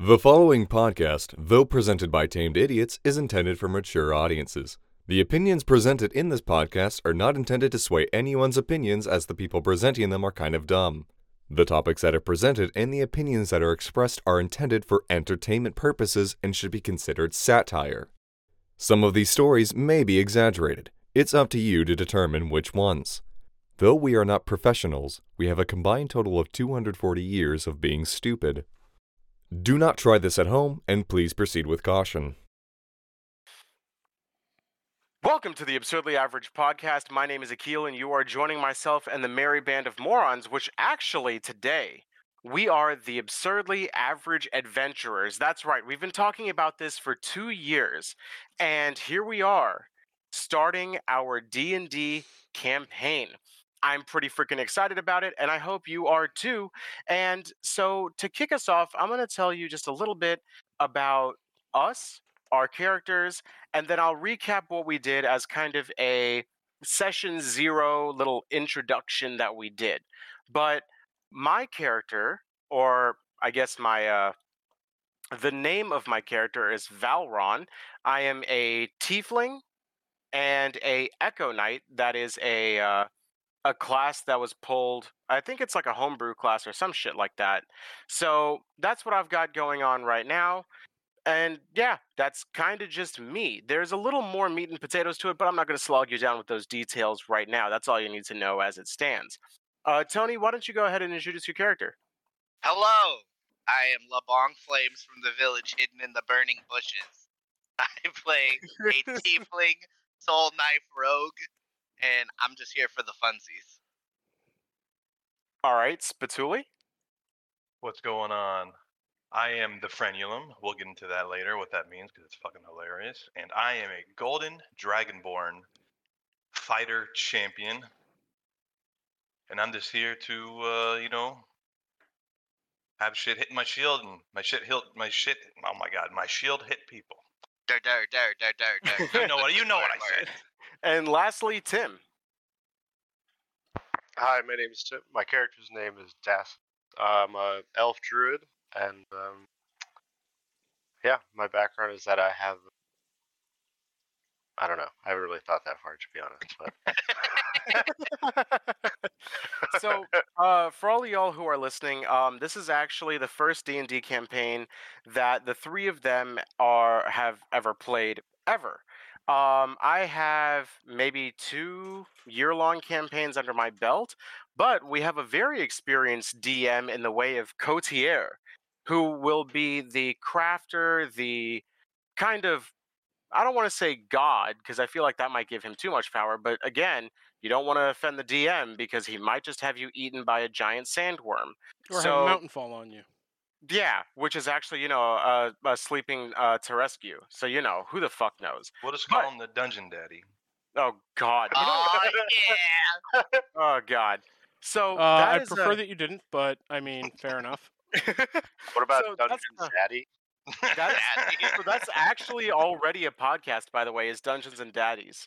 The following podcast, though presented by Tamed Idiots, is intended for mature audiences. The opinions presented in this podcast are not intended to sway anyone's opinions, as the people presenting them are kind of dumb. The topics that are presented and the opinions that are expressed are intended for entertainment purposes and should be considered satire. Some of these stories may be exaggerated. It's up to you to determine which ones. Though we are not professionals, we have a combined total of 240 years of being stupid. Do not try this at home, and please proceed with caution. Welcome to the Absurdly Average podcast. My name is Akil, and you are joining myself and the merry band of morons, which actually today we are the Absurdly Average Adventurers. That's right, we've been talking about this for two years, and here we are, starting our D&D campaign. I'm pretty freaking excited about it, and I hope you are too. And so, to kick us off, I'm going to tell you just a little bit about us, our characters, and then I'll recap what we did as kind of a session zero little introduction that we did. But my character, or I guess my uh, the name of my character is Valron. I am a tiefling and a Echo Knight. That is a uh, a class that was pulled. I think it's like a homebrew class or some shit like that. So that's what I've got going on right now. And yeah, that's kind of just me. There's a little more meat and potatoes to it, but I'm not going to slog you down with those details right now. That's all you need to know as it stands. Uh, Tony, why don't you go ahead and introduce your character? Hello, I am Labong Flames from the village hidden in the burning bushes. I play a tiefling soul knife rogue, and I'm just here for the funsies. All right, Spatooli. What's going on? I am the frenulum. We'll get into that later, what that means, because it's fucking hilarious. And I am a golden dragonborn fighter champion. And I'm just here to, uh, you know, have shit hit my shield and my shit hit my shit. Oh my god, my shield hit people. Dar dar dar dar dar dar. You know what? You know what I said. And lastly, Tim. Hi, my name is Tim. My character's name is Das. I'm a elf druid, and um, yeah, my background is that I have. I don't know. I haven't really thought that far, to be honest. But so, uh, for all of y'all who are listening, um, this is actually the first D and D campaign that the three of them are have ever played ever. Um, I have maybe two year long campaigns under my belt, but we have a very experienced DM in the way of Cotier, who will be the crafter, the kind of I don't want to say God because I feel like that might give him too much power. But again, you don't want to offend the DM because he might just have you eaten by a giant sandworm. Or have a mountain fall on you. Yeah, which is actually you know a, a sleeping uh, to rescue. So you know who the fuck knows. We'll just But- call him the dungeon daddy. Oh God. Oh yeah. oh God. So Uh, that I is prefer a- that you didn't, but I mean, fair enough. what about So that's Dungeons the- Daddy? That's, so that's actually already a podcast, by the way, is Dungeons and Daddies.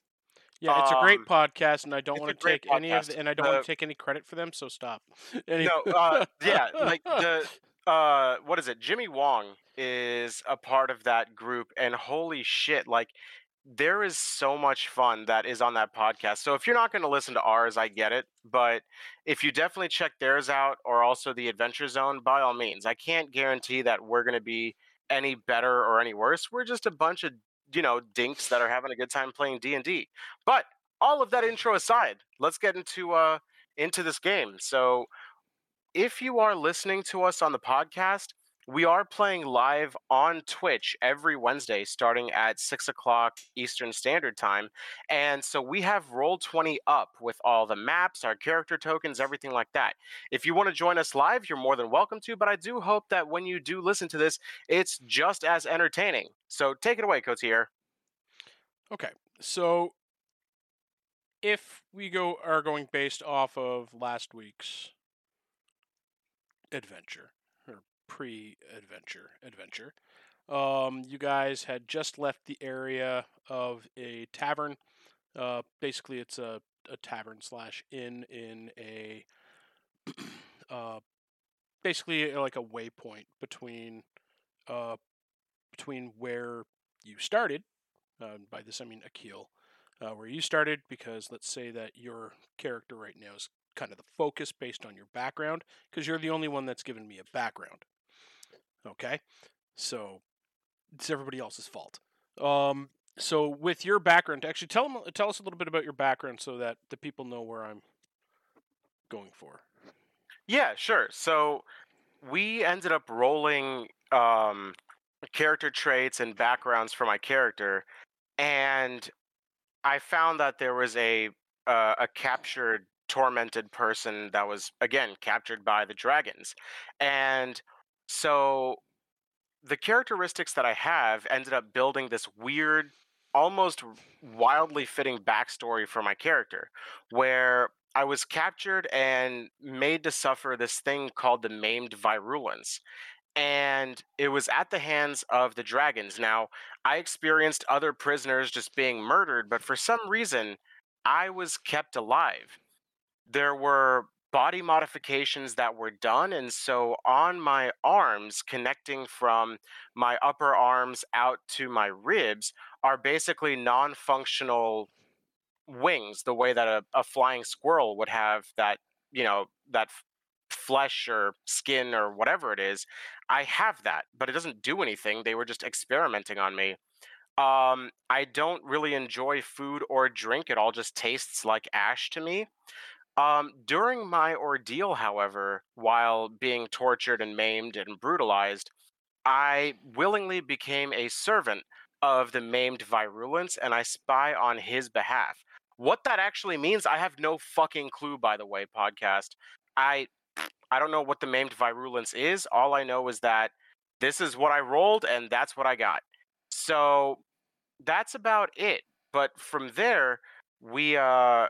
Yeah, it's a great Um, podcast, and I don't want to great take any of the, and I don't The- want to take any credit for them. So stop. Any- No, uh, yeah, like the uh, what is it? Jimmy Wong is a part of that group, and holy shit, like there is so much fun that is on that podcast. So if you're not going to listen to ours, I get it, but if you definitely check theirs out, or also the Adventure Zone, by all means. I can't guarantee that we're going to be any better or any worse. We're just a bunch of you know dinks that are having a good time playing D and D. But all of that intro aside, let's get into uh into this game. So if you are listening to us on the podcast, we are playing live on Twitch every Wednesday starting at 6 o'clock Eastern Standard Time. And so we have Roll20 up with all the maps, our character tokens, everything like that. If you want to join us live, you're more than welcome to, but I do hope that when you do listen to this, it's just as entertaining. So take it away, Cotier. Okay, so if we go are going based off of last week's adventure or pre-adventure adventure, um, you guys had just left the area of a tavern. Uh, basically, it's a, a tavern slash inn in a uh, basically like a waypoint between uh, between where you started. Uh, by this I mean Akil, uh, where you started, because let's say that your character right now is kind of the focus based on your background, because you're the only one that's given me a background. Okay, so it's everybody else's fault. Um, so with your background, actually tell them, tell us a little bit about your background so that the people know where I'm going for. Yeah, sure. So we ended up rolling um, character traits and backgrounds for my character, and I found that there was a uh, a captured, tormented person that was again captured by the dragons, and so the characteristics that I have ended up building this weird, almost wildly fitting backstory for my character, where I was captured and made to suffer this thing called the maimed virulence. And it was at the hands of the dragons. Now, I experienced other prisoners just being murdered, but for some reason, I was kept alive. There were body modifications that were done. And so on my arms, connecting from my upper arms out to my ribs, are basically non functional wings, the way that a, a flying squirrel would have that, you know, that f- flesh or skin or whatever it is. I have that, but it doesn't do anything. They were just experimenting on me. Um, I don't really enjoy food or drink. It all just tastes like ash to me. Um, during my ordeal, however, while being tortured and maimed and brutalized, I willingly became a servant of the maimed virulence and I spy on his behalf. What that actually means, I have no fucking clue, by the way, podcast. I I don't know what the maimed virulence is. All I know is that this is what I rolled and that's what I got. So that's about it. But from there, we uh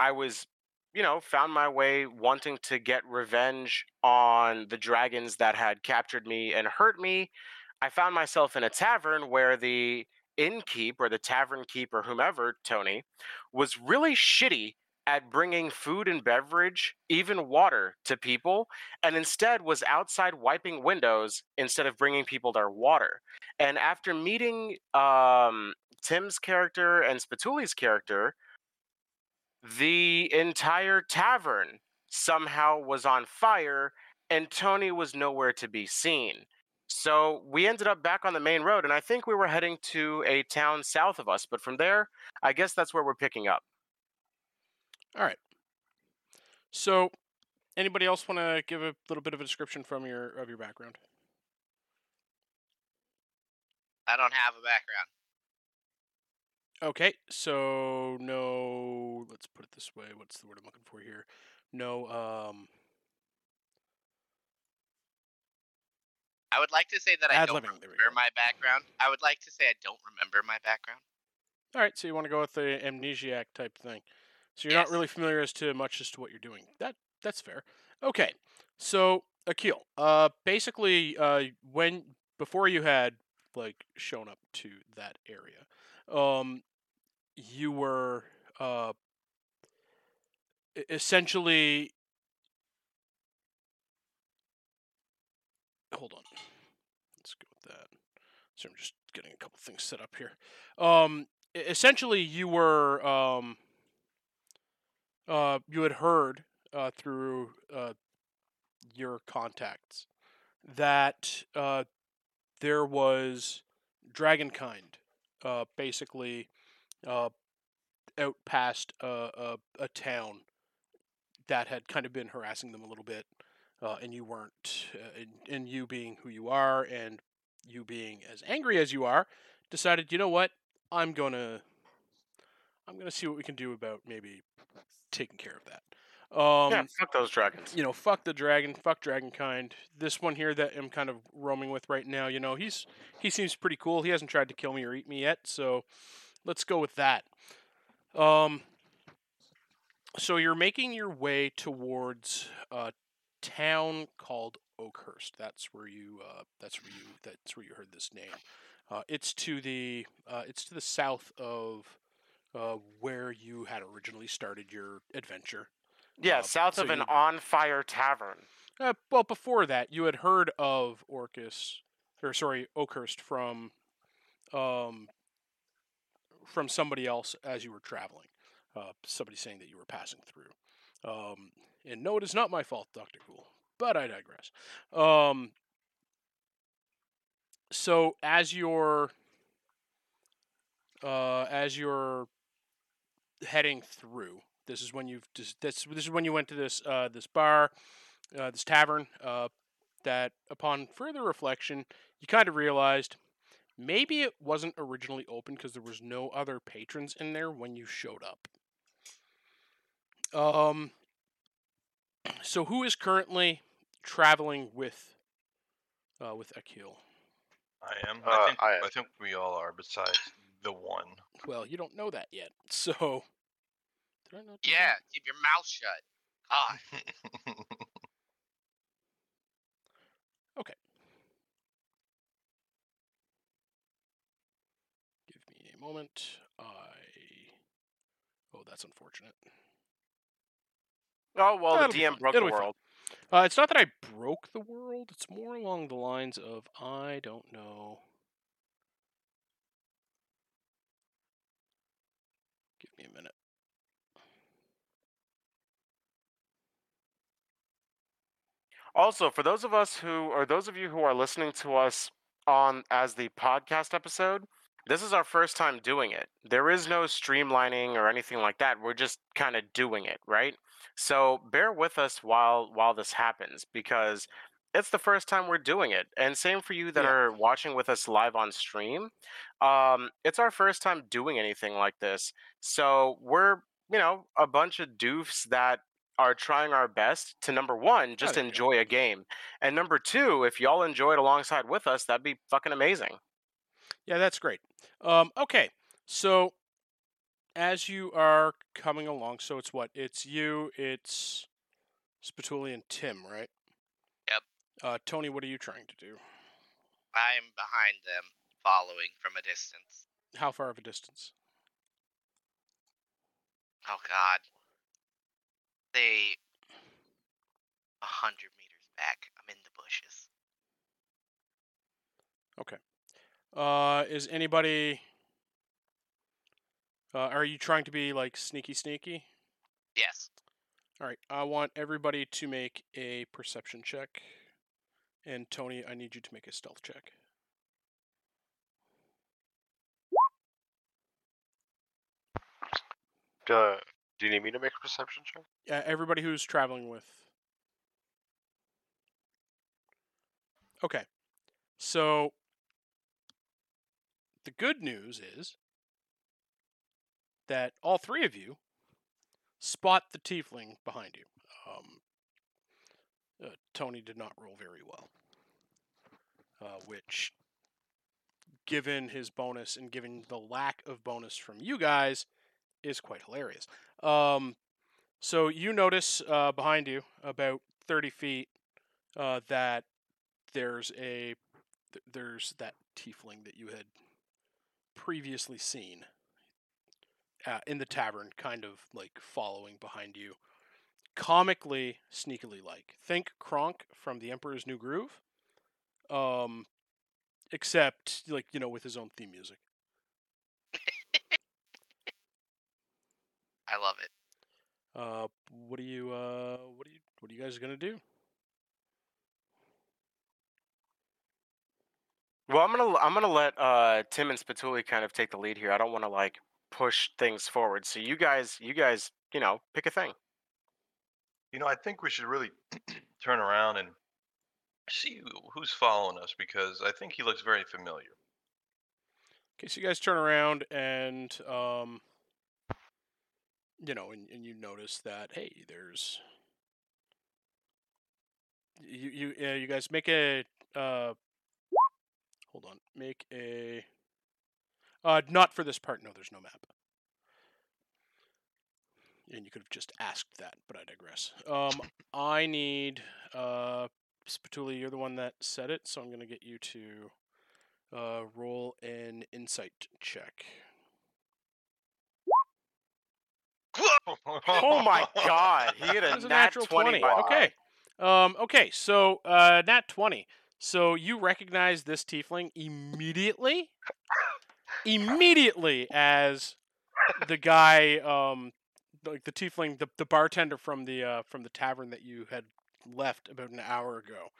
I was you know, found my way wanting to get revenge on the dragons that had captured me and hurt me. I found myself in a tavern where the innkeep or the tavern keeper, whomever, Tony, was really shitty at bringing food and beverage, even water, to people, and instead was outside wiping windows instead of bringing people their water. And after meeting um, Tim's character and Spatooli's character, the entire tavern somehow was on fire and Tony was nowhere to be seen. So we ended up back on the main road, and I think we were heading to a town south of us. But from there, I guess that's where we're picking up. All right. So, anybody else want to give a little bit of a description from your of your background? I don't have a background. Okay, so no. Let's put it this way. What's the word I'm looking for here? No. Um. I would like to say that I Ad don't libbing, there we remember go. my background. I would like to say I don't remember my background. All right, so you want to go with the amnesiac type thing. So you're not really familiar as to much as to what you're doing. That that's fair. Okay, so Akil, uh, basically, uh, when before you had like shown up to that area, um, you were uh, essentially. Hold on. Let's go with that. So I'm just getting a couple things set up here. Um, essentially you were um uh you had heard uh through uh your contacts that uh there was dragonkind uh basically uh out past uh, a a town that had kind of been harassing them a little bit uh, and you weren't uh, and, and you being who you are and you being as angry as you are decided you know what? I'm gonna i'm gonna see what we can do about maybe taking care of that. Um yeah, fuck those dragons. you know fuck the dragon fuck dragonkind this one here that i'm kind of roaming with right now you know he's he seems pretty cool. He hasn't tried to kill me or eat me yet so let's go with that um so you're making your way towards a town called Oakhurst. That's where you. Uh, that's where you. That's where you heard this name. Uh, it's to the. Uh, it's to the south of uh, where you had originally started your adventure. Yeah, uh, south so of an you- on fire tavern. Uh, well, before that, you had heard of Orcus or sorry, Oakhurst from um, from somebody else as you were traveling. Uh, somebody saying that you were passing through. Um, and no, it is not my fault, Doctor Cool. But I digress. Um, so as you're uh, as you're heading through, this is when you've this this is when you went to this uh, this bar, uh, this tavern. Uh, that upon further reflection, you kind of realized maybe it wasn't originally open because there was no other patrons in there when you showed up. Um. So who is currently traveling with uh, with Akil? I am. Uh, I think I. I think we all are. Besides the one. Well, you don't know that yet. So did I not Yeah, keep your mouth shut. God. Give me a moment. I Oh, that's unfortunate. Oh well, That'll the DM broke It'll the world. Uh, it's not that I broke the world. It's more along the lines of I don't know. Give me a minute. Also, for those of us who, or those of you who are listening to us on as the podcast episode, this is our first time doing it. There is no streamlining or anything like that. We're just kind of doing it, right? So bear with us while while this happens because it's the first time we're doing it. And same for you that Yeah. are watching with us live on stream. Um, it's our first time doing anything like this. So we're, you know, a bunch of doofs that are trying our best to number one, just there you go. enjoy a game. And number two, if y'all enjoy it alongside with us, that'd be fucking amazing. Yeah, that's great. Um, okay, so as you are coming along, so it's what? It's you, it's Spatooli and Tim, right? Yep. Uh, Tony, what are you trying to do? I'm behind them, following from a distance. How far of a distance? Oh God. They. A hundred meters back. I'm in the bushes. Uh, is anybody? Uh, are you trying to be like sneaky, sneaky? Yes. All right, I want everybody to make a perception check, and Tony, I need you to make a stealth check. Uh, do you need me to make a perception check? Yeah, everybody who's traveling with. Okay, so the good news is that all three of you spot the tiefling behind you. Um, uh, Tony did not roll very well, uh, which, given his bonus and given the lack of bonus from you guys, is quite hilarious. Um, so you notice uh, behind you, about thirty feet, uh, that there's a th- there's that tiefling that you had previously seen uh, in the tavern, kind of like following behind you, comically sneakily like. Think Kronk from The Emperor's New Groove, um, except like you know with his own theme music. I love it. Uh, what do you uh, what do you what are you guys gonna do? Well, I'm gonna I'm gonna let uh, Tim and Spatooli kind of take the lead here. I don't want to like push things forward. So you guys, you guys, you know, pick a thing. You know, I think we should really turn around and see who's following us because I think he looks very familiar. Okay, so you guys turn around and um, you know, and, and you notice that hey, there's you you uh, you guys make a uh, hold on, make a uh, not for this part. No, there's no map. And you could have just asked that, but I digress. Um, I need uh, Spatooli. You're the one that said it, so I'm going to get you to uh, roll an insight check. Oh my god, he hit a, nat natural 20. 20. by the way. Okay. Um, okay, so uh, nat 20. So you recognize this tiefling immediately, immediately as the guy, um, like the tiefling, the, the bartender from the uh, from the tavern that you had left about an hour ago.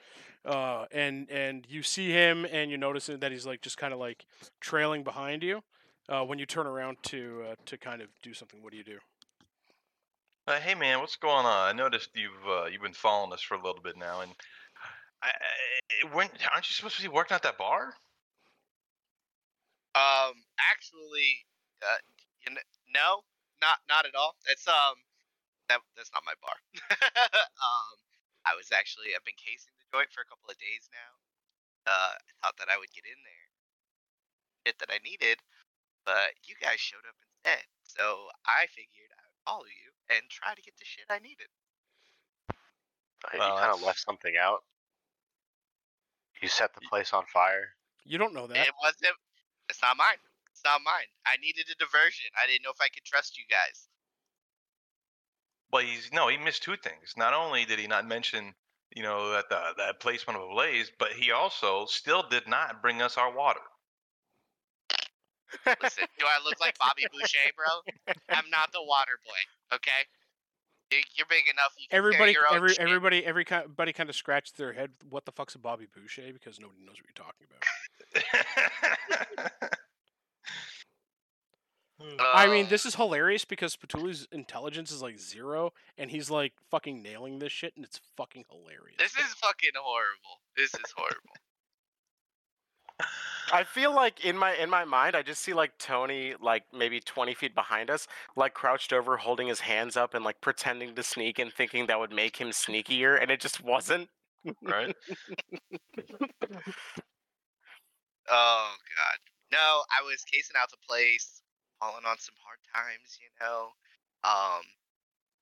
Uh, and and you see him, and you notice that he's like just kind of like trailing behind you. Uh, when you turn around to uh, to kind of do something, what do you do? Uh, hey man, what's going on? I noticed you've uh, you've been following us for a little bit now, and I, I, when, aren't you supposed to be working at that bar? Um, actually, uh, you kn- no, not not at all. That's um, that that's not my bar. um, I was actually I've been casing the joint for a couple of days now. Uh, I thought that I would get in there, shit that I needed, but you guys showed up instead. So I figured I would follow you and try to get the shit I needed. Uh, you kind of left something out. You set the place on fire. You don't know that. It wasn't. It's not mine. It's not mine. I needed a diversion. I didn't know if I could trust you guys. Well, he's no, he missed two things. Not only did he not mention, you know, that the that placement of went blaze, but he also still did not bring us our water. Listen, do I look like Bobby Boucher, bro? I'm not the water boy. Okay. You- You're big enough. You can Everybody, your own every, shit. everybody, everybody kind of scratched their head. What the fuck's a Bobby Boucher? Because nobody knows what you're talking about. I mean, this is hilarious because Spatooli's intelligence is like zero, and he's like fucking nailing this shit, and it's fucking hilarious. This is fucking horrible. This is horrible. I feel like in my in my mind, I just see like Tony, like maybe twenty feet behind us, like crouched over, holding his hands up and like pretending to sneak and thinking that would make him sneakier, and it just wasn't. right? Oh god. No, I was casing out the place, falling on some hard times, you know. Um,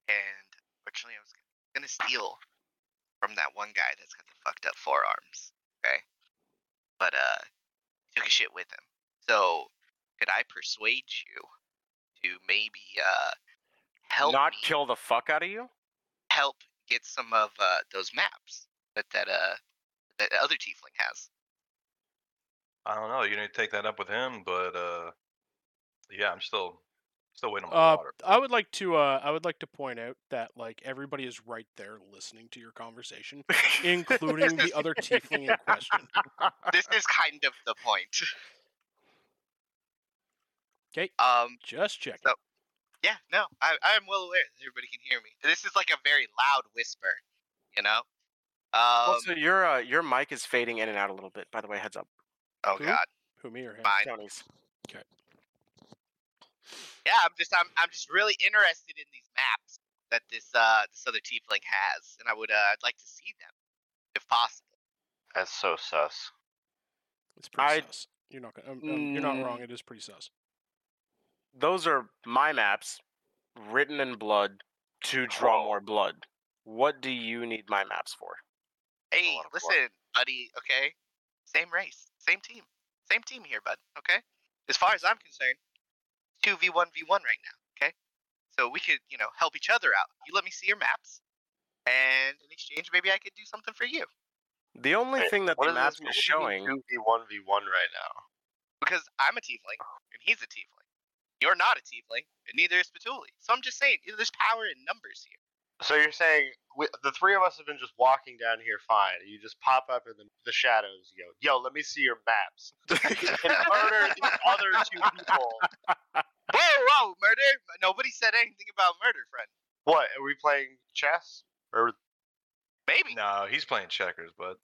and fortunately, I was gonna steal from that one guy that's got the fucked up forearms. Okay, but uh, he took a shit with him. So, could I persuade you to maybe uh help Not me kill the fuck out of you. help get some of uh those maps that that uh that other tiefling has? I don't know. You're gonna take that up with him, but uh, yeah, I'm still still waiting on my Uh, water. I would like to, uh, I would like to point out that like everybody is right there listening to your conversation, including the other tiefling in question. this is kind of the point. 'Kay. Um. Just check. So- Yeah. No. I. I'm well aware that everybody can hear me. This is like a very loud whisper. You know. Um. also, your uh, your mic is fading in and out a little bit. By the way, heads up. oh who? God. Who me or him? Fine. Tony's. Yeah. I'm just. I'm. I'm just really interested in these maps that this uh this other tiefling has, and I would. Uh. I'd like to see them, if possible. That's so sus. It's pretty I- sus. You're not gonna. Um, um, you're not wrong. It is pretty sus. Those are my maps, written in blood to draw Oh. more blood. What do you need my maps for? Hey, lot of blood. listen, buddy. Okay. Same race, same team, same team here, bud. Okay. As far as I'm concerned, two v one v one right now. Okay. So we could, you know, help each other out. You let me see your maps, and in exchange, maybe I could do something for you. The only Wait, thing that the map is What do you mean showing. 2v1 v1 right now. Because I'm a tiefling, and he's a tiefling. You're not a tiefling, and neither is Patuli. So I'm just saying, you know, there's power in numbers here. So you're saying we, the three of us have been just walking down here fine. You just pop up in the, the shadows. You go, yo, let me see your maps. and murder these other two people. Whoa, whoa, murder! Nobody said anything about murder, friend. What? Are we playing chess? Or Maybe. No, he's playing checkers, but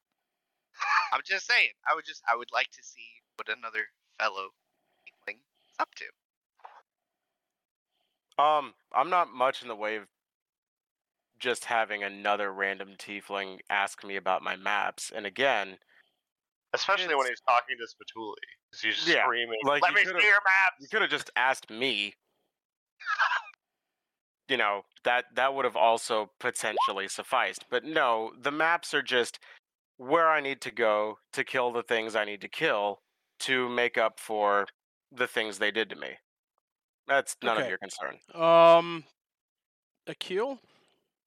I'm just saying. I would just I would like to see what another fellow tiefling is up to. Um, I'm not much in the way of just having another random tiefling ask me about my maps. And again, especially when he's talking to Spatooli. He's Yeah, screaming, like, let me see your maps. you could have just asked me. You know, that that would have also potentially sufficed. But no, the maps are just where I need to go to kill the things I need to kill to make up for the things they did to me. That's none of your concern. Um, Akil,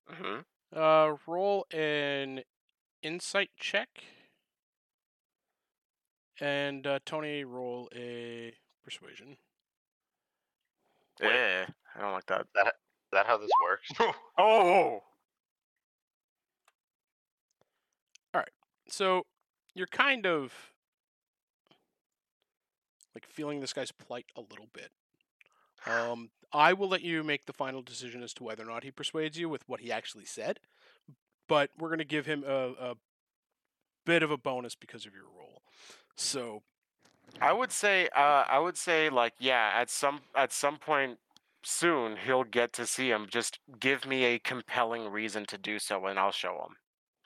hmm uh, roll an insight check And uh, Tony, roll a persuasion. Yeah, I don't like that. Is that how this works? Oh, All right. So you're kind of like feeling this guy's plight a little bit. Um, I will let you make the final decision as to whether or not he persuades you with what he actually said, but we're going to give him a, a bit of a bonus because of your role. So I would say, uh, I would say, like, yeah, at some at some point soon he'll get to see him. Just give me a compelling reason to do so, and I'll show him.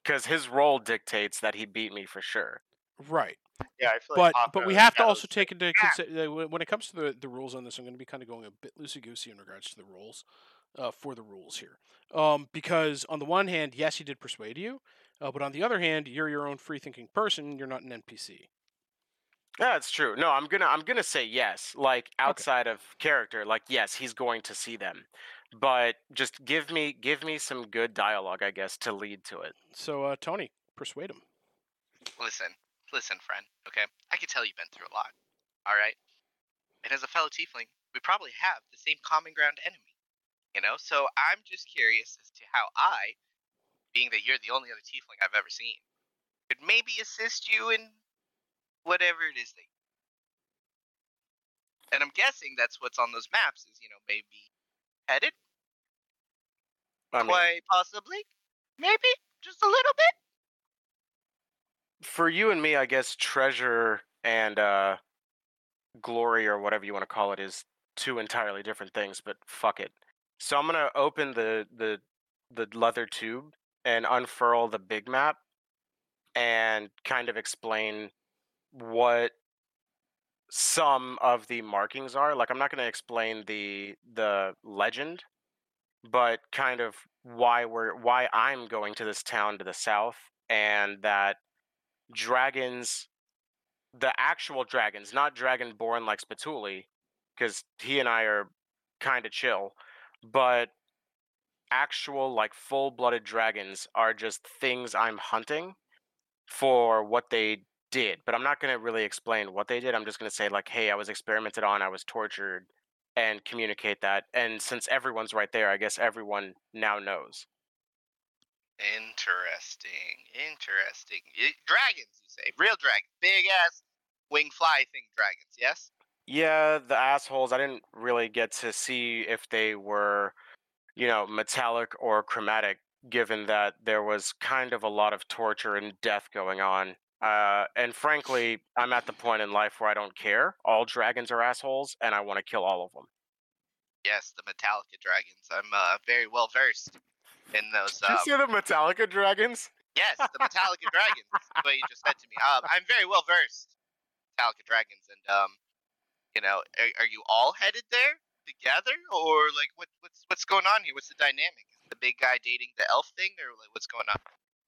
Because his role dictates that he beat me for sure. right, Yeah, I feel but like but we have to also take into Yeah. consideration when it comes to the, the rules on this. I'm going to be kind of going a bit loosey goosey in regards to the rules uh, for the rules here, um, because on the one hand, yes, he did persuade you, uh, but on the other hand, you're your own free thinking person. You're not an NPC. Yeah, it's true. No, I'm gonna I'm gonna say yes. Like outside of character, like yes, he's going to see them. But just give me give me some good dialogue, I guess, to lead to it. So uh, Tony, persuade him. Listen, listen, friend. Okay, I can tell you've been through a lot. All right, and as a fellow tiefling, we probably have the same common ground enemy. You know, so I'm just curious as to how I, being that you're the only other tiefling I've ever seen, could maybe assist you in whatever it is that. And I'm guessing that's what's on those maps is you know maybe headed, I mean, quite possibly, maybe just a little bit. For you and me, I guess treasure and uh glory or whatever you want to call it is two entirely different things, but fuck it. So I'm gonna open the the the leather tube and unfurl the big map and kind of explain what some of the markings are. Like I'm not gonna explain the the legend, but kind of why we're why I'm going to this town to the south and that dragons the actual dragons, not dragonborn like Spatooli, because he and I are kind of chill, but actual like full-blooded dragons are just things I'm hunting for what they did. But I'm not going to really explain what they did. I'm just going to say like, "Hey, I was experimented on, I was tortured." And communicate that. And since everyone's right there, I guess everyone now knows. Interesting. Interesting. Dragons, you say? Real dragons. Big ass wing fly thing dragons, yes? Yeah, the assholes. I didn't really get to see if they were, you know, metallic or chromatic, given that there was kind of a lot of torture and death going on. Uh, and frankly, I'm at the point in life where I don't care. All dragons are assholes, and I want to kill all of them. Yes, the Metallica dragons. I'm uh, very well versed in those. Did Um, you see the Metallica dragons? yes, the Metallica dragons. is What you just said to me. Um, I'm very well versed. in Metallica dragons, and um, you know, are, are you all headed there together, or like what, what's what's going on here? What's the dynamic? Is the big guy dating the elf thing, or like, what's going on?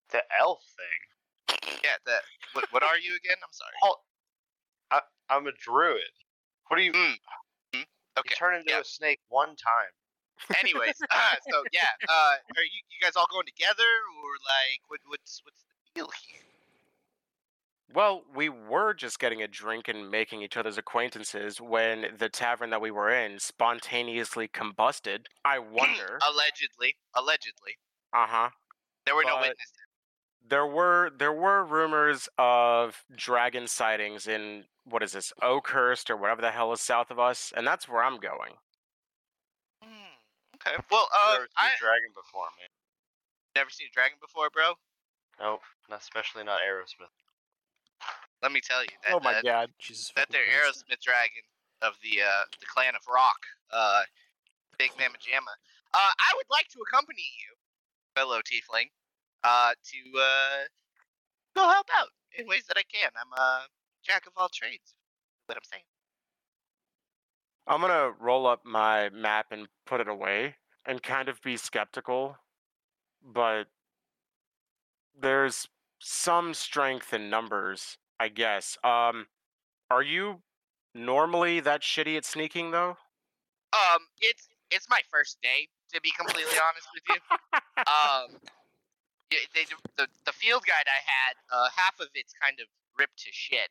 The elf thing. Yeah, the what, what are you again? I'm sorry. Oh, I, I'm a druid. What do you? Mm. Mm. You Okay. turn into yeah. a snake one time. Anyways, uh, so yeah, uh, are you you guys all going together, or like what what's what's the deal here? Well, we were just getting a drink and making each other's acquaintances when the tavern that we were in spontaneously combusted. I wonder. allegedly, allegedly, Uh huh. there were no witnesses. There were there were rumors of dragon sightings in what is this Oakhurst or whatever the hell is south of us, and that's where I'm going. Okay. Well, I've uh, never seen I a dragon before, man. never seen a dragon before, bro. Nope, not especially not Aerosmith. Let me tell you that oh my that, god! Jesus. that fucking their Christ. Aerosmith dragon of the uh the clan of Rock, uh, Big Mama Jamma. Uh, I would like to accompany you, fellow Tiefling, uh, to uh go help out in ways that I can. I'm a jack of all trades. What I'm saying. I'm gonna roll up my map and put it away and kind of be skeptical, but there's some strength in numbers, I guess. Um, are you normally that shitty at sneaking though? Um, it's it's my first day to be completely honest with you. Um, they, the the field guide I had, uh, half of it's kind of ripped to shit.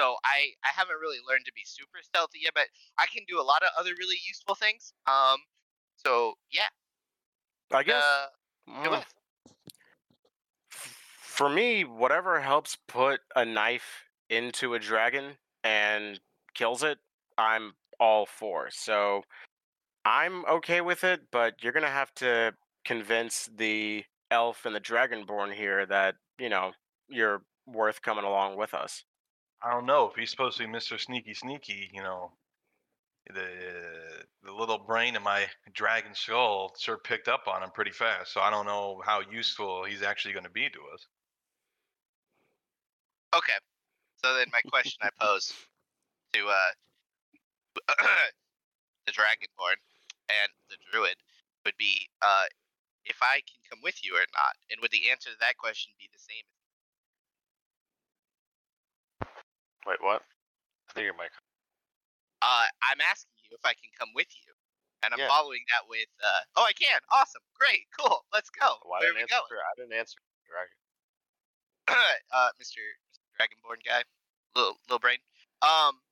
So I I haven't really learned to be super stealthy yet, but I can do a lot of other really useful things. Um, so yeah, I guess uh, mm, for me, whatever helps put a knife into a dragon and kills it, I'm all for. So I'm okay with it, but you're gonna have to convince the elf and the dragonborn here that you know you're worth coming along with us. I don't know if he's supposed to be Mr. Sneaky Sneaky. You know, the the little brain in my dragon skull sure picked up on him pretty fast. So I don't know how useful he's actually going to be to us. Okay. So then my question I pose to uh the Dragonborn and the Druid would be uh if I can come with you or not, and would the answer to that question be the same? Wait, what? I think your mic. Uh, I'm asking you if I can come with you, and I'm Yeah. following that with uh, oh I can, awesome, great, cool, let's go. Why Where are didn't we answer? going? I didn't answer. Dragon. uh, Mr. Mr. Dragonborn guy, little little brain. Um,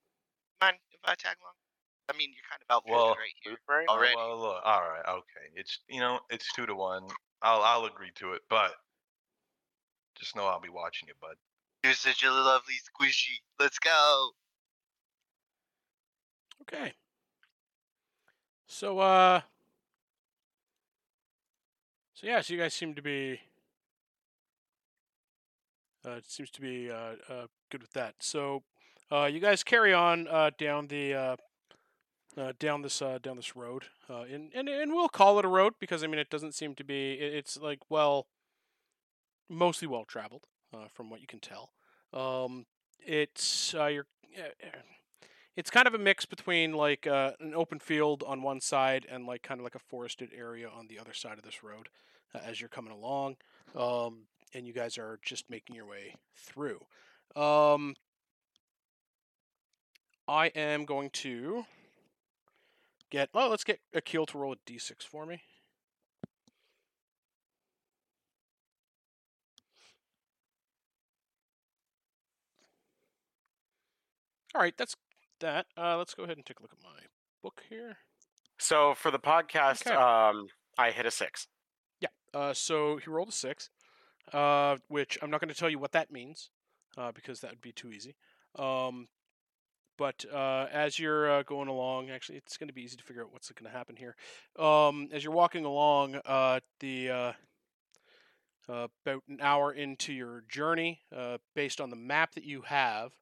mind if I tag along? I mean, you're kind of outfitted Well, right here. Food brain? Already. Well, look, all right, okay. It's you know, it's two to one. I'll I'll agree to it, but just know I'll be watching you, bud. You're such a lovely squishy. Let's go. Okay. So uh So yeah, so you guys seem to be uh it seems to be uh, uh good with that. So uh you guys carry on uh down the uh uh, down this uh, down this road, uh, and, and and we'll call it a road because I mean it doesn't seem to be. it- It's like well, mostly well traveled, uh, from what you can tell. Um, it's uh, you're uh, it's kind of a mix between like uh, an open field on one side and like kind of like a forested area on the other side of this road uh, as you're coming along um, and you guys are just making your way through um, i am going to get well let's get akil to roll a d6 for me all right that's that uh, let's go ahead and take a look at my book here So for the podcast, Okay. um, I hit a six. Uh, so he rolled a six, uh, which I'm not going to tell you what that means, uh, because that would be too easy. Um, but uh, as you're uh, going along, actually, it's going to be easy to figure out what's going to happen here. Um, as you're walking along, uh, the uh, uh, about an hour into your journey, uh, based on the map that you have,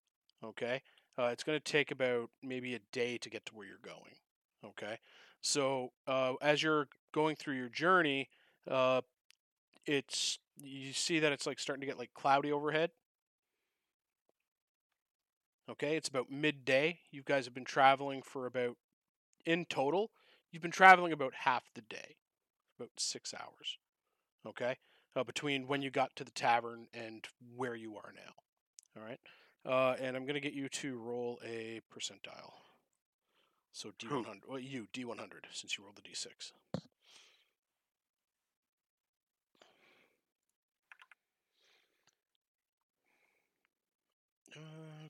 okay, uh, it's going to take about maybe a day to get to where you're going. Okay, so uh, as you're going through your journey, uh, it's you see that it's like starting to get like cloudy overhead. Okay, it's about midday. You guys have been traveling for about, in total, you've been traveling about half the day, about six hours. Okay, uh, between when you got to the tavern and where you are now. All right, uh, and I'm gonna get you to roll a percentile. So D100, well, you D100 since you rolled the D6.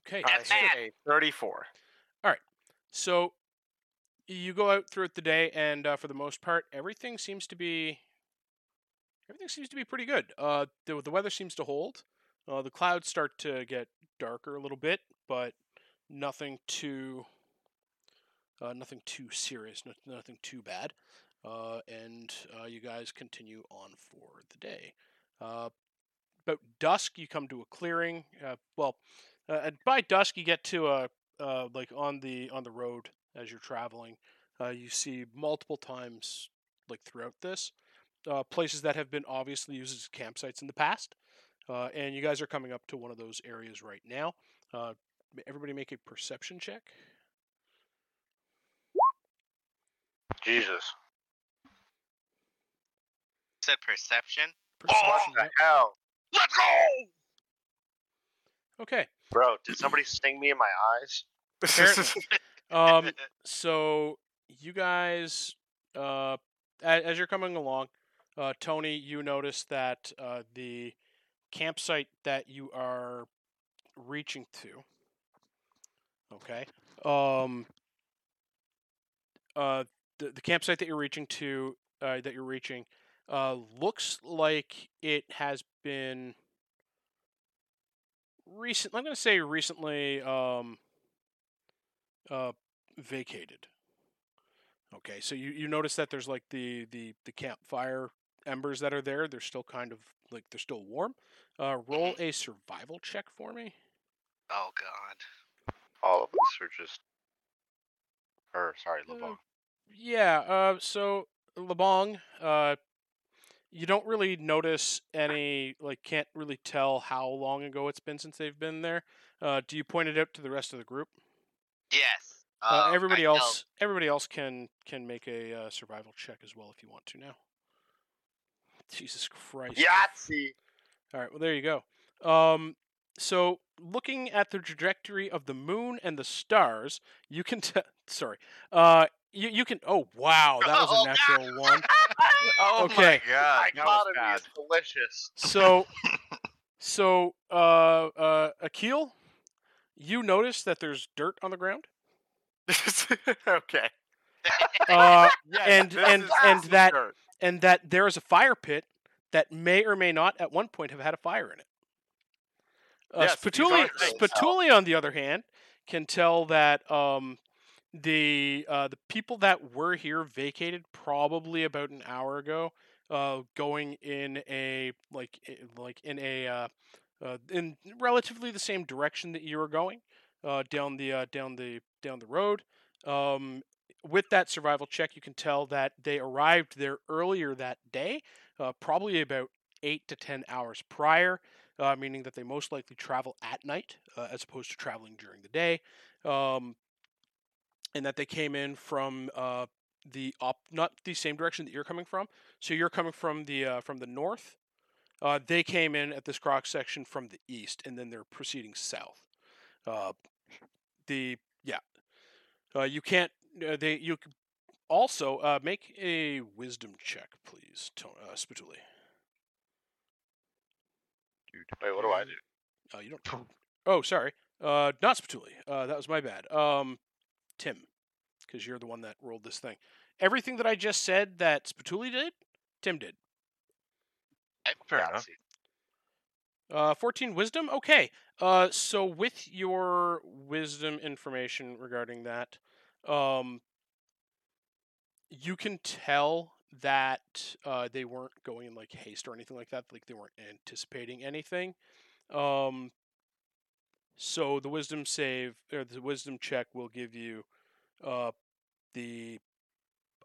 Okay. I That's hit bad. a thirty-four. So you go out throughout the day, and uh, for the most part, everything seems to be everything seems to be pretty good. Uh, the the weather seems to hold. Uh, the clouds start to get darker a little bit, but nothing too uh, nothing too serious, no, nothing too bad. Uh, and uh, you guys continue on for the day. Uh, about dusk, you come to a clearing. Uh, well, by dusk, you get to a like on the on the road as you're traveling. You see multiple times, like throughout this, places that have been obviously used as campsites in the past. Uh, and you guys are coming up to one of those areas right now. Uh, everybody make a perception check. Jesus. Said perception. Perception. What the hell? Let's go. Okay. Bro, did somebody sting me in my eyes? Apparently. Um, so you guys, uh, a- as you're coming along, uh, Tony, you notice that uh, the campsite that you are reaching to Okay. Um. Uh, the the campsite that you're reaching to, uh, that you're reaching, uh, looks like it has been recent. I'm going to say recently, um, uh, vacated. Okay, so you, you notice that there's like the, the the campfire embers that are there. They're still kind of like they're still warm. Uh, roll a survival check for me. Oh God. All of us are just. Or sorry, Uh, Yeah. Uh, so Lebong, uh, you don't really notice any like can't really tell how long ago it's been since they've been there. Uh, do you point it out to the rest of the group? Yes. Uh, um, everybody I else, everybody else can can make a uh, survival check as well if you want to now. Jesus Christ! Yahtzee! All right, well there you go. Um, so looking at the trajectory of the moon and the stars, you can tell. Sorry, uh, you you can. Oh wow, that was Oh, a natural one. Oh Okay. my god, that was Dichotomy bad. is delicious. So, so uh, uh, Akil, you notice that there's dirt on the ground. okay. Uh, Yes, And- and- and that- dirt. and that there is a fire pit that may or may not at one point have had a fire in it. Uh, Yes, Spatooli. Spatooli, on the other hand, can tell that um, the uh, the people that were here vacated probably about an hour ago, uh, going in a like like in a uh, uh, in relatively the same direction that you were going, uh, down the uh, down the down the road. Um, with that survival check, you can tell that they arrived there earlier that day, uh, probably about eight to ten hours prior, uh, meaning that they most likely travel at night uh, as opposed to traveling during the day, um, and that they came in from uh, the op- not the same direction that you're coming from. So you're coming from the uh, from the north. Uh, they came in at this cross section from the east, and then they're proceeding south. The yeah, you can't. Uh, they you c- also uh, make a wisdom check, please, to- uh, Spatooli. Wait, what do I do? Uh, you don't. Oh, sorry. Uh, not Spatooli. Uh, that was my bad. Um, Tim, because you're the one that rolled this thing. Everything that I just said that Spatooli did, Tim did. Fair enough. Uh, 14 wisdom? Okay. Uh, so with your wisdom information regarding that, um, you can tell that uh, they weren't going in like haste or anything like that. Like they weren't anticipating anything. Um, so the wisdom save or the wisdom check will give you uh, the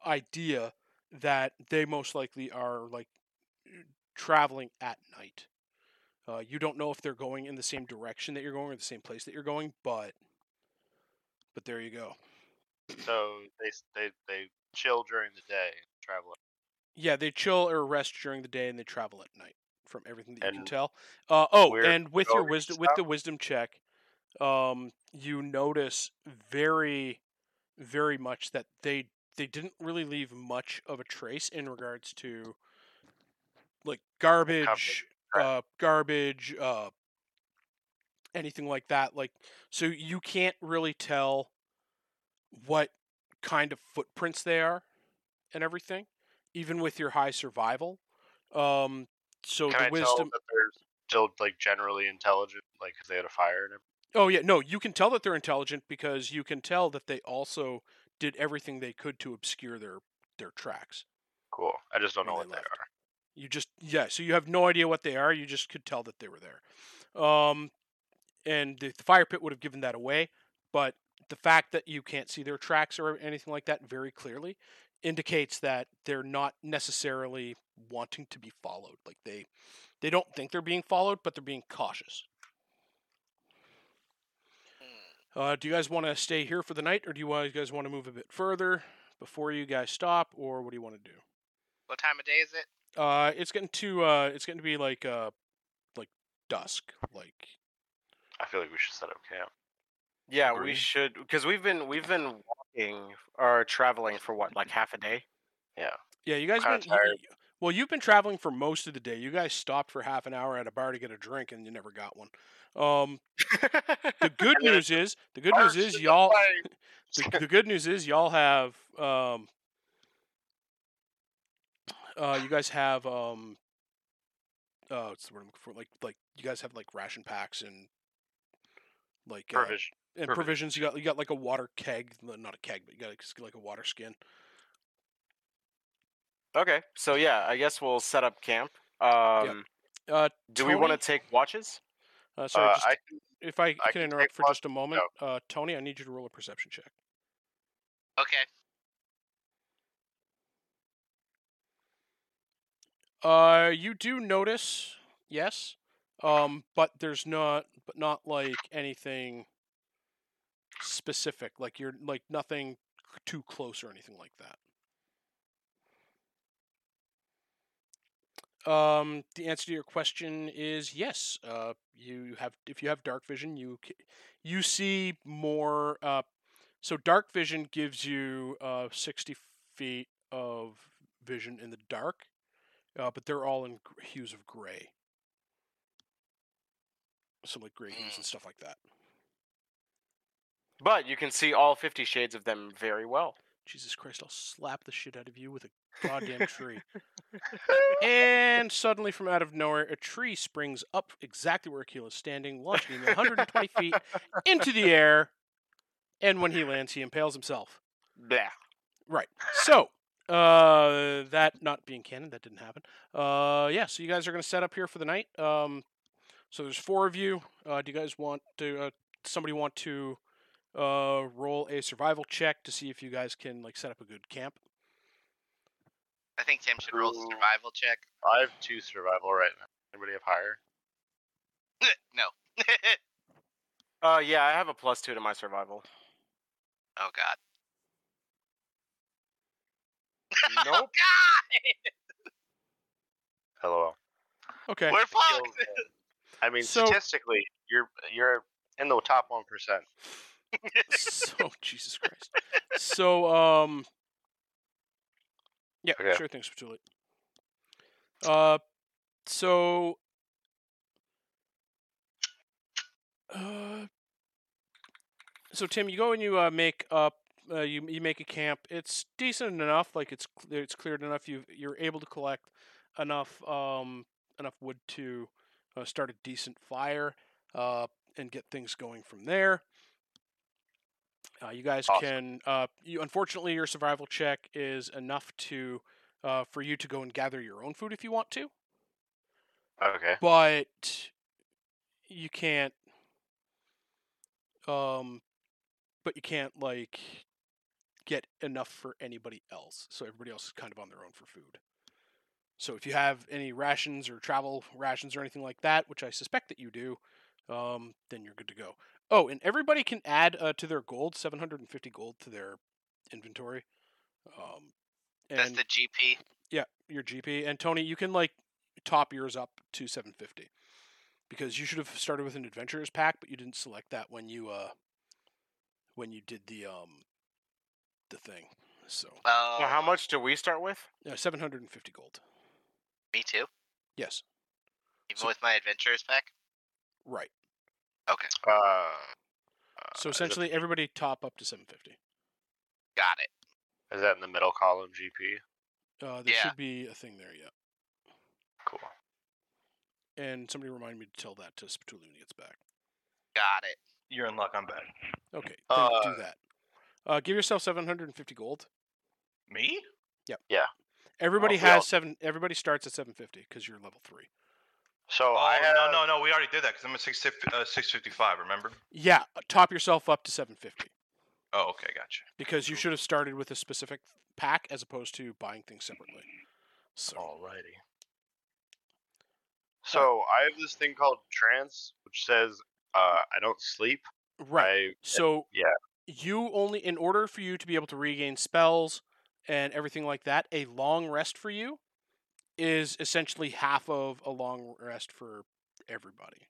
idea that they most likely are like traveling at night. Uh, you don't know if they're going in the same direction that you're going or the same place that you're going, but but there you go. So they they they chill during the day, and travel. Yeah, they chill or rest during the day and they travel at night. From everything that you can tell. Uh, oh, and with your wisdom, with the wisdom check, um, you notice very, very much that they they didn't really leave much of a trace in regards to like garbage, uh, garbage, uh, anything like that. Like, so you can't really tell what kind of footprints they are and everything, even with your high survival. Um, so Can the I wisdom. tell that they're still like generally intelligent, like 'cause they had a fire and everything? Oh yeah, no, you can tell that they're intelligent because you can tell that they also did everything they could to obscure their their tracks. Cool. I just don't know what they they left. are. You just yeah, so you have no idea what they are. You just could tell that they were there. Um, and the, the fire pit would have given that away, but the fact that you can't see their tracks or anything like that very clearly indicates that they're not necessarily wanting to be followed. Like they they don't think they're being followed, but they're being cautious. Uh, do you guys want to stay here for the night, or do you guys want to move a bit further before you guys stop, or what do you want to do? What time of day is it? Uh, it's getting to uh, it's getting to be like uh, like dusk. Like I feel like we should set up camp. Yeah, we should because we've been we've been walking or traveling for what like half a day. yeah, Yeah, you guys Kinda been, tired. you- Well, you've been traveling for most of the day. You guys stopped for half an hour at a bar to get a drink, and you never got one. Um, the good news is, the good news is is y'all. the, the good news is y'all have um uh you guys have um uh what's the word I'm looking for like like you guys have like ration packs and like uh, Provision. And provisions you got you got like a water keg not a keg but you got like, a water skin okay, so yeah, I guess we'll set up camp. Um, uh Do we want to take watches? uh, sorry Uh, just, I can, if I, I can can interrupt for one- just a moment uh Tony I need you to roll a perception check Okay. Uh, you do notice, yes, um, but there's not, but not like anything specific. Like you're like nothing too close or anything like that. Um, the answer to your question is yes. Uh, you have if you have dark vision, you you see more. Uh, so dark vision gives you uh sixty feet of vision in the dark uh, but they're all in hues of gray. So like gray hues and stuff like that. But you can see all 50 shades of them very well. Jesus Christ, I'll slap the shit out of you with a goddamn tree. and suddenly, from out of nowhere, a tree springs up exactly where Akil is standing, launching him 120 feet into the air. And when he lands, he impales himself. Blah. Right. So, uh, that not being canon, that didn't happen. Uh, yeah. So you guys are gonna set up here for the night. Um, so there's four of you. Uh, do you guys want to? Uh, somebody want to uh roll a survival check to see if you guys can like set up a good camp? I think Tim should roll the Ooh. survival check. I have two survival right now. Anybody have higher? no. Uh, yeah, I have a plus two to my survival. oh God. Nope. Oh God. LOL. Okay. We're fucked. I mean, So- statistically, you're you're in the top one percent. So Jesus Christ. So um. Yeah, Okay. sure thing, Spatooli. Uh, so. Uh, so Tim, you go and you uh, make up. Uh, you you make a camp. It's decent enough. Like it's it's cleared enough. You you're able to collect enough um enough wood to uh, start a decent fire uh and get things going from there. Uh, you guys Awesome. can. Uh, you unfortunately your survival check is enough to uh, for you to go and gather your own food if you want to, Okay. but you can't. Um, but you can't like get enough for anybody else. So everybody else is kind of on their own for food. So if you have any rations or travel rations or anything like that, which I suspect that you do, um, then you're good to go. Oh, and everybody can add uh, to their gold 750 gold to their inventory. Um, That's and the GP. yeah, your GP and Tony, you can like top yours up to 750 because you should have started with an adventurers pack, but you didn't select that when you uh when you did the um the thing. So Oh, Well, how much do we start with? yeah, 750 gold. Me too. Yes, Even So- with my adventurers pack. right. Okay, Uh, uh, So is it- essentially, everybody top up to 750. got it. is that in the middle column GP? Uh, there Yeah. should be a thing there, yeah. Cool. And somebody remind me to tell that to Spatooli when he gets back. Got it. You're in luck. I'm back. Okay, then do Uh, that. Uh, give yourself 750 gold. Me? Yep. Yeah. Everybody we all- has seven. Everybody starts at 750 because you're level three. So Oh, I have no, no, no. We already did that because I'm at six, uh, 655, remember? Yeah, top yourself up to 750 Oh, okay, gotcha. because you should have started with a specific pack as opposed to buying things separately. So Alrighty. So I have this thing called trance, which says uh, I don't sleep. right. I, So yeah. you only in order for you to be able to regain spells and everything like that, a long rest for you is essentially half of a long rest for everybody.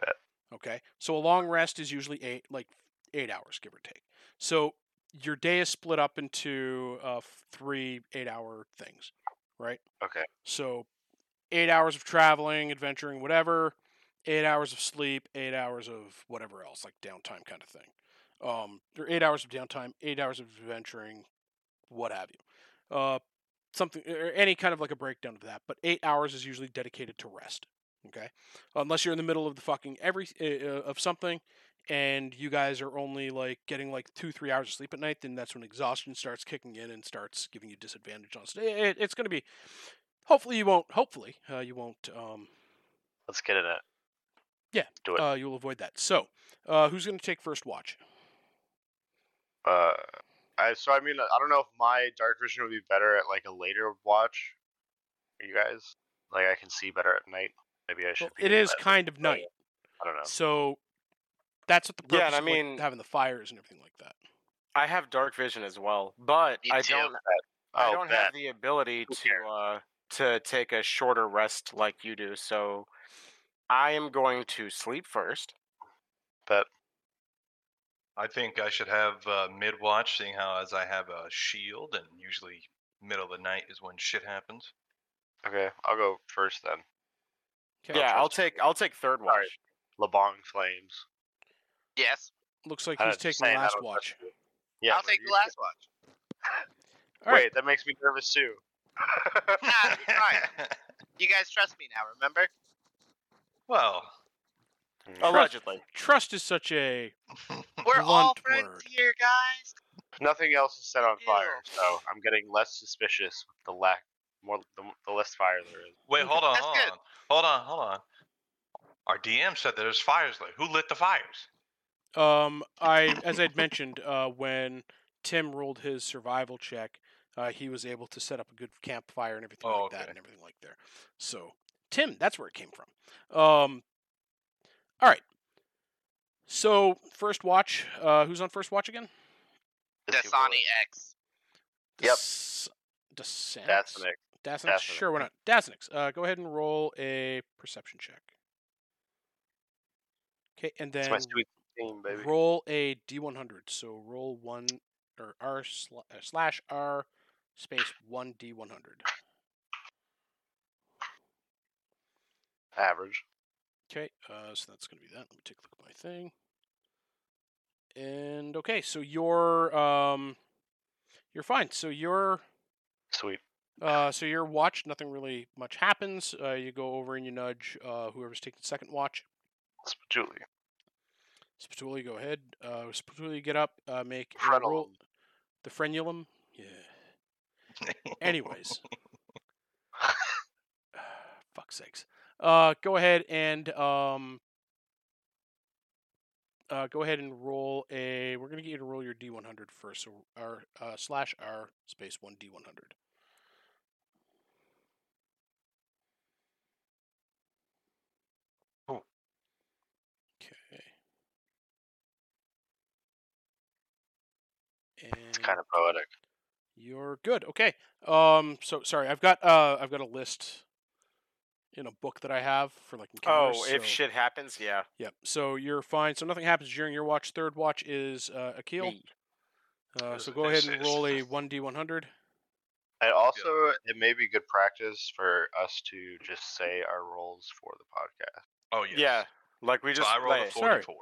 Bet. Okay. So a long rest is usually eight like eight hours, give or take. So your day is split up into uh, three eight hour things. right? Okay. So, eight hours of traveling, adventuring, whatever. Eight hours of sleep, eight hours of whatever else, like downtime kind of thing. Um, or eight hours of downtime, eight hours of adventuring, what have you. Uh, something or any kind of like a breakdown of that. But eight hours is usually dedicated to rest. Okay, unless you're in the middle of the fucking every uh, of something, and you guys are only like getting like two three hours of sleep at night, then that's when exhaustion starts kicking in and starts giving you disadvantage on. St- it, it's going to be. Hopefully you won't. Hopefully uh, you won't. Um, Let's get in it. Yeah, Do it. uh, you'll avoid that. So, uh, who's going to take first watch? Uh, I so I mean I don't know if my dark vision would be better at like a later watch. You guys, like I can see better at night. Maybe I should. Well, be it doing is that. kind of night, I don't know. so that's what the purpose Yeah, and I of, like, mean- having the fires and everything like that. I have dark vision as well, but Me I too. don't. I Oh, don't bet. have the ability to uh, to take a shorter rest like you do. So I am going to sleep first. Bet. I think I should have uh, mid watch, seeing how as I have a shield, and usually middle of the night is when shit happens. Okay, I'll go first then. 'Kay. yeah, I'll trust take I'll take third watch. Alright. LeBong Flames. Yes, Looks like he's taking saying, I last watch. Yeah, I'll take the you- last watch. All Wait, right. that makes me nervous too. Nah, it's. You guys trust me now, remember? well, Allegedly. Trust is such a We're all Blunt friends word. here, guys. Nothing else is set on fire, so I'm getting less suspicious with the lack, more the, the less fire there is. wait, hold on, That's hold good. on, hold on, hold on. Our DM said that there's fires lit. Who lit the fires? Um, I as I'd mentioned, uh, when Tim rolled his survival check, uh, he was able to set up a good campfire and everything Oh, like that and everything like there. So Tim, that's where it came from. Um, all right. So first watch. Uh, who's on first watch again? Just keep Dasani. X. Yep. Des- Desanix? That's Nick. Dasanix? Dasanix. Sure, why not? Dasanix, uh, go ahead and roll a perception check. Okay, and then my sweet team, baby. roll a d100. So roll one or r sla- uh, slash r space one d100. Average. Okay, uh, so that's going to be that. Let me take a look at my thing. And okay, so you're um, you're fine. So you're Sweet. Uh, so your watch, nothing really much happens. Uh, you go over and you nudge uh, whoever's taking the second watch. Julie. Spatooli, go ahead. Uh, Spatooli, get up. Uh, make a Frenulum. roll. The frenulum. Yeah. Anyways. Fuck sakes. Uh, go ahead and um. Uh, go ahead and roll a. We're gonna get you to roll your D100 first. So R uh, slash R space one D100. Cool. Okay. It's kind of poetic. You're good. Okay. Um. So sorry, I've got uh, I've got a list in a book that I have for like Oh, if so- shit happens, yeah. Yep. So you're fine. So nothing happens during your watch. Third watch is uh, Akil. Me. Uh, so go ahead and roll a one d one hundred. And also, it may be good practice for us to just say our rolls for the podcast. Oh yes. Yeah. Like we So just I rolled a lay. Sorry. 44.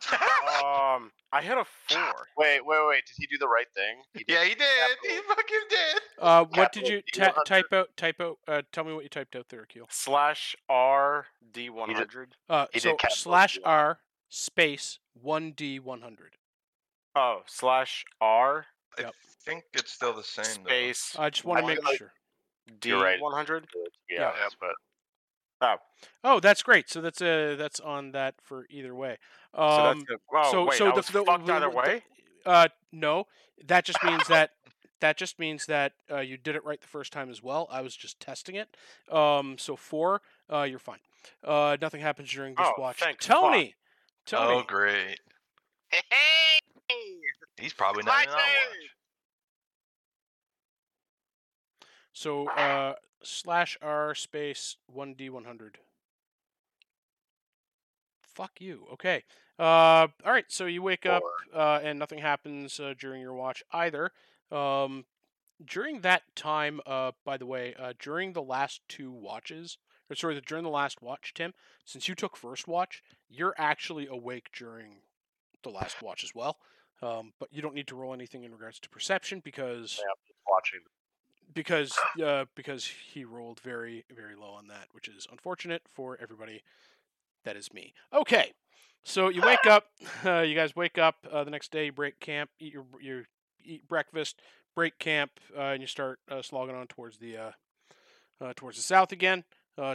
55. Um, I hit a four. Wait, wait, wait. Did he do the right thing? He yeah, he did. He fucking did. Uh, what did you ta- type out? Type out. Uh, tell me what you typed out there, Akil. Slash R D one hundred. Uh, He so did slash D100. R space one d one hundred. Oh, slash R Yep. I think it's still the same. space I just want to make like- sure. D You're one hundred. Yeah, Yeah. but Oh, oh, that's great. So that's uh that's on that for either way. So that's Um, the, oh, so wait, so I the, was the, fucked the- either the- way. Uh, no, that just means that that just means that uh, you did it right the first time as well. I was just testing it. Um, so four, uh, you're fine. Uh, nothing happens during this Oh, watch. thank Tony. Tony, Oh great. Hey, hey! He's probably not even on watch. so uh, slash R space one D one hundred. Fuck you. Okay. Uh, all right. So you wake up uh, and nothing happens uh, during your watch either. Um, during that time, uh, by the way, uh, during the last two watches, or sorry, the- during the last watch, Tim, since you took first watch, you're actually awake during the last watch as well. Um, but you don't need to roll anything in regards to perception because Yeah, watching. Because uh, because he rolled very very low on that, which is unfortunate for everybody. That is me. Okay, so you wake up. Uh, you guys wake up uh, the next day. You break camp. Eat your your eat breakfast. Break camp, uh, and you start uh, slogging on towards the uh, towards the south again,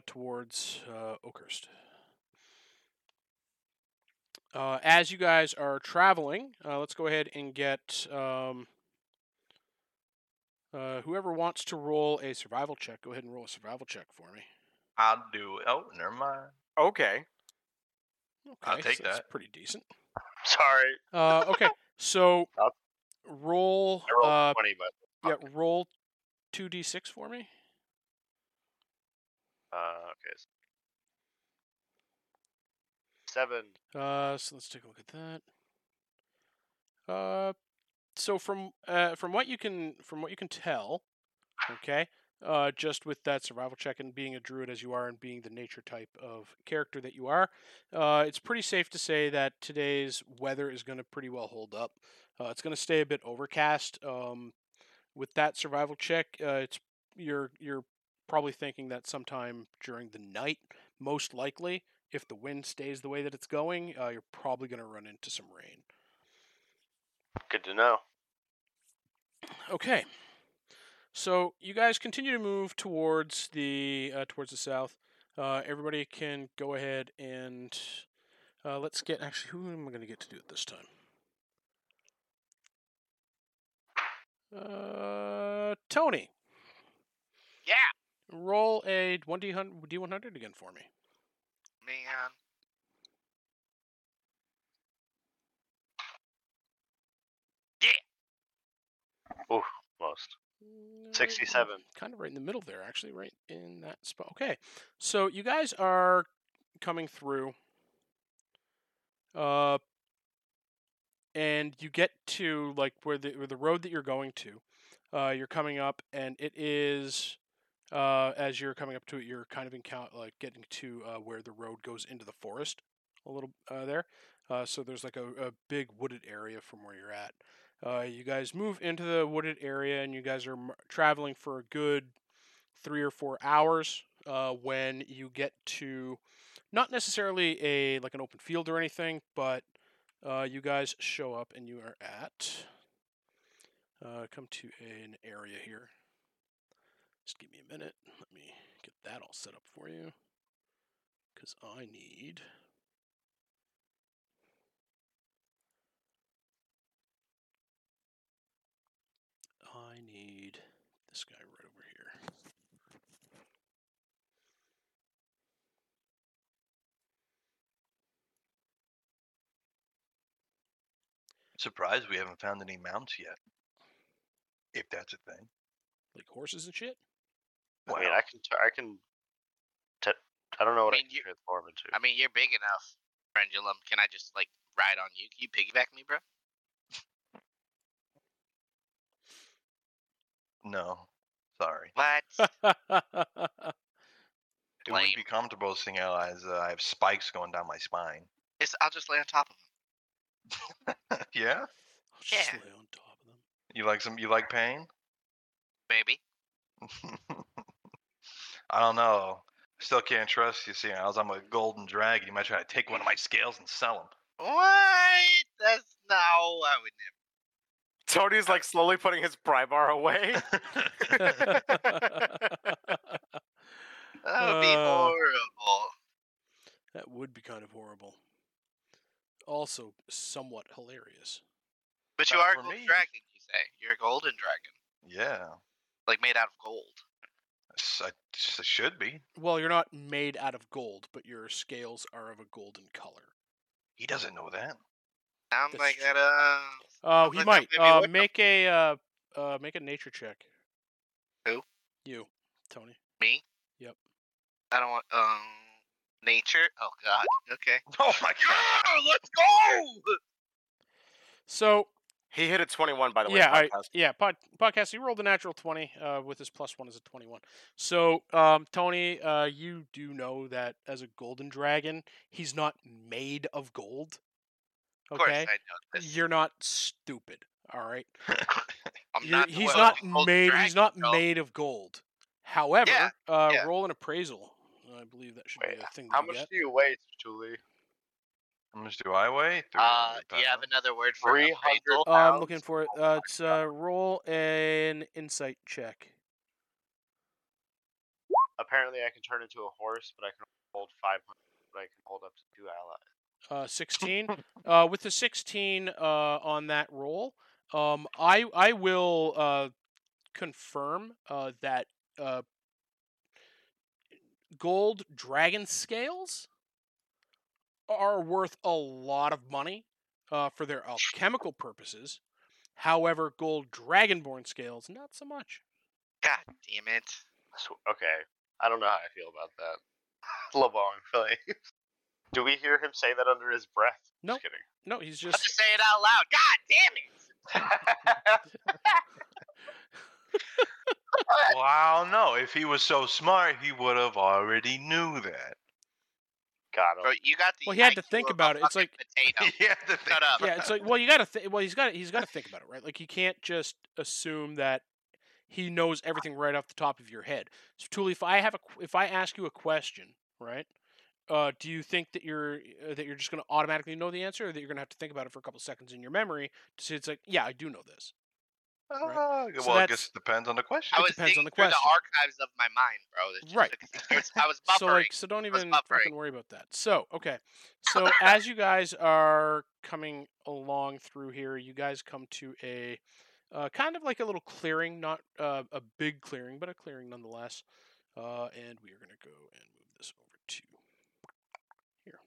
towards Oakhurst. As you guys are traveling, let's go ahead and get um, uh, whoever wants to roll a survival check. Go ahead and roll a survival check for me. I'll do it. Oh, never mind. Okay. Okay, I'll take so that's that. pretty decent. Sorry, Uh, okay, so Up. roll. I Uh, twenty, but yeah, roll two d six for me. uh, okay. Seven. Uh, so let's take a look at that. Uh, so from uh from what you can from what you can tell, okay, uh, just with that survival check and being a druid as you are and being the nature type of character that you are, uh, it's pretty safe to say that today's weather is going to pretty well hold up. Uh, it's going to stay a bit overcast. Um, with that survival check, uh, it's you're you're probably thinking that sometime during the night, most likely, if the wind stays the way that it's going, uh, you're probably going to run into some rain. Good to know. Okay. So you guys continue to move towards the uh, towards the south. Uh, everybody can go ahead and uh, let's get. Actually, who am I going to get to do it this time? Uh, Tony. Yeah. Roll a one d d one hundred again for me. Man. Oh, most. 67. Kind of right in the middle there, actually, right in that spot. Okay, so you guys are coming through, uh, and you get to like where the where the road that you're going to. Uh, you're coming up, and it is uh, as you're coming up to it, you're kind of encounter like getting to uh, where the road goes into the forest a little uh, there. Uh, so there's like a, a big wooded area from where you're at. Uh, you guys move into the wooded area, and you guys are m- traveling for a good three or four hours. Uh, when you get to not necessarily a like an open field or anything, but uh, you guys show up and you are at uh, come to an area here. Just give me a minute. Let me get that all set up for you, because I need. I need this guy right over here. Surprised we haven't found any mounts yet. If that's a thing. Like horses and shit. I mean, I can. T- I can. T- I don't know what I, mean, can you- transform into. I mean, you're big enough, Pendulum. Can I just like ride on you? Can you piggyback me, bro? No. Sorry. What? It wouldn't be comfortable seeing how as uh, I have spikes going down my spine. It's, I'll just lay on top of him. yeah? I'll just Yeah. lay on top of them. You like some you like pain? Maybe. I don't know. Still can't trust you seeing as I'm a golden dragon. You might try to take one of my scales and sell them. What? That's no. I would Tony's like slowly putting his pry bar away. That would be Uh, horrible. that would be kind of horrible. Also, somewhat hilarious. But you not are a for golden me. dragon. You say you're a golden dragon, yeah. like made out of gold. I should be. Well, you're not made out of gold, but your scales are of a golden color. He doesn't know that. Sounds That's like true. that. Uh, Oh, he like might. might Uh, what- make a uh, uh, make a nature check. Who? You, Tony. me. Yep. I don't want. Um, nature. Oh God. Okay. Oh my god! Let's go. So He hit a 21, by the way. yeah, I, podcast. yeah. Pod, podcast. He rolled a natural twenty uh, with his plus one as a twenty-one. So, um, Tony, uh, you do know that as a golden dragon, he's not made of gold. Of course, Okay, I know this. you're not stupid. All right, I'm not the he's not made. dragon, He's not bro. made of gold. However, Yeah, uh, yeah. roll an appraisal. I believe that should Wait, be a thing. How much get. do you weigh, Julie? How much do I weigh? Uh, do you have another word for 300? Uh, I'm looking for it. Oh Uh, it's uh, roll an insight check. Apparently, I can turn into a horse, but I can hold 500. But I can hold up to two allies. Uh, 16. uh, with the 16 uh, on that roll, um, I I will uh, confirm uh, that uh, gold dragon scales are worth a lot of money uh, for their alchemical purposes. However, gold dragonborn scales, not so much. God damn it! So, okay, I don't know how I feel about that. Lebong, Philly. Do we hear him say that under his breath? No. Just kidding. No, he's just. just say it out loud. God damn it! Wow, no. If he was so smart, he would have already knew that. Got him. Bro, you got the. Well, he had to think about it. It's like- potato. He had to think Shut up. yeah, it's like well, you gotta th- well, he's got he's got to think about it, right? Like you can't just assume that he knows everything right off the top of your head. So, Tuli, if I have a if I ask you a question, right? Uh, do you think that you're uh, that you're just going to automatically know the answer, or that you're going to have to think about it for a couple seconds in your memory to see? it's like, yeah, I do know this. Right. Ah, So well, I guess it depends on the question. I It was depends on the question. the archives of my mind, bro. Just Right. like- I was, buffering. So like, so don't even fucking worry about that. So okay, so as you guys are coming along through here, you guys come to a uh, kind of like a little clearing, not uh, a big clearing, but a clearing nonetheless. Uh, and we are gonna go and move this over to here.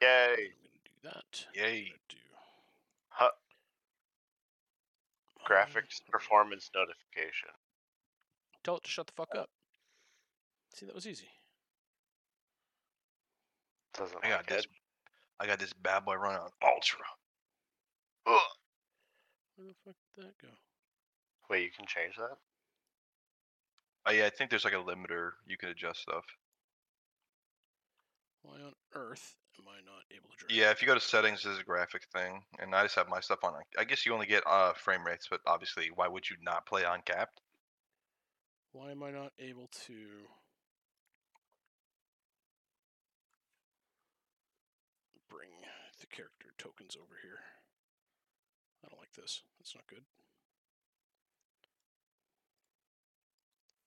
Yay. I'm gonna do that. I'm Yay. gonna do, Huh. um, Graphics performance notification. Tell it to shut the fuck uh, up. See, that was easy. Doesn't I got like this. it. I got this bad boy running on ultra. Ugh. Where the fuck did that go? Wait, you can change that? Oh yeah, I think there's like a limiter. You can adjust stuff. Why on earth am I not able to? Yeah, if you go to settings, there's a graphic thing, and I just have my stuff on. I guess you only get uh frame rates, but obviously, why would you not play on capped? Why am I not able to bring the character tokens over here? I don't like this. That's not good.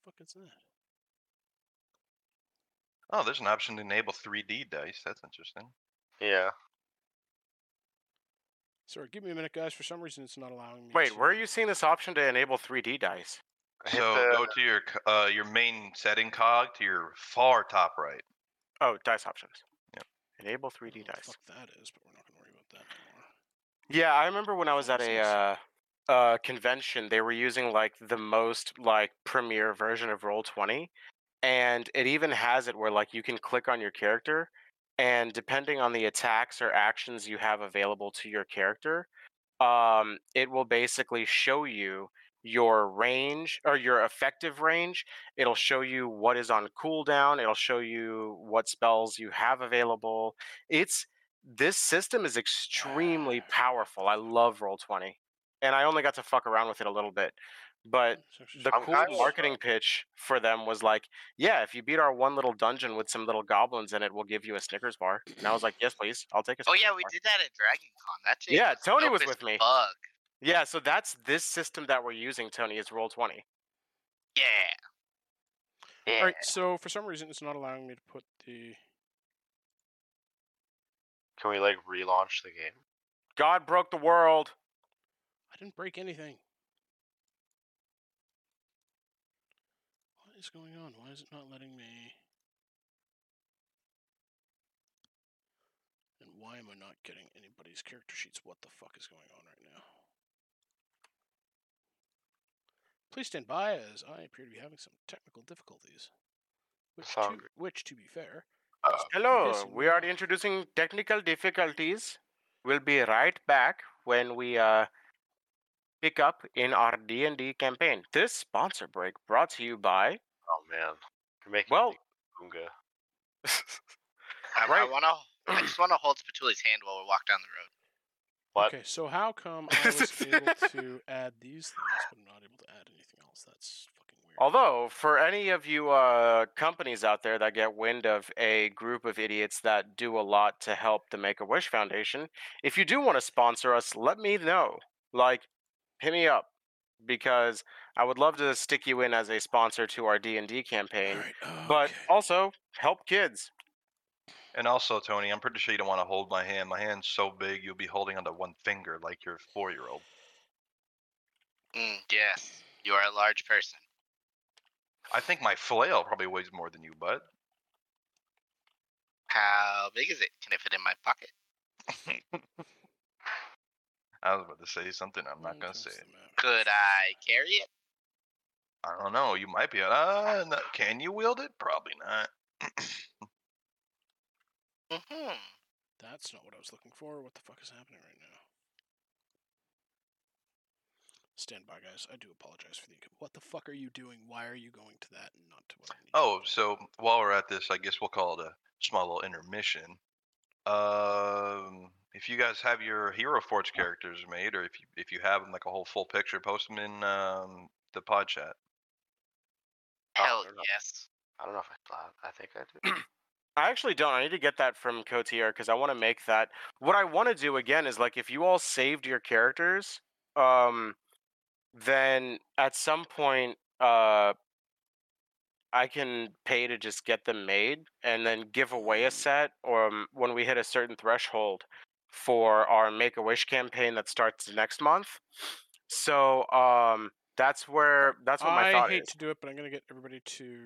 Fuck is that? Oh, there's an option to enable 3D dice. That's interesting. Yeah. Sorry, give me a minute, guys. For some reason, it's not allowing me. Wait, to... where are you seeing this option to enable 3D dice? So the- go to your uh your main setting cog to your far top right. Oh, dice options. Yep. Enable 3D know dice. Fuck that is, but we're not gonna worry about that anymore. Yeah, I remember when I was at a uh, uh, convention, they were using like the most like premier version of Roll Twenty, and it even has it where like you can click on your character, and depending on the attacks or actions you have available to your character, um, it will basically show you your range or your effective range. It'll show you what is on cooldown. It'll show you what spells you have available. It's this system is extremely powerful. I love Roll20. And I only got to fuck around with it a little bit. But the I'm cool marketing pitch for them was like, yeah, if you beat our one little dungeon with some little goblins in it, we'll give you a Snickers bar. And I was like, yes, please. I'll take a Snickers Oh Snickers yeah, we did that at Dragon Con. That Yeah, Tony was with me. Fuck. Yeah, so that's this system that we're using, Tony, is Roll20. Yeah. Yeah. All right, so for some reason, it's not allowing me to put the. Can we like relaunch the game? God broke the world. I didn't break anything. What is going on? Why is it not letting me? And why am I not getting anybody's character sheets? What the fuck is going on right now? Please stand by as I appear to be having some technical difficulties. Which, to, which to be fair, Uh, Hello, we are introducing technical difficulties. We'll be right back when we uh pick up in our D&D campaign. This sponsor break brought to you by man, you're making Well- me think I, Right. I want to. I just want to hold Spatooli's hand while we walk down the road. What? Okay, so how come I was able to add these things, but I'm not able to add anything else? That's fucking weird. Although, for any of you uh, companies out there that get wind of a group of idiots that do a lot to help the Make a Wish Foundation, if you do want to sponsor us, let me know. Like, hit me up because I would love to stick you in as a sponsor to our D and D campaign. Alright, But okay. also help kids. And also, Tony, I'm pretty sure you don't want to hold my hand. My hand's so big, you'll be holding onto one finger like you're four-year-old. Mm, yes, you are a large person. I think my flail probably weighs more than you, bud. How big is it? Can it fit in my pocket? I was about to say something. I'm not gonna say it. the? Could I carry it? I don't know. You might be. Uh, no, can you wield it? Probably not. Mm-hmm. That's not what I was looking for. What the fuck is happening right now? Stand by, guys. I do apologize for the. What the fuck are you doing? Why are you going to that and not to what I need? Oh, so while we're at this, I guess we'll call it a small little intermission. Um, if you guys have your Hero Forge characters made, or if you if you have them like a whole full picture, post them in um, the pod chat. Oh, Hell they're yes. I don't know if I thought. I think I do. I actually don't. I need to get that from Cotier because I want to make that. What I want to do again is like if you all saved your characters, um, then at some point, uh, I can pay to just get them made and then give away a set, or um, when we hit a certain threshold for our Make a Wish campaign that starts next month. So um, that's where that's what my I thought hate is. to do it, but I'm gonna get everybody to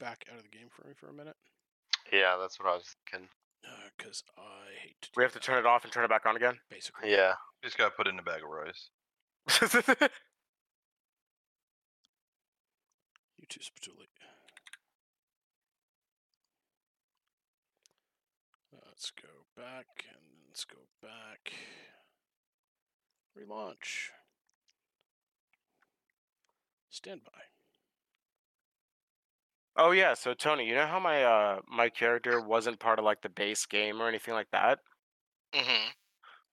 back out of the game for me for a minute. Yeah, that's what I was thinking. Because I hate to. Do We have to turn it off and turn it back on again. Basically. Yeah. Just gotta put in a bag of rice. You too, Spatooli. Let's go back and let's go back. Relaunch. Standby. Oh yeah, so Tony, you know how my uh my character wasn't part of like the base game or anything like that? Mm-hmm.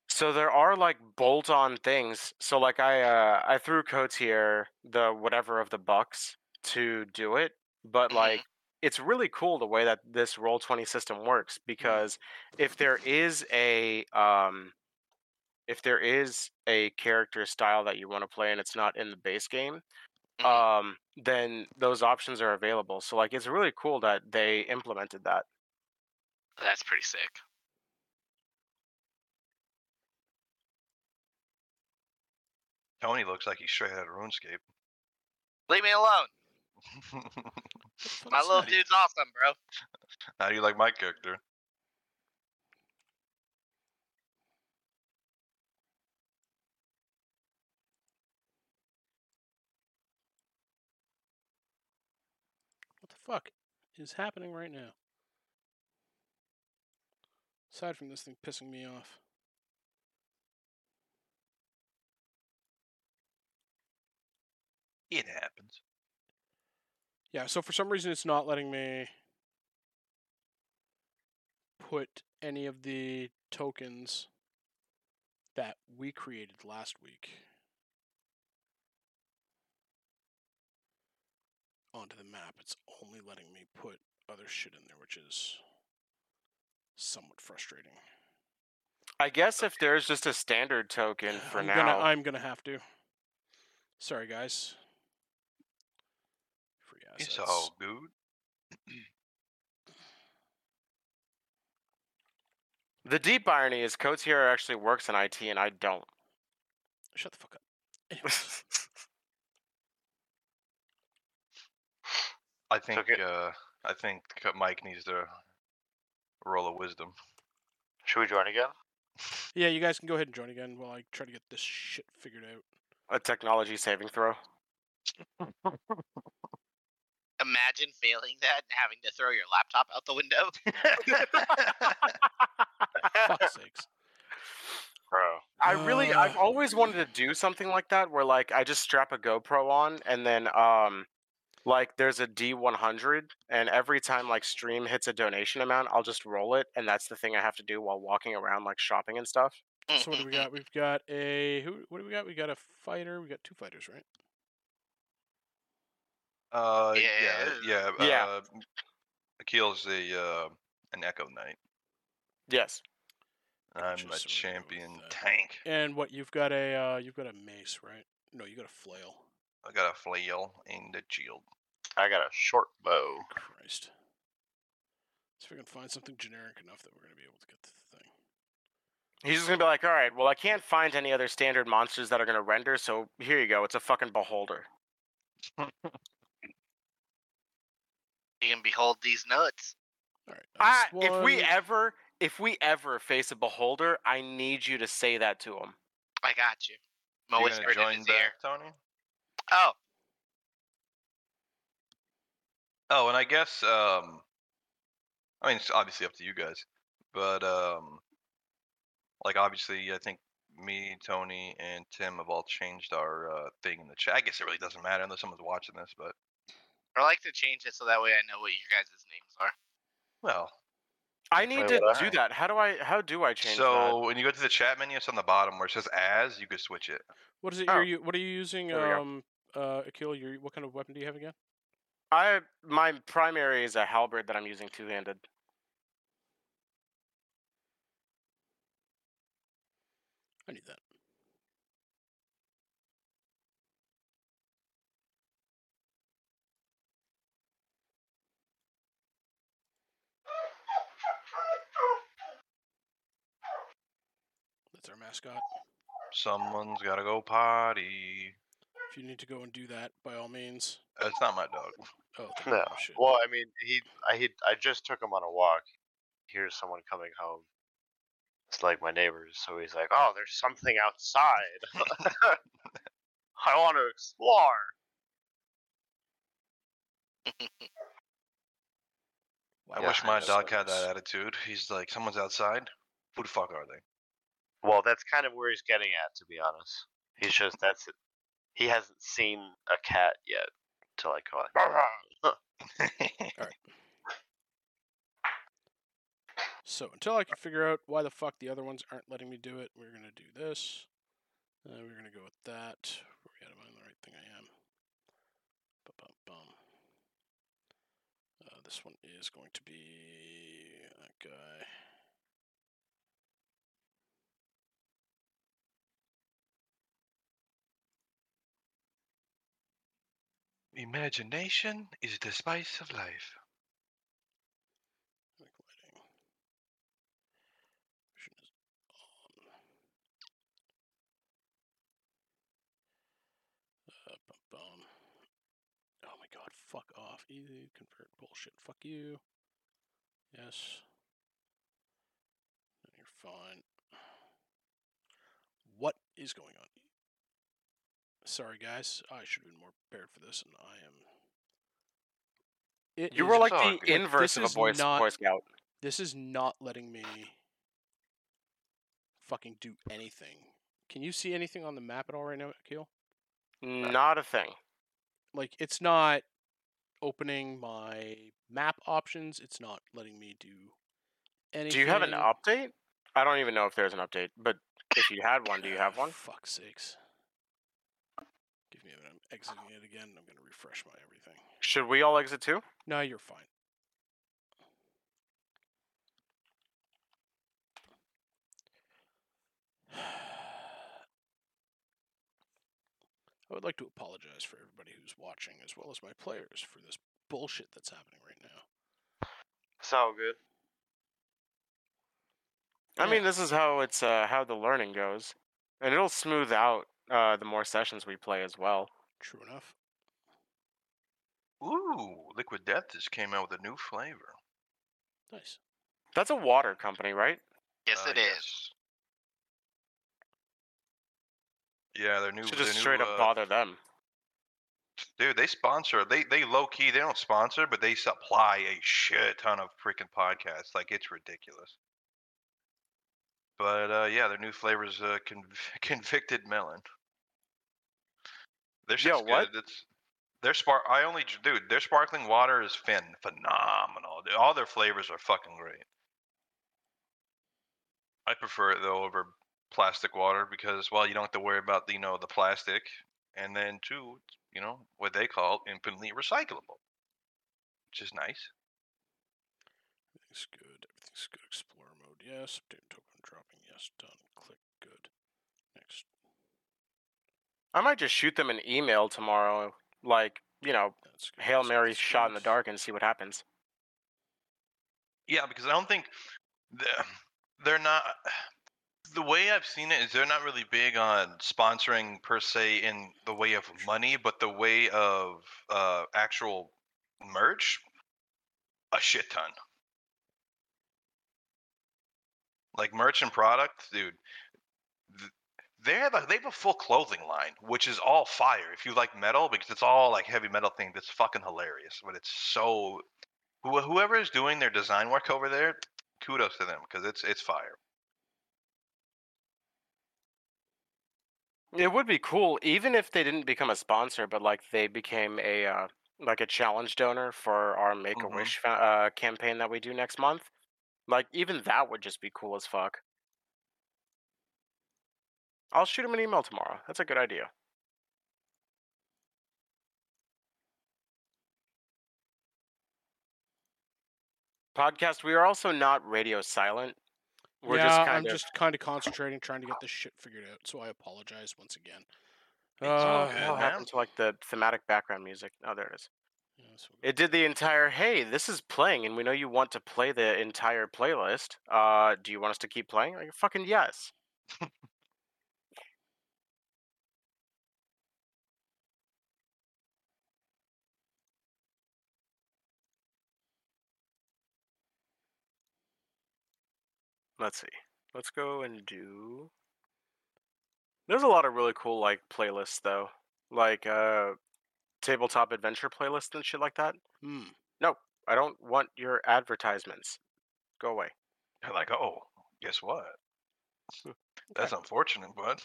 So there are like bolt-on things. So like I uh I threw coats here, the whatever of the bucks to do it, but Mhm. like it's really cool the way that this roll 20 system works because if there is a um if there is a character style that you want to play and it's not in the base game, Mhm. um then those options are available. So like it's really cool that they implemented that. That's pretty sick. Tony looks like he's straight out of RuneScape. Leave me alone. What the fuck My little that? dude's awesome, bro. How do you like my character? What the fuck is happening right now? Aside from this thing pissing me off. It happens. Yeah, so for some reason it's not letting me put any of the tokens that we created last week onto the map. It's only letting me put other shit in there, which is somewhat frustrating. I guess if there's just a standard token for I'm now. Gonna, I'm gonna have to. Sorry, guys. Assets. It's all good. The deep irony is Coates here actually works in IT and I don't. Shut the fuck up. I think okay. uh, I think Mike needs to roll of wisdom. Should we join again? yeah, you guys can go ahead and join again while I try to get this shit figured out. A technology saving throw. Imagine failing that and having to throw your laptop out the window. Fuck's sakes. Bro. I I really, I've Uh. always wanted to do something like that, where like I just strap a GoPro on, and then um, like there's a D100, and every time like stream hits a donation amount, I'll just roll it, and that's the thing I have to do while walking around like shopping and stuff. So what do we got? We've got a who? What do we got? We got a fighter. We got two fighters, right? Uh, yeah, Yeah. yeah. Yeah. Uh, Akil's a uh, an Echo Knight. Yes. I'm Gotcha, a so we're gonna go with champion tank. And what you've got a uh, you've got a mace, right? No, you got a flail. I got a flail and a shield. I got a short bow. Christ. See if I can find something generic enough that we're gonna be able to get to the thing. He's just gonna be like, all right, well, I can't find any other standard monsters that are gonna render, so here you go. It's a fucking beholder. You can behold these nuts. All right. I, if we ever, if we ever face a beholder, I need you to say that to him. I got you. I'm You gonna gonna whisper it in join his ear. back, Tony? Oh, Oh, and I guess um, I mean it's obviously up to you guys, but um, like obviously I think me, Tony, and Tim have all changed our uh, thing in the chat. I guess it really doesn't matter unless someone's watching this, but I like to change it so that way I know what your guys' names are. well. I need to do that. that. How do I? How do I change So when you go to the chat menu, it's on the bottom where it says "as." You could switch it. what is it? Oh. You're, you what are you using? There we go. Um, uh, Akil, you what kind of weapon do you have again? I my primary is a halberd that I'm using two-handed. I need that. Mascot. Someone's gotta go potty. If you need to go and do that, by all means. That's not my dog. Oh, No. oh, shit. Well, I mean, he, I, he, I just took him on a walk. Here's someone coming home. It's like my neighbors, so he's like, "Oh, there's something outside. I want to explore." I Wow, wish my dog had that attitude. He's like, someone's outside. Who the fuck are they? Well, that's kind of where he's getting at, to be honest. He's just that's it. He hasn't seen a cat yet to like go like. So until I can figure out why the fuck the other ones aren't letting me do it, we're gonna do this. Uh, we're gonna go with that. Where we at? Am I on the right thing? I am. Ba-bum-bum. Uh, this one is going to be that guy. Imagination is the spice of life. Uh. Oh my god, fuck off. Easy convert bullshit. Fuck you. Yes. You're fine. What is going on? Sorry, guys. I should have been more prepared for this, and I am. It You were like the good. inverse this of a boy, not- boy scout. this is not letting me fucking do anything. Can you see anything on the map at all right now, Akil? Not a thing. Like it's not opening my map options. It's not letting me do anything. Do you have an update? I don't even know if there's an update, but if you had one, do you have ah, one? Fuck's sakes. Give me a minute. I'm exiting it again. I'm gonna refresh my everything. Should we all exit too? No, you're fine. I would like to apologize for everybody who's watching, as well as my players, for this bullshit that's happening right now. It's all good. I mean, this is how it's uh, how the learning goes, and it'll smooth out uh, the more sessions we play as well. True enough. Ooh, Liquid Death just came out with a new flavor. Nice. That's a water company, right? Yes, Uh, it is. yes. Yeah, their new. Should their just new, straight up uh, bother them. Dude, they sponsor. They they low key. They don't sponsor, but they supply a shit ton of freaking podcasts. Like it's ridiculous. But uh, yeah, their new flavors uh, conv- convicted melon. Their Yo, shit's what? good. It's their spark. I only dude. Their sparkling water is fan phenomenal. Dude, All their flavors are fucking great. I prefer it though over plastic water because well, you don't have to worry about the, you know the plastic, and then two, you know what they call infinitely recyclable, which is nice. Everything's good. Everything's good. Explorer mode. Yes. Update token dropping. Yes. Done. Click. Good. Next. I might just shoot them an email tomorrow, like you know, hail mary shot in the dark, and see what happens. Yeah, because I don't think they're, they're not. The way I've seen it is they're not really big on sponsoring per se in the way of money, but the way of uh, actual merch, a shit ton. Like merch and product, dude. Th- They have a they have a full clothing line, which is all fire. If you like metal, because it's all like heavy metal thing, that's fucking hilarious. But it's so who, whoever is doing their design work over there, kudos to them because it's it's fire. It would be cool, even if they didn't become a sponsor, but like they became a uh, like a challenge donor for our Make a Wish uh, campaign that we do next month. Like even that would just be cool as fuck. I'll shoot him an email tomorrow. That's a good idea. Podcast. We are also not radio silent. We're yeah, just kind I'm of just kind of concentrating, trying to get this shit figured out. So I apologize once again. Uh, what happened to like the thematic background music. Oh, there it is. yeah, It did the entire. Hey, this is playing, and we know you want to play the entire playlist. Uh, do you want us to keep playing? Like, fucking yes. Let's see. Let's go and do. There's a lot of really cool like playlists though, like uh, tabletop adventure playlists and shit like that. Hmm. No, I don't want your advertisements. Go away. They're like, oh, guess what? That's unfortunate, bud.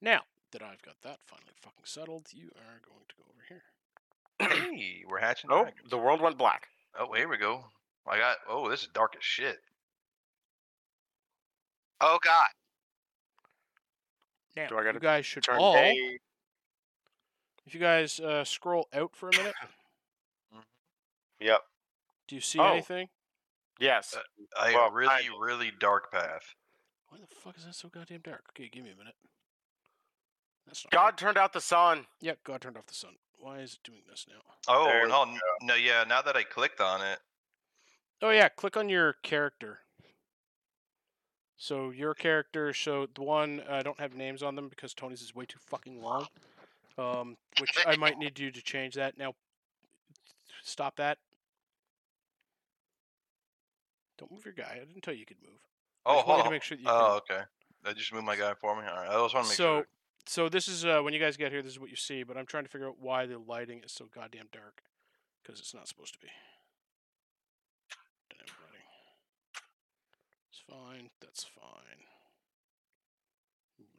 Now that I've got that finally fucking settled, you are going to go over here. hey, we're hatching Oh, dragons. the world went black. Oh, here we go. I got. Oh, this is dark as shit. Oh God. Now, Do I gotta you guys should Turn all, day. if you guys uh, scroll out for a minute, Yep. do you see Oh. anything? Yes. Uh, I Well, a really, kind of. really dark path. Why the fuck is that so goddamn dark? Okay, give me a minute. That's not God right. turned out the sun. Yep, God turned off the sun. Why is it doing this now? Oh There no, no, yeah. Now that I clicked on it, Oh yeah, click on your character. So your character, so the one I don't have names on them because Tony's is way too fucking long. Um, which I might need you to change that. Now, stop that. Don't move your guy. I didn't tell you you could move. Oh, hold on. make sure you oh, okay. I just moved my guy for me. All right. I just want to make so, sure. so this is uh, when you guys get here. This is what you see. But I'm trying to figure out why the lighting is so goddamn dark because it's not supposed to be. Dynamic lighting. It's fine. That's fine.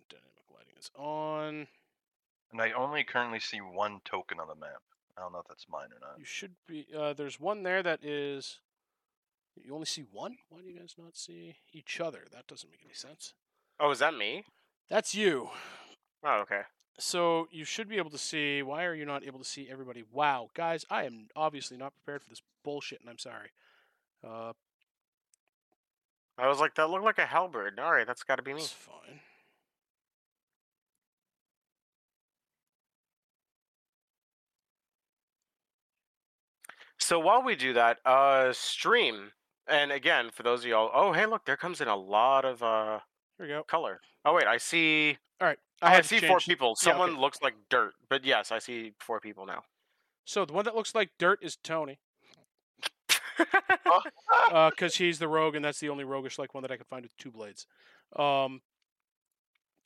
Dynamic lighting is on. And I only currently see one token on the map. I don't know if that's mine or not. You should be. Uh, there's one there that is. You only see one. Why do you guys not see each other? That doesn't make any sense. Oh, is that me? That's you. Oh, okay. So you should be able to see. Why are you not able to see everybody? Wow, guys, I am obviously not prepared for this bullshit, and I'm sorry. Uh, I was like, that looked like a halberd. All right, that's got to be me. it's fine. So while we do that, uh, stream, and again, for those of y'all, oh, hey, look, there comes in a lot of uh Here we go. color. Oh wait, I see. All right, I, I had to see four people. yeah, okay. Someone looks like dirt, but yes, I see four people now. So the one that looks like dirt is Tony, Because he's the rogue, and that's the only roguish like one that I could find with two blades. Um.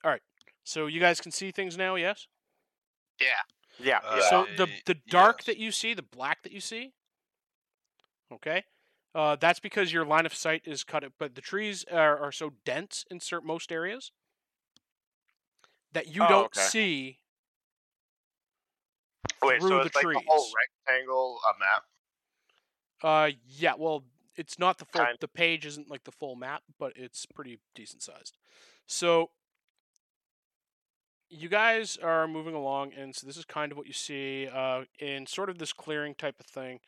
All right. So you guys can see things now, yes? Yeah. yeah. Uh. So the the dark yes. that you see, the black that you see, okay, Uh, that's because your line of sight is cut, but the trees are, are so dense in certain most areas that you Oh, don't okay. see Wait, through so the it's like the whole rectangle a map. Uh, yeah. Well, it's not the full. Kind- The page isn't like the full map, but it's pretty decent sized. So you guys are moving along, and so this is kind of what you see uh, in sort of this clearing type of thing.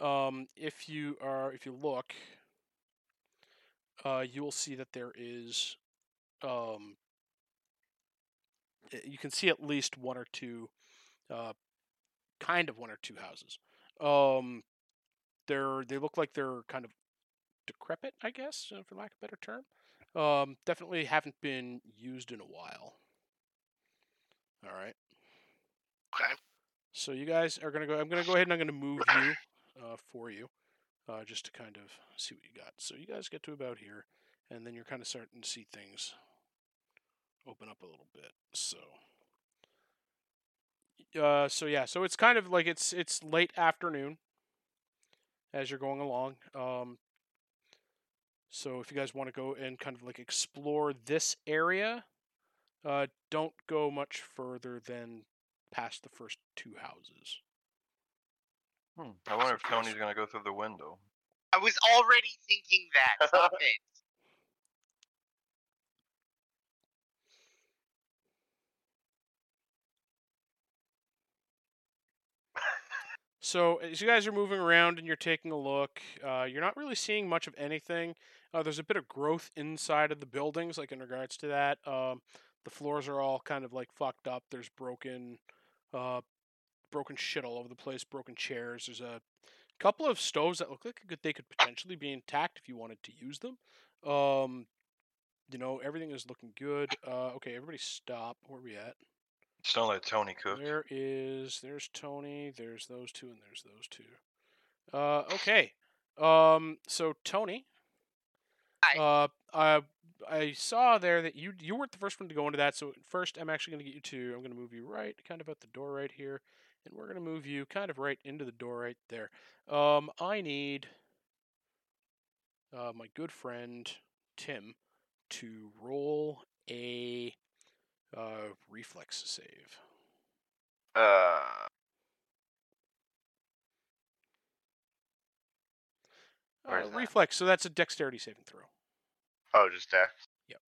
Um, if you are, if you look, uh, you will see that there is, um, you can see at least one or two, uh, kind of one or two houses. Um, they're they look like they're kind of decrepit, I guess, uh, for lack of a better term. Um, definitely haven't been used in a while. All right. Okay. So you guys are gonna go. I'm gonna go ahead and I'm gonna move you uh, for you, uh, just to kind of see what you got. So you guys get to about here, and then you're kind of starting to see things open up a little bit. So. Uh, so yeah, so it's kind of like it's it's late afternoon as you're going along. Um, so if you guys want to go and kind of like explore this area, uh, don't go much further than past the first two houses. Hmm. I wonder if Tony's gonna go through the window. I was already thinking that. Stop it. So as you guys are moving around and you're taking a look, uh, you're not really seeing much of anything. Uh, there's a bit of growth inside of the buildings, like in regards to that. Um, the floors are all kind of like fucked up. There's broken, uh, broken shit all over the place. Broken chairs. There's a couple of stoves that look like they could potentially be intact if you wanted to use them. Um, you know, everything is looking good. Uh, okay, everybody stop. Where are we at? It's not like Tony cook. There is there's Tony, there's those two, and there's those two. Uh, okay. Um, so Tony. Hi. Uh, I I saw there that you you weren't the first one to go into that. So first, I'm actually going to get you to. I'm going to move you right, kind of at the door right here, and we're going to move you kind of right into the door right there. Um, I need uh, my good friend Tim to roll a uh, reflex save. Uh, Uh, reflex. So that's a dexterity saving throw. oh, just dex. Yep.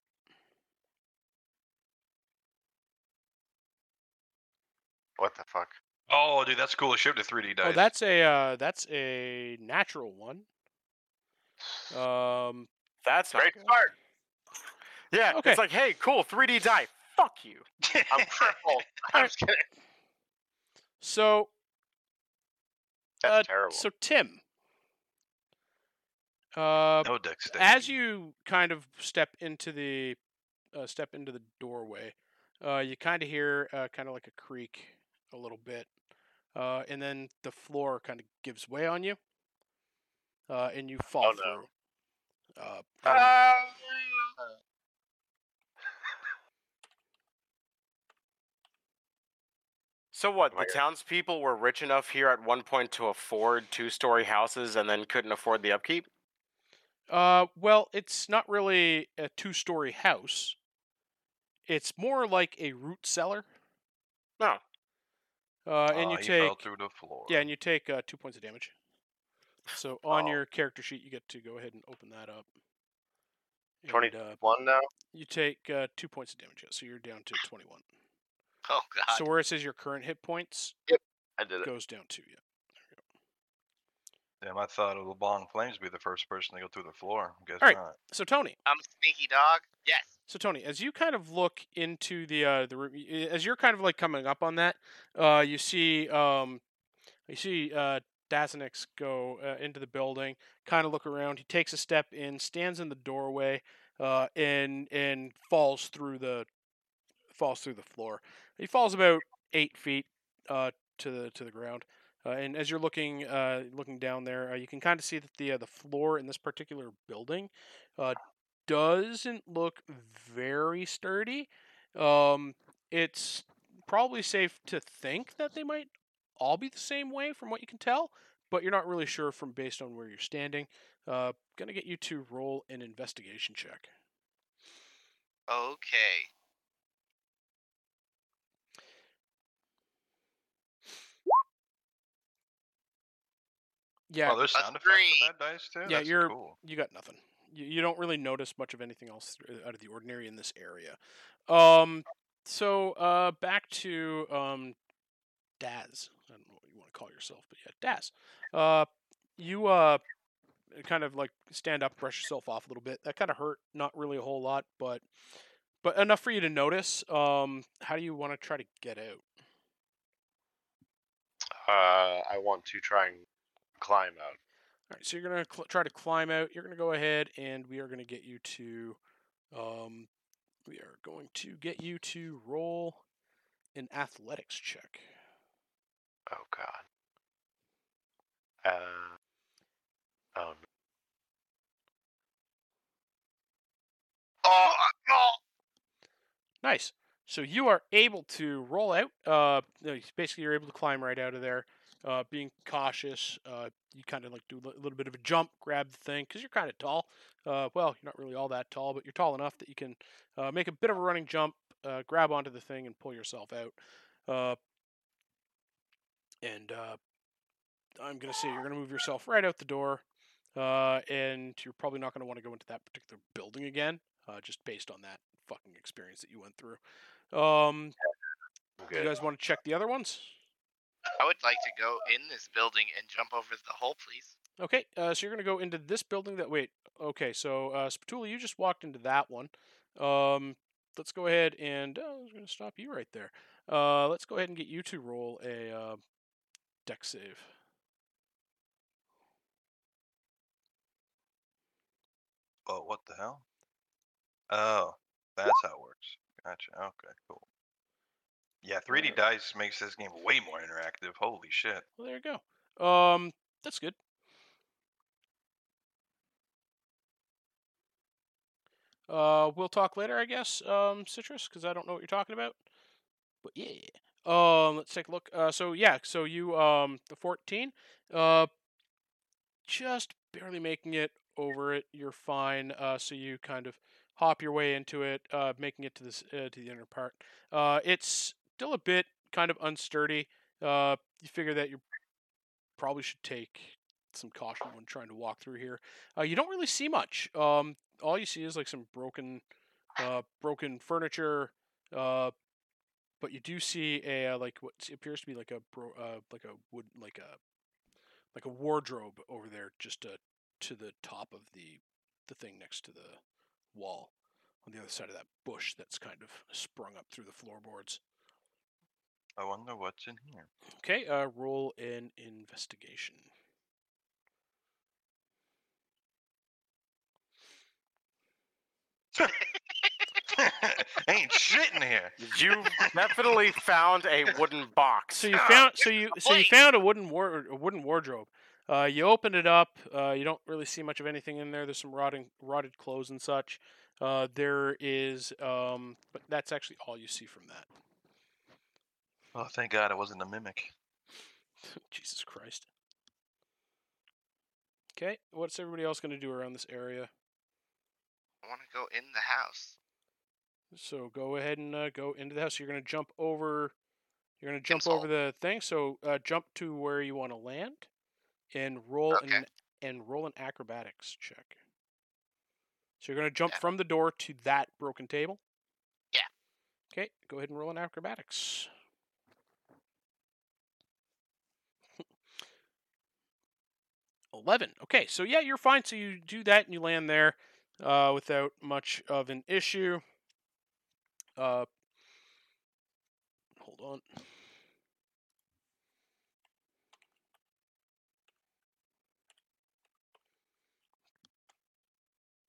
What the fuck? Oh, dude, that's cool. as shit to 3D dice. Oh, that's a uh, that's a natural one. Um, That's Great good. start. Yeah, Okay. it's like, hey, cool, 3D die. Fuck you. I'm crippled. I'm just kidding. so That's uh, terrible. so Tim. Uh, no dexterity. as you kind of step into the uh, step into the doorway, uh, you kind of hear uh, kind of like a creak a little bit, uh, and then the floor kind of gives way on you, uh, and you fall Oh, no. through. Uh, and- Ah! So what? Oh The God. townspeople were rich enough here at one point to afford two-story houses, and then couldn't afford the upkeep. Uh, well, it's not really a two-story house. It's more like a root cellar. No. Uh, and Aw, you he fell take through the floor. yeah, and you take uh, two points of damage. So on Oh. your character sheet, you get to go ahead and open that up. And, Twenty uh, one now. you take uh, two points of damage, yeah, so you're down to twenty-one. Oh god. So where it says your current hit points yep, I did it. goes down to you. Damn, I thought of LeBlanc Flames would be the first person to go through the floor. Guess All right. not. So Tony, I'm a sneaky dog. Yes. So Tony, as you kind of look into the uh, the room, as you're kind of like coming up on that, uh, you see um, you see uh, Dazinix go uh, into the building, kind of look around. He takes a step in, stands in the doorway, uh, and and falls through the falls through the floor. He falls about eight feet uh, to the to the ground. Uh, and as you're looking uh, looking down there, uh, you can kind of see that the uh, the floor in this particular building uh, doesn't look very sturdy. Um, it's probably safe to think that they might all be the same way from what you can tell, but you're not really sure from based on where you're standing. Uh, gonna get you to roll an investigation check. Okay. Yeah, Oh, there's sound effects three. for that dice too. Yeah, That's you're- cool. you got nothing. You, you don't really notice much of anything else out of the ordinary in this area. Um, so uh, back to um, Daz. I don't know what you want to call yourself, but yeah, Daz. Uh, you uh, kind of like stand up, brush yourself off a little bit. That kind of hurt, not really a whole lot, but but enough for you to notice. Um, how do you want to try to get out? Uh, I want to try and climb out. All right, so you're gonna cl- try to climb out. You're gonna go ahead, and we are gonna get you to, um, we are going to get you to roll an athletics check. Oh God. Uh. Oh. no. Oh, oh. Nice. So you are able to roll out. Uh, basically, you're able to climb right out of there. Uh, being cautious, uh, you kind of like do a little bit of a jump, grab the thing because you're kind of tall. Uh, well, you're not really all that tall, but you're tall enough that you can uh, make a bit of a running jump, uh, grab onto the thing, and pull yourself out. Uh, and uh, I'm gonna say you're gonna move yourself right out the door, uh, and you're probably not gonna want to go into that particular building again, uh, just based on that fucking experience that you went through. Um, I'm you guys want to check the other ones? I would like to go in this building and jump over the hole, please. Okay, uh, so you're gonna go into this building. That wait. Okay, so uh, Spatula, you just walked into that one. Um, let's go ahead and oh, I was gonna stop you right there. Uh, let's go ahead and get you to roll a uh, dex save. Oh, what the hell? Oh, that's how it works. Gotcha. Okay, cool. Yeah, 3D dice makes this game way more interactive. Holy shit. Well, there you go. Um, that's good. Uh, we'll talk later, I guess. Um, Citrus, because I don't know what you're talking about. But yeah. Um, let's take a look. Uh, so yeah, so you um the 14, uh, just barely making it over it. You're fine. Uh, so you kind of hop your way into it, uh, making it to this uh, to the inner part. Uh, it's still a bit kind of unsturdy. Uh, you figure that you probably should take some caution when trying to walk through here. Uh, you don't really see much. Um, all you see is like some broken, uh, broken furniture. Uh, but you do see a uh, like what appears to be like a bro, uh, like a wood like a like a wardrobe over there, just uh, to the top of the the thing next to the wall on the other side of that bush that's kind of sprung up through the floorboards. I wonder what's in here. Okay, uh, roll an investigation. Ain't shit in here. You definitely found a wooden box. So you found so you so you found a wooden war, a wooden wardrobe. Uh, you open it up. Uh, you don't really see much of anything in there. There's some rotting rotted clothes and such. Uh, there is, um, but that's actually all you see from that. Oh, thank God it wasn't a mimic. Jesus Christ. Okay, what's everybody else going to do around this area? I want to go in the house. So go ahead and uh, go into the house. You're going to jump over. You're going to jump over the thing. So uh, jump to where you want to land, and roll Okay. an and roll an acrobatics check. So you're going to jump Yeah. from the door to that broken table. Yeah. Okay, go ahead and roll an acrobatics. Eleven. Okay, so yeah, you're fine. So you do that and you land there uh, without much of an issue. Uh, hold on.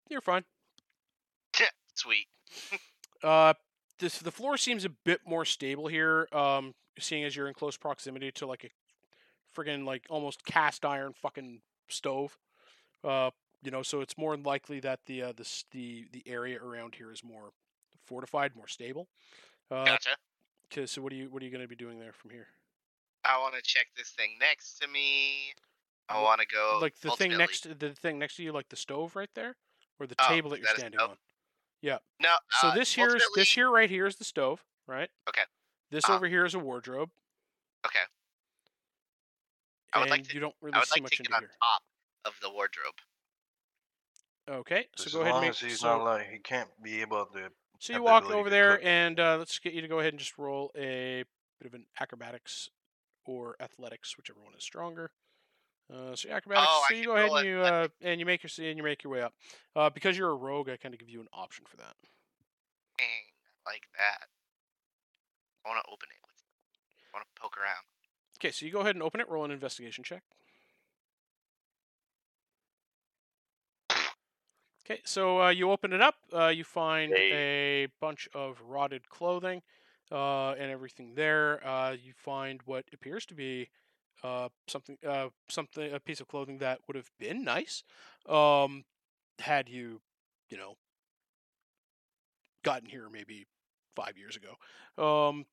You're fine. Sweet. Uh, this the floor seems a bit more stable here. Um, seeing as you're in close proximity to like a friggin' like almost cast iron fucking stove. Uh, you know, so it's more likely that the uh, the the the area around here is more fortified, more stable. Uh, Gotcha. 'kay, so what are you what are you going to be doing there from here? I want to check this thing next to me. I want to go like the thing next to the thing next to you, like the stove right there, or the Oh, table that you're standing on. Yeah. No. So uh, this here is this here right here is the stove, right? Okay. This Uh, over here is a wardrobe. Okay. I would like to- you don't really I would see like much to get into on here. top of the wardrobe. Okay, so Just go ahead and make. as he's so, not like he can't be able to. so you walk over there, cook and uh, let's get you to go ahead and just roll a bit of an acrobatics or athletics, whichever one is stronger. Uh, so acrobatics. Oh, I so you go ahead and you uh, and you make your and you make your way up. Uh, because you're a rogue, I kind of give you an option for that. Dang, I like that. I want to open it. I want to poke around. Okay, so you go ahead and open it. Roll an investigation check. Okay, so uh, you open it up. Uh, you find a bunch of rotted clothing uh, and everything there. Uh, you find what appears to be uh, something, uh, something, a piece of clothing that would have been nice um, had you, you know, gotten here maybe five years ago. Um,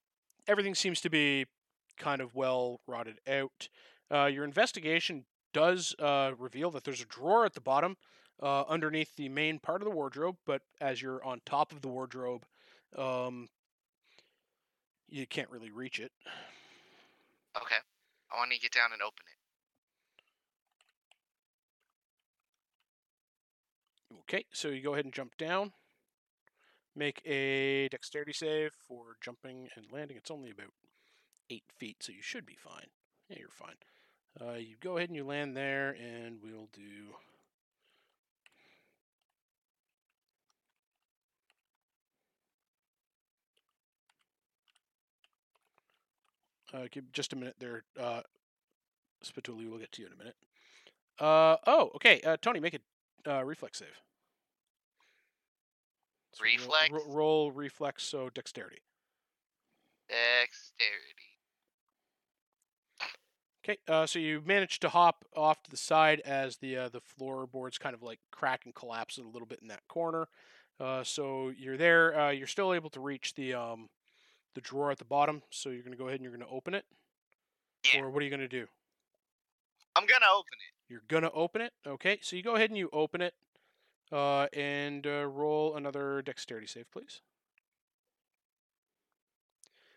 everything seems to be kind of well rotted out. Uh, your investigation does uh, reveal that there's a drawer at the bottom uh, underneath the main part of the wardrobe, but as you're on top of the wardrobe, um, you can't really reach it. Okay. I want to get down and open it. Okay, so you go ahead and jump down. Make a dexterity save for jumping and landing. It's only about eight feet, so you should be fine. Yeah, you're fine. Uh, you go ahead and you land there, and we'll do. Uh, give just a minute there, uh, Spatooli. We'll get to you in a minute. Uh, oh, okay. Uh, Tony, make a uh, reflex save. So Reflex? ro- roll reflex, so dexterity. Dexterity. Okay, uh, so you manage to hop off to the side as the uh, the floorboards kind of like crack and collapse a little bit in that corner. Uh, so you're there. Uh, you're still able to reach the um, the drawer at the bottom. So you're going to go ahead and you're going to open it. Yeah. Or what are you going to do? I'm gonna open it. You're going to open it. Okay, so you go ahead and you open it, uh, and uh, roll another dexterity save, please.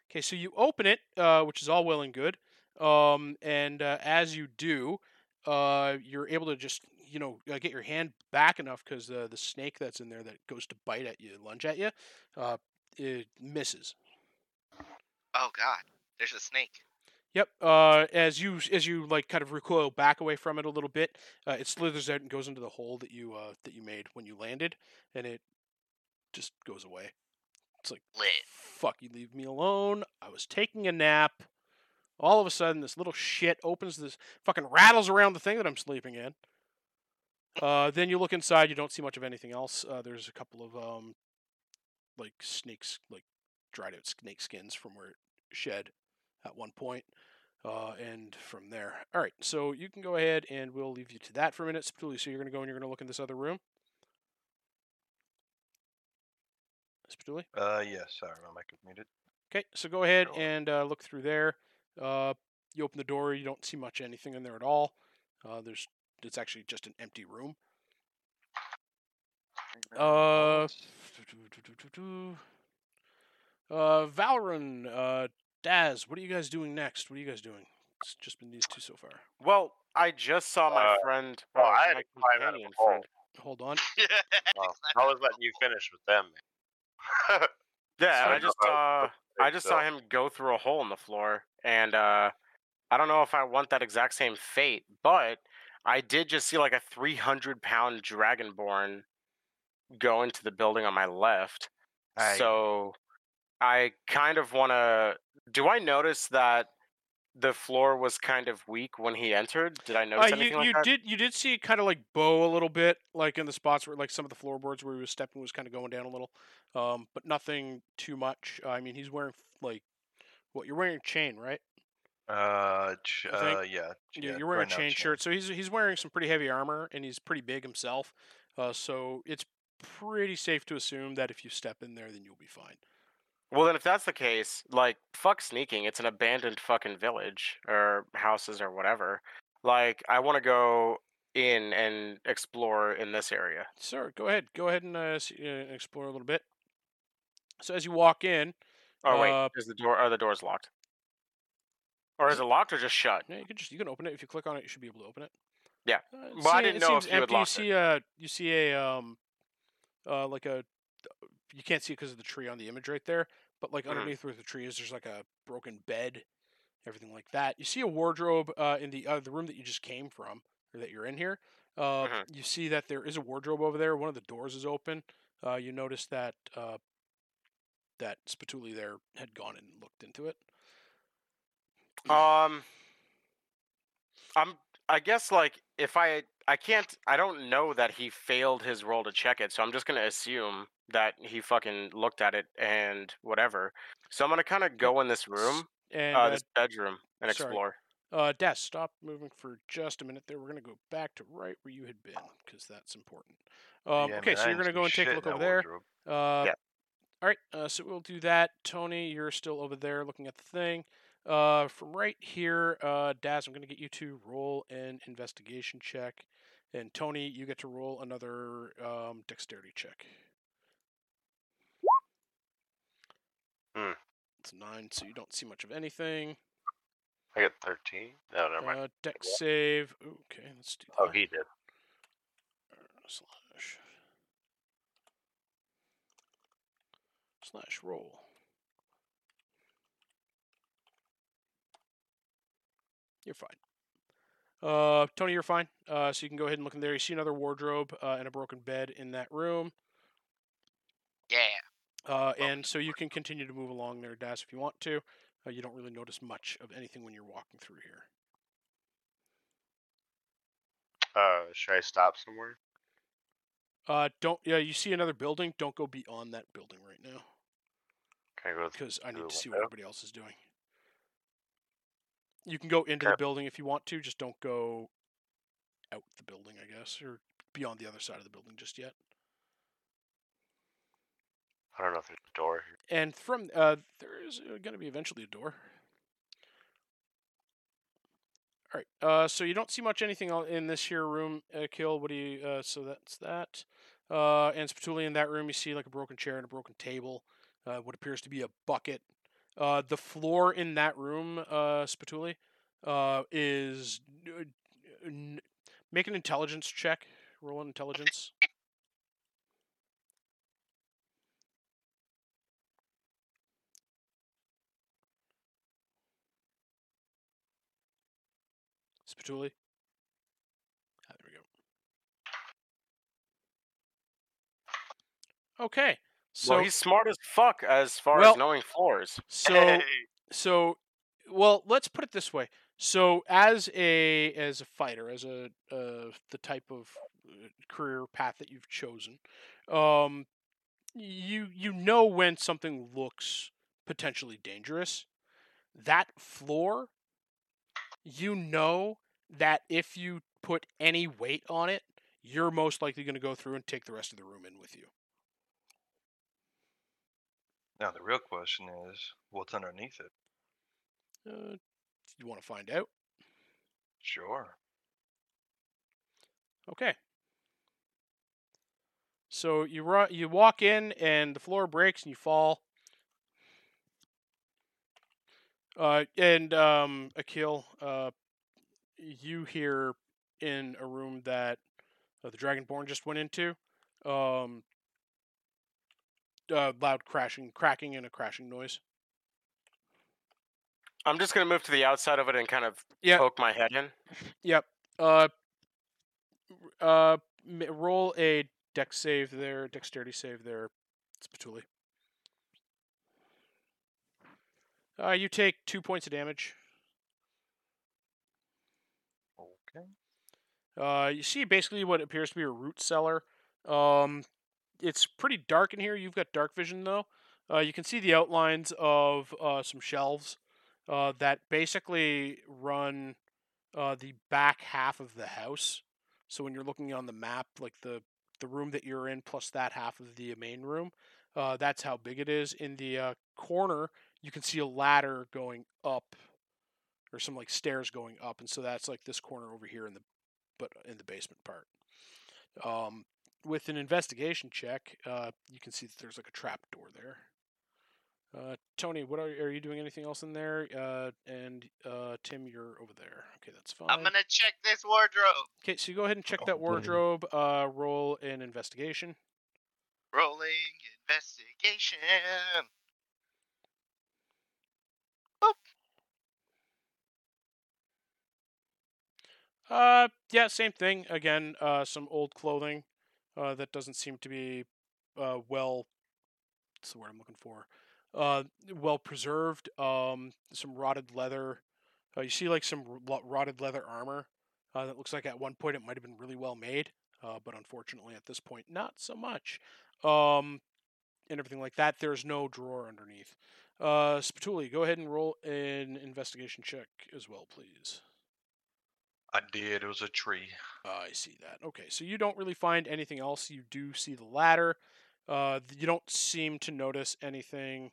Okay, so you open it, uh, which is all well and good. Um, and uh, as you do, uh, you're able to just you know get your hand back enough because uh, the snake that's in there that goes to bite at you, lunge at you, uh, it misses. Oh God, there's a snake. Yep. Uh, as you as you like kind of recoil back away from it a little bit, uh, it slithers out and goes into the hole that you uh, that you made when you landed, and it just goes away. It's like Lit. fuck you, leave me alone. I was taking a nap. All of a sudden, this little shit opens this fucking rattles around the thing that I'm sleeping in. Uh, then you look inside. You don't see much of anything else. Uh, there's a couple of um, like snakes, like dried out snake skins from where it shed at one point. Uh, and from there, all right. So you can go ahead, and we'll leave you to that for a minute. Spatooli, so you're gonna go and you're gonna look in this other room. Spatooli. Uh, yes, sorry, my mic is muted. Okay, so go ahead and uh, look through there. Uh, you open the door. You don't see much anything in there at all. Uh, there's it's actually just an empty room. Uh, uh, Valorant, uh, Daz, what are you guys doing next? What are you guys doing? It's just been these two so far. Well, I just saw my Uh, friend. well, or I had my to climb out of companion a friend. Hold on. Well, I was letting you finish with them. Yeah, So I I just know uh, how- I just saw him go through a hole in the floor, and uh, I don't know if I want that exact same fate, but I did just see like a 300 pound dragonborn go into the building on my left. So I kind of want to. Do I notice that the floor was kind of weak when he entered? Did I notice Uh, anything you like you that? did you did see it kind of like bow a little bit, like in the spots where like some of the floorboards where he was stepping was kind of going down a little, um, but nothing too much. I mean, he's wearing like what you're wearing a chain, right? Uh, ch- uh, yeah, yeah. you're wearing right a now, chain shirt, so he's he's wearing some pretty heavy armor, and he's pretty big himself. Uh, so it's pretty safe to assume that if you step in there, then you'll be fine. Well, then, if that's the case, like, fuck sneaking. It's an abandoned fucking village or houses or whatever. Like, I want to go in and explore in this area. Sir, go ahead. Go ahead and uh, uh, explore a little bit. So as you walk in, Oh wait, Uh, is the door? Are the doors locked? Or is it locked or just shut? yeah, you can just you can open it. If you click on it, you should be able to open it. Yeah. Uh, Well, I didn't it know if you had. You locked it. see a you see a um, uh, like a you can't see it because of the tree on the image right there. But like Mhm. underneath where the tree is, there's like a broken bed, everything like that. You see a wardrobe uh, in the uh, the room that you just came from, or that you're in here. Uh, Mhm. You see that there is a wardrobe over there. One of the doors is open. Uh, you notice that uh, that Spatooli there had gone and looked into it. Um, I'm. I guess like if I I can't I don't know that he failed his role to check it, so I'm just gonna assume that he fucking looked at it and whatever. So I'm gonna kind of go in this room, And uh, uh, this bedroom, and sorry. explore. Uh, Des, stop moving for just a minute there. We're gonna go back to right where you had been because that's important. Um, Yeah, okay, man, so you're gonna go and take a look that over there. Uh, Yeah. All right, uh, so we'll do that. Tony, you're still over there looking at the thing. Uh, from right here, uh, Daz, I'm gonna get you to roll an investigation check, and Tony, you get to roll another um, dexterity check. Hmm. It's a nine, so you don't see much of anything. I get 13. No, never mind. Uh, dex save. Ooh, Okay, let's do that. oh, he did. slash slash roll. You're fine. Uh, Tony, you're fine. Uh, so you can go ahead and look in there. You see another wardrobe uh, and a broken bed in that room. Yeah. Uh, and so you can continue to move along there, Daz, if you want to. Uh, you don't really notice much of anything when you're walking through here. Uh, should I stop somewhere? Uh, don't. Yeah, you see another building. Don't go beyond that building right now. Can I go? because I need to see what everybody else is doing. You can go into the building if you want to, just don't go out the building, I guess, or beyond the other side of the building just yet. I don't know if there's a door here. And from uh, there is going to be eventually a door. All right. Uh, so you don't see much anything in this here room, uh, kill. What do you? Uh, so that's that. Uh, and Spatooli in that room, you see like a broken chair and a broken table. Uh, what appears to be a bucket. Uh, the floor in that room, uh, Spatooli, uh, is uh, n- make an intelligence check. Roll an intelligence. Spatooli. Ah, there we go. Okay. So well, he's smart as fuck as far Well- as knowing floors. so Hey! so well let's put it this way so as a as a fighter as a uh, the type of uh, career path that you've chosen um you you know when something looks potentially dangerous that floor you know that if you put any weight on it you're most likely going to go through and take the rest of the room in with you Now the real question is, what's underneath it? uh, you want to find out Sure. Okay. So you ru- you walk in and the floor breaks and you fall. Uh, and um, Akil, uh, you hear in a room that uh, the Dragonborn just went into, um, uh, loud crashing, cracking, and a crashing noise. I'm just gonna move to the outside of it and kind of Yeah. poke my head in. Yep. Uh, uh, roll a dex save there, dexterity save there, Spatooli. Uh, you take two points of damage. Okay. Uh, you see basically what appears to be a root cellar. Um, it's pretty dark in here. You've got dark vision though. Uh, you can see the outlines of uh, some shelves uh, that basically run uh, the back half of the house. So when you're looking on the map, like the the room that you're in plus that half of the main room, uh, that's how big it is. In the uh, corner, you can see a ladder going up or some like stairs going up, and so that's like this corner over here in the but in the basement part. Um, with an investigation check, uh, you can see that there's like a trap door there. Uh, Tony, what are, are you doing? Anything else in there? Uh, and uh, Tim, you're over there. Okay, that's fine. I'm gonna check this wardrobe. Okay, so you go ahead and check Oh, that wardrobe. Uh, roll an investigation. Rolling investigation. Uh, yeah, same thing. Again, uh, some old clothing, uh, that doesn't seem to be, uh, well. What's the word I'm looking for? Uh, well preserved. Um, some rotted leather. Uh, you see like some rotted leather armor. Uh, that looks like at one point it might have been really well made, uh, but unfortunately at this point not so much. Um, and everything like that. There's no drawer underneath. Uh, Spatooli, go ahead and roll an investigation check as well, please. I did. It was a tree. I see that. Okay, so you don't really find anything else. You do see the ladder. Uh, you don't seem to notice anything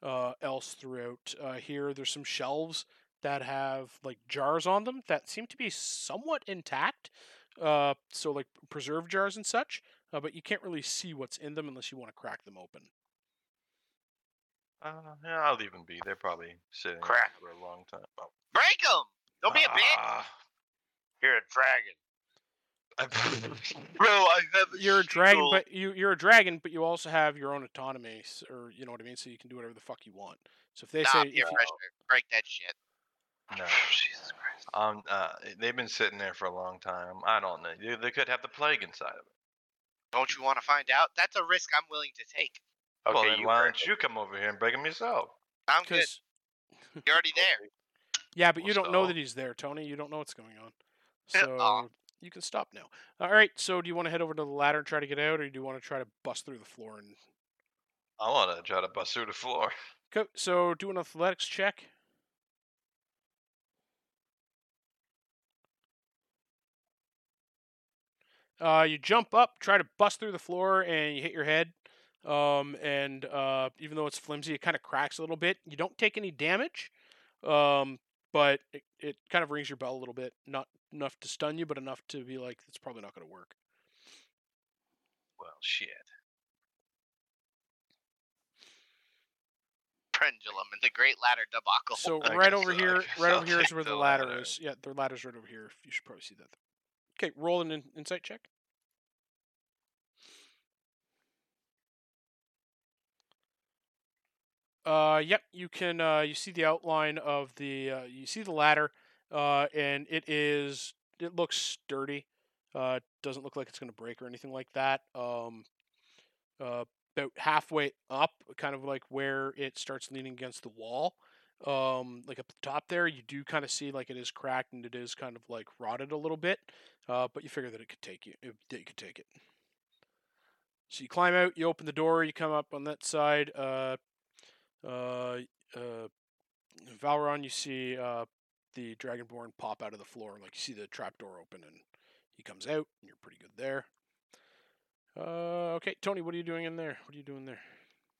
uh, else throughout uh, here. There's some shelves that have like jars on them that seem to be somewhat intact. Uh, so like preserved jars and such. Uh, but you can't really see what's in them unless you want to crack them open. Uh, yeah, I'll leave them be. They're probably sitting Crack. for a long time. Oh. Break them. Don't be a bitch. You're a dragon. Bro, I have You're a dragon, shield. but you you're a dragon, but you also have your own autonomy, or you know what I mean. So you can do whatever the fuck you want. So if they nah, say if you. Break that shit. No. Jesus Christ. Um, uh, they've been sitting there for a long time. I don't know. They, they could have the plague inside of it. Don't you want to find out? That's a risk I'm willing to take. Okay, well, then why don't you come over here and break him yourself? I'm good. You're already there. Yeah, but Well, you don't know that he's there, Tony. You don't know what's going on. So aw. you can stop now. All right. So do you want to head over to the ladder and try to get out, or do you want to try to bust through the floor and I want to try to bust through the floor. Okay. So do an athletics check. Uh, you jump up, try to bust through the floor, and you hit your head. Um, and uh, even though it's flimsy, it kind of cracks a little bit. You don't take any damage, um, but it, it kind of rings your bell a little bit. Not enough to stun you, but enough to be like, it's probably not going to work. Well, shit. Pendulum and the Great Ladder debacle. So I right over so, here, right I'll over here is where the the ladder ladder. is. Yeah, the ladder's right over here. You should probably see that. Okay, roll an in- insight check. Uh, yep, you can. Uh, you see the outline of the. Uh, you see the ladder, uh, and it is. It looks sturdy. Uh, doesn't look like it's going to break or anything like that. Um, uh, about halfway up, kind of like where it starts leaning against the wall. Um, like up the top there, you do kind of see like it is cracked and it is kind of like rotted a little bit. Uh, but you figure that it could take you. It, you could take it. So you climb out, you open the door, you come up on that side. Uh, uh, uh, Valron, you see uh, the Dragonborn pop out of the floor, like you see the trapdoor open, and he comes out, and you're pretty good there. Uh, okay, Tony, what are you doing in there? What are you doing there?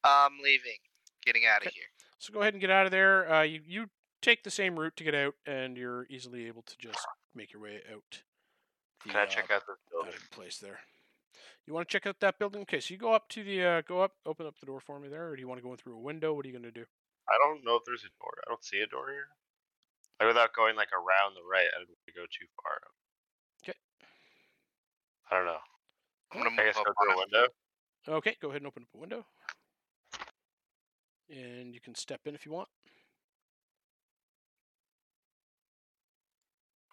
I'm leaving. Getting out of Okay. here. So go ahead and get out of there. Uh, you you take the same route to get out, and you're easily able to just make your way out. The, Can I uh, check out out building? the place there. You want to check out that building? Okay, so you go up to the uh, go up, open up the door for me there, or do you want to go in through a window? What are you gonna do? I don't know if there's a door. I don't see a door here. Like without going like around the right, I don't want to go too far. Okay. I don't know. I'm gonna I move guess up go through a window. Okay, go ahead and open up a window, and you can step in if you want.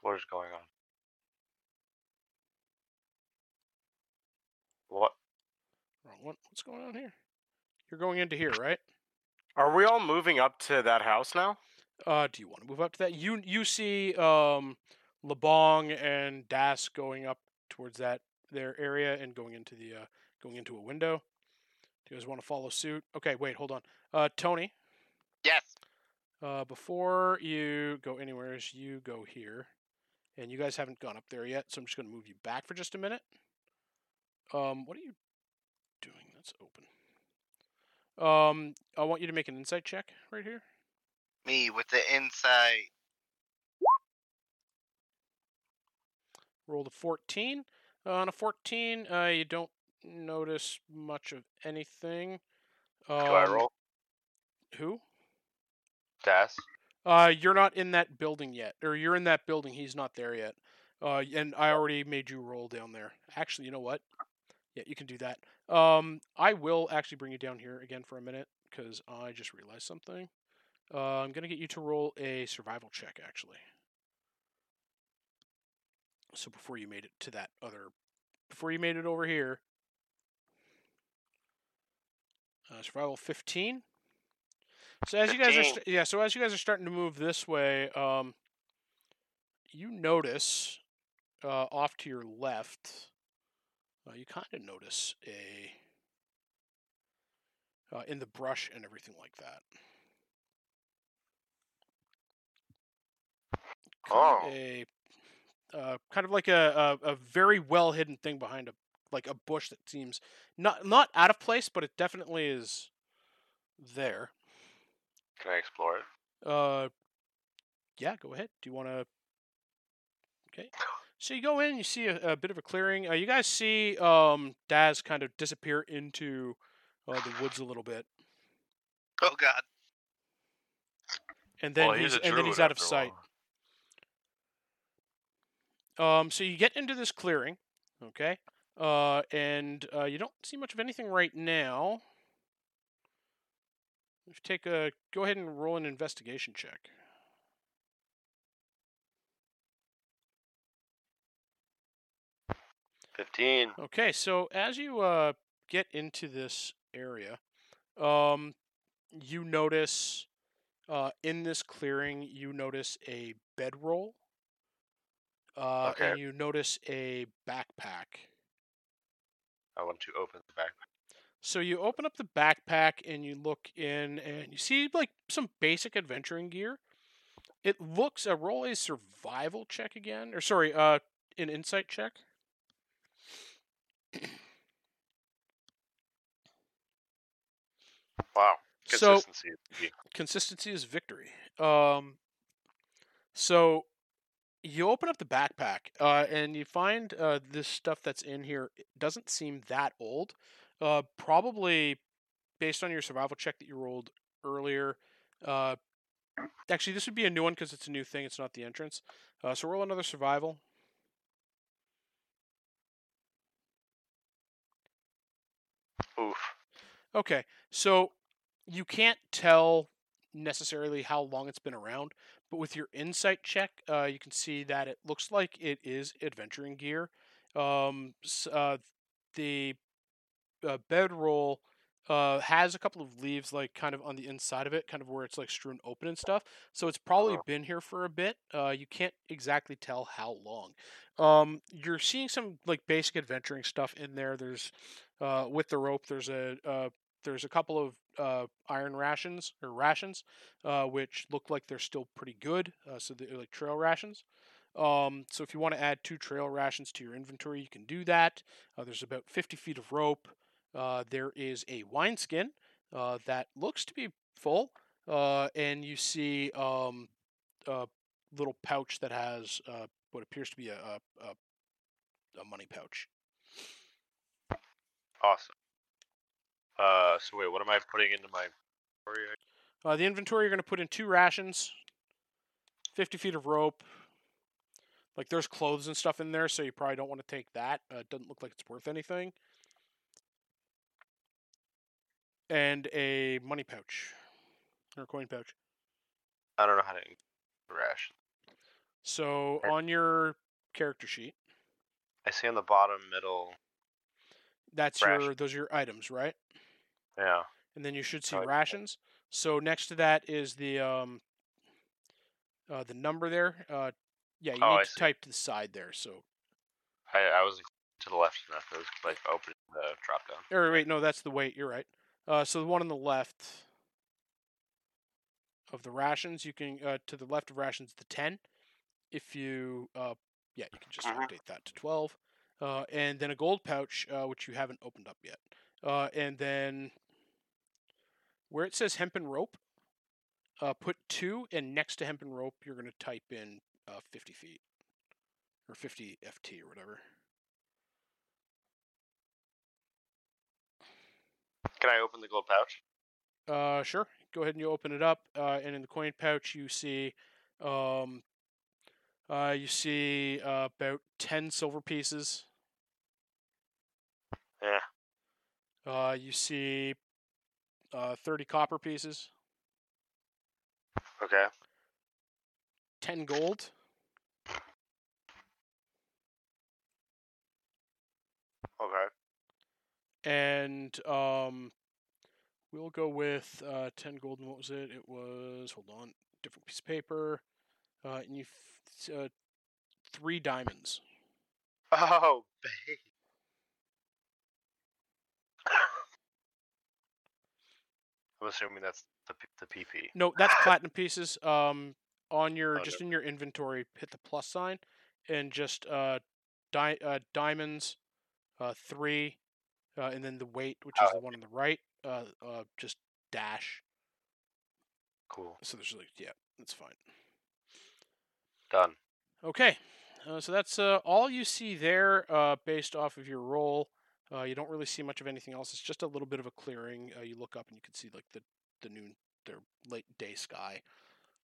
What is going on? What? Wrong one. What's going on here? You're going into here, right? Are we all moving up to that house now? Uh, do you want to move up to that? You you see um, Lebong and Daz going up towards that their area and going into the uh, going into a window. Do you guys want to follow suit? Okay, wait, hold on. Uh, Tony, Yes. uh, before you go anywhere, you go here, and you guys haven't gone up there yet, so I'm just going to move you back for just a minute. Um, what are you it's open. Um, I want you to make an insight check right here. Me with the insight. Roll the 14. Uh, on a 14, uh, you don't notice much of anything. Um, Do I um, roll? Who? Daz. Uh, you're not in that building yet, or you're in that building. He's not there yet. Uh, and I oh. already made you roll down there. Actually, you know what? Yeah, you can do that. Um, I will actually bring you down here again for a minute because I just realized something. Uh, I'm gonna get you to roll a survival check, actually. So before you made it to that other, before you made it over here, uh, survival 15. So as you guys are, st- yeah, so as you guys are starting to move this way, um, you notice uh, off to your left, uh, you kind of notice a uh, in the brush and everything like that. Oh. a uh, kind of like a, a, a very well hidden thing behind a like a bush that seems not not out of place, but it definitely is there. Can I explore it? Uh, yeah, go ahead. Do you want to? Okay. So you go in, you see a, a bit of a clearing. Uh, you guys see um, Daz kind of disappear into uh, the woods a little bit, Oh God. and then well, he's, he's and then he's out of sight. Um, so you get into this clearing, okay, uh, and uh, you don't see much of anything right now. If you take a, go ahead and roll an investigation check. 15. Okay, so as you uh, get into this area, um, you notice uh, in this clearing, you notice a bedroll. Uh, Okay. And you notice a backpack. I want to open the backpack. So you open up the backpack and you look in, and you see like some basic adventuring gear. It looks a roll a survival check again, or sorry, uh, an insight check. Wow. So Consistency. is consistency is victory. Um, so you open up the backpack uh, and you find uh, this stuff that's in here it doesn't seem that old. Uh, probably based on your survival check that you rolled earlier. Uh, actually, this would be a new one because it's a new thing. It's not the entrance. Uh, so roll another survival. Oof. Okay, so you can't tell necessarily how long it's been around, but with your insight check, uh, you can see that it looks like it is adventuring gear. Um, uh, the uh, bedroll uh, has a couple of leaves, like kind of on the inside of it, kind of where it's like strewn open and stuff. So it's probably been here for a bit. Uh, you can't exactly tell how long. Um, you're seeing some like basic adventuring stuff in there. There's uh, with the rope. There's a uh, there's a couple of uh, iron rations or rations, uh, which look like they're still pretty good. Uh, so they're like trail rations. Um, so if you want to add two trail rations to your inventory, you can do that. Uh, there's about 50 feet of rope. Uh, there is a wineskin uh, that looks to be full, uh, and you see um, a little pouch that has uh, what appears to be a, a, a, money pouch. Awesome. Uh, so wait, what am I putting into my inventory? Uh, the inventory you're going to put in two rations, 50 feet of rope. Like there's clothes and stuff in there, so you probably don't want to take that. Uh, it doesn't look like it's worth anything. And a money pouch or coin pouch. I don't know how to ration. So on your character sheet, I see on the bottom middle. that's Ration. your those are your items, right? Yeah. And then you should see Oh, rations. So next to that is the um uh, the number there. Uh, yeah, you Oh, need I to see. type to the side there. So I, I was to the left enough. I was like opening the drop down. Or wait, no, that's the weight. You're right. Uh, so the one on the left of the rations, you can uh, to the left of rations the ten. If you, uh, yeah, you can just Mhm. update that to twelve. Uh, and then a gold pouch, uh, which you haven't opened up yet. Uh, and then where it says hempen rope, uh, put two, and next to hempen rope, you're going to type in uh, fifty feet. or 50 FT or whatever. Can I open the gold pouch? Uh, sure. Go ahead and you open it up, uh, and in the coin pouch you see, um, uh, you see uh, about ten silver pieces. Yeah. Uh, you see, uh, thirty copper pieces, Okay. ten gold, Okay. And um, we'll go with uh, ten gold. And what was it? It was hold on, different piece of paper, uh, and you uh, three diamonds. Oh, babe. I'm assuming that's the the PP. No, that's platinum pieces. Um, on your Oh, just in your inventory, hit the plus sign, and just uh, di- uh diamonds, uh, three, uh, and then the weight, which is Oh. the one on the right, uh, uh, just dash. Cool. So there's like, yeah, that's fine. Done. Okay, uh, so that's uh, all you see there, uh, based off of your roll. Uh, you don't really see much of anything else. It's just a little bit of a clearing. Uh, you look up and you can see like the the noon, the late day sky,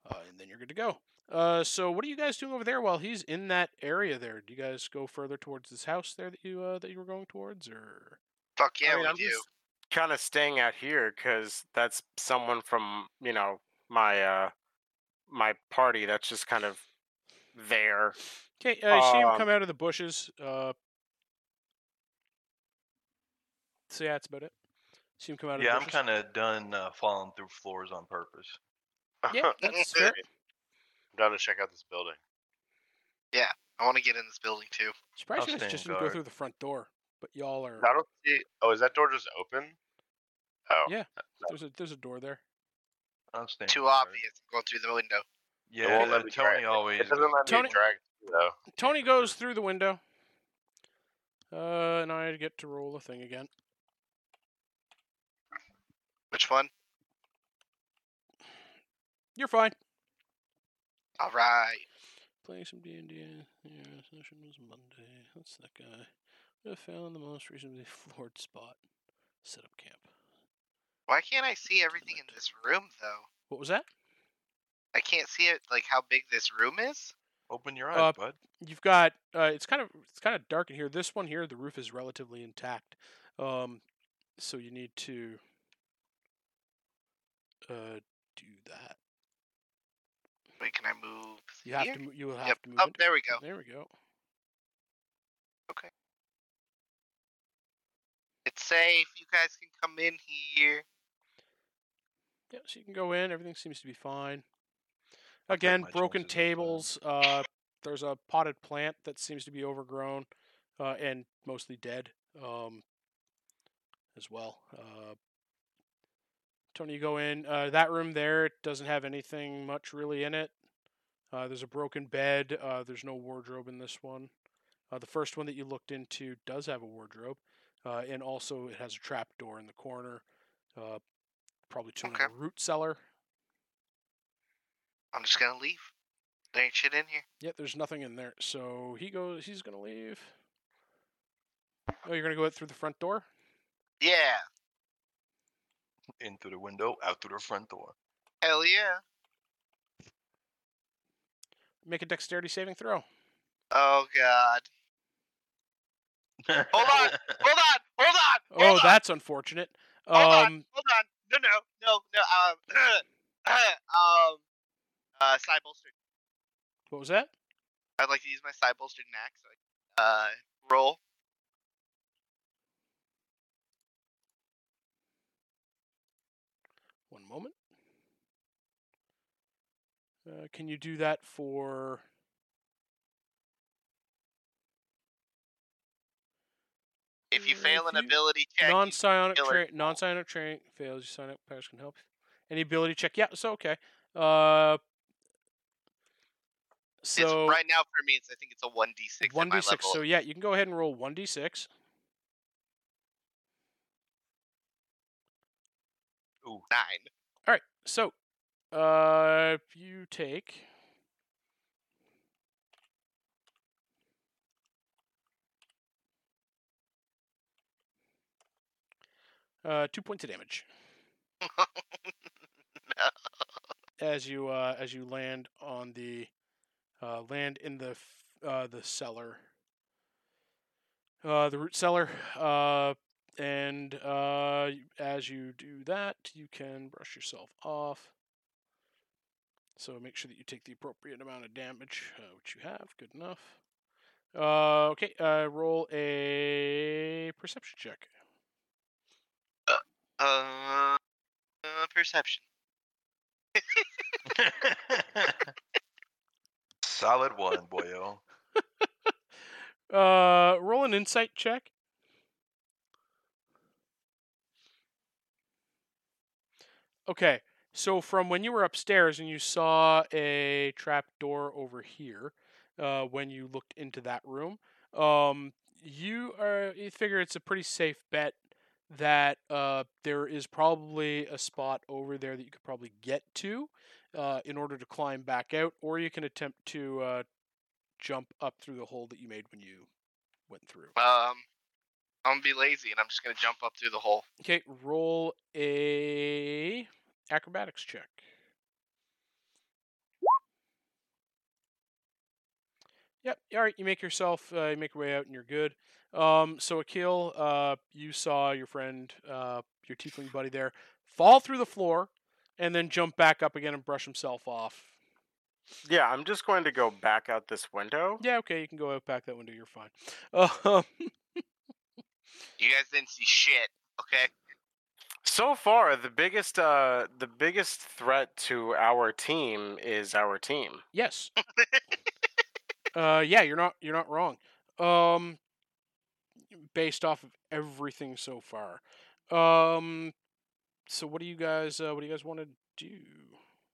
uh, and then you're good to go. Uh, so what are you guys doing over there while he's in that area there? Do you guys go further towards this house there that you uh, that you were going towards, or Fuck yeah, I mean, we I'm do. just kind of staying out here because that's someone from you know my uh my party that's just kind of there. okay? Uh, you see him Um, come out of the bushes. Uh, so yeah, that's about it. See him come out of Yeah, the I'm kind of done uh, falling through floors on purpose. Yeah, that's fair. I'm down to check out this building. Yeah, I want to get in this building too. Surprised I'll you guys just didn't go through the front door, but y'all are. I don't see. Oh, is that door just open? Oh. Yeah. There's a there's a door there. I'm staying Too guard. obvious. I'm going through the window. It won't Yeah, let me Tony drag- always. It doesn't let Tony- me drag through, though. Tony goes through the window. Uh, and I get to roll a thing again. Which one? You're fine. All right. Playing some D and D. Yeah, session was Monday. That's that guy. I found the most recently floored spot. Set up camp. Why can't I see everything in this room though? What was that? I can't see it like how big this room is. Open your eyes, Uh, bud. You've got. Uh, it's kind of it's kind of dark in here. This one here, the roof is relatively intact. Um, so you need to. Uh, do that. Wait, can I move? You have to. You will have Yep. to move. Oh, into- there we go. There we go. It's safe. You guys can come in here. Yeah, so you can go in. Everything seems to be fine. Again, broken chances this time. tables. Uh, there's a potted plant that seems to be overgrown uh, and mostly dead um, as well. Uh, Tony, you go in. Uh, that room there it doesn't have anything much really in it. Uh, there's a broken bed. Uh, there's no wardrobe in this one. Uh, the first one that you looked into does have a wardrobe, uh, and also it has a trap door in the corner. Uh, probably to Okay. a root cellar. I'm just gonna leave. There ain't shit in here. Yeah, there's nothing in there. So he goes. He's gonna leave. Oh, you're gonna go out through the front door. Yeah. In through the window, out through the front door. Hell yeah. Make a dexterity saving throw. Oh god. Hold on. Hold on. Hold on. Oh, on. that's unfortunate. Hold on. Um, Hold on. No, no, no, no. Um, um, uh, Psi-Bolstered. what was that? I'd like to use my Psi-Bolstered knack. So uh, roll. One moment. Uh, can you do that for? If you fail if an you- ability check, non-psionic train. Non-psionic train fails. You sign up. Powers can help. Any ability check? Yeah. So okay. Uh. So it's, right now for me, it's I think it's a one d six. one d six. So yeah, you can go ahead and roll one d six. nine. All right. So, uh, you take Uh, two points of damage no. as you uh, as you land on the uh, land in the f- uh, the cellar, uh, the root cellar. Uh, and uh, as you do that, you can brush yourself off. So make sure that you take the appropriate amount of damage, uh, which you have. Good enough. Uh, okay, uh, roll a perception check. Uh, uh, perception. Solid one, boyo. Uh, roll an insight check. Okay, so from when you were upstairs and you saw a trap door over here, uh, when you looked into that room, um, you are you figure it's a pretty safe bet that uh, there is probably a spot over there that you could probably get to uh, in order to climb back out, or you can attempt to uh, jump up through the hole that you made when you went through. Um, I'm gonna be lazy and I'm just gonna jump up through the hole. Okay, roll a acrobatics check. Yep. All right. You make yourself. Uh, you make your way out, and you're good. Um. So Akil, uh, you saw your friend, uh, your tiefling buddy there, fall through the floor, and then jump back up again and brush himself off. Yeah, I'm just going to go back out this window. Yeah. Okay. You can go out back that window. You're fine. Um. You guys didn't see shit, okay? So far, the biggest uh the biggest threat to our team is our team. Yes. uh, yeah, you're not you're not wrong. Um, based off of everything so far. Um, so what do you guys uh, what do you guys want to do?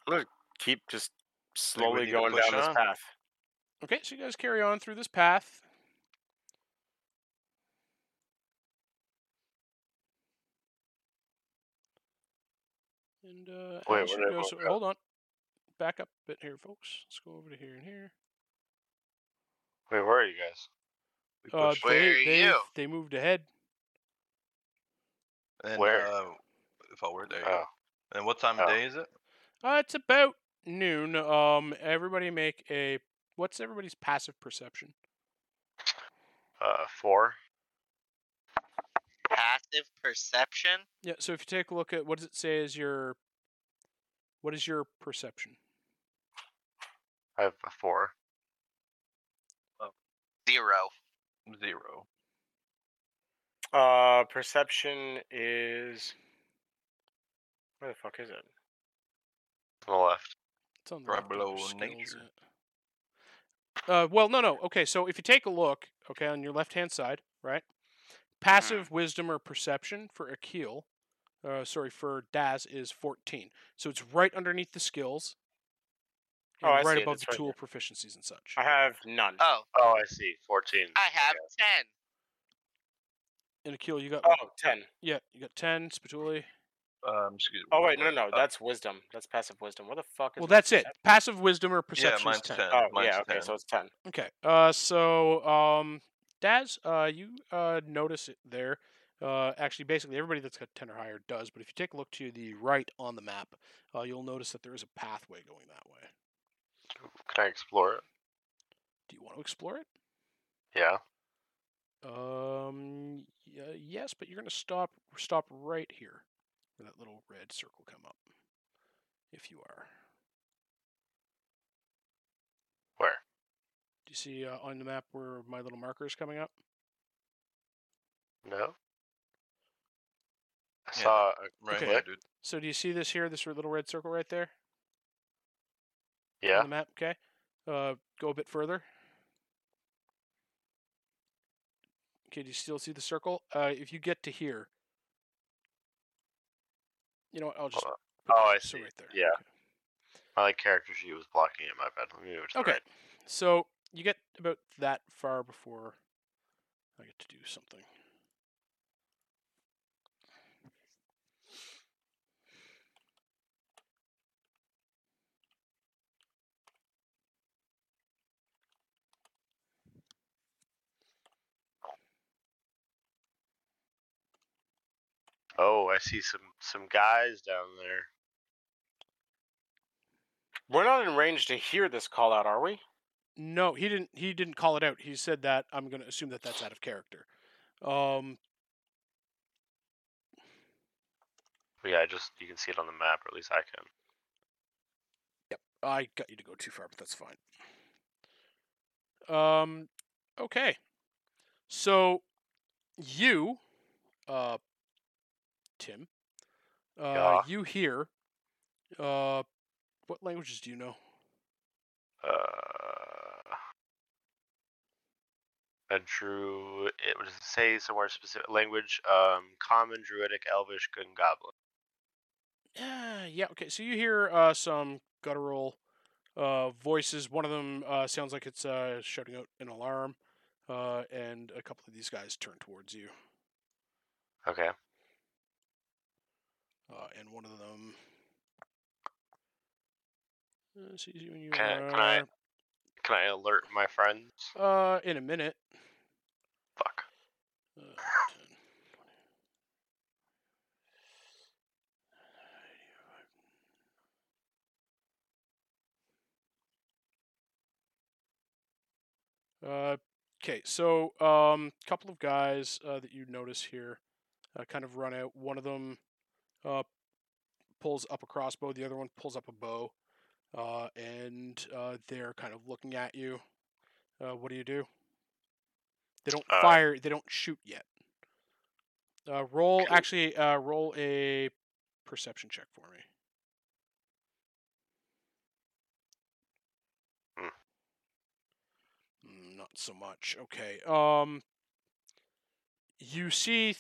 I'm gonna Keep just slowly going down this path. Okay, so you guys carry on through this path. And uh, Wait, go, so hold on, back up a bit here, folks. Let's go over to here and here. Wait, where are you guys? We Uh, pushed Where they, are they, you? They moved ahead. and, where? Uh, forward there. Oh. And what time of Oh. day is it? Uh, it's about noon. Um, everybody make a. What's everybody's passive perception? uh, four. Passive perception. Yeah. So if you take a look at what does it say is your. What is your perception? I have a four. Zero. Zero. Uh, perception is. Where the fuck is it? To the left. It's on the Right left below skills, nature. Uh, well, no, no. Okay, so if you take a look, okay, on your left-hand side, right, passive wisdom or perception for Akil, uh, sorry, for Daz is fourteen. So it's right underneath the skills. Oh, and I right see it, above it's the right tool there. proficiencies and such. I have none. Oh, Oh, I see. Fourteen. I have ten. And Akil, you got Oh, 10. yeah, you got ten. Spatooli. Um, excuse me. Oh wait, no, no, no. Uh, That's wisdom. That's passive wisdom. What the fuck is Well, my that's it. perception? Passive wisdom or perception yeah, perception mine's is ten. ten. Oh mine's yeah, okay, 10. so it's ten. Okay. Uh, so um, Daz, uh, you uh notice it there. Uh, actually, basically everybody that's got ten or higher does. But if you take a look to the right on the map, uh, you'll notice that there is a pathway going that way. Can I explore it? Do you want to explore it? Yeah. Um, y- yes, but you're gonna stop stop right here, where that little red circle come up. If you are, Where? do you see uh, on the map where my little marker is coming up? No. I Yeah. saw. A, Right Okay. dude. So do you see this here, this little red circle right there yeah. on the map? Okay. Uh, go a bit further. Okay, do you still see the circle? Uh, if you get to here, you know what? I'll just. Put Oh, I see. right there. Yeah. okay. My like character sheet was blocking it. My bad. Let me move it to the Okay. right. So you get about that far before I get to do something. Oh, I see some some guys down there. We're not in range to hear this call out, are we? No, he didn't. He didn't call it out. He said that. I'm going to assume that that's out of character. Um, But yeah, I just you can see it on the map, or at least I can. Yep, I got you to go too far, but that's fine. Um, okay. So, you, uh, Tim, uh, Yeah. you hear, uh, what languages do you know? Uh, Ventrue, it would say somewhere specific language. Um, common, druidic, elvish, good, and goblin. Yeah, yeah. Okay, so you hear uh, some guttural uh, voices. One of them uh, sounds like it's uh, shouting out an alarm, uh, and a couple of these guys turn towards you. Okay. Uh, and one of them uh, sees you when you Can- are can I- Can I alert my friends? uh, in a minute. Fuck. Uh, 10, Uh, okay, so um, couple of guys uh, that you notice here uh, kind of run out. One of them uh, pulls up a crossbow. The other one pulls up a bow, uh, and uh, they're kind of looking at you. Uh, what do you do? They don't Uh, fire. They don't shoot yet. Uh, roll actually. Uh, roll a perception check for me. Mm, Not so much. Okay. Um. You see, th-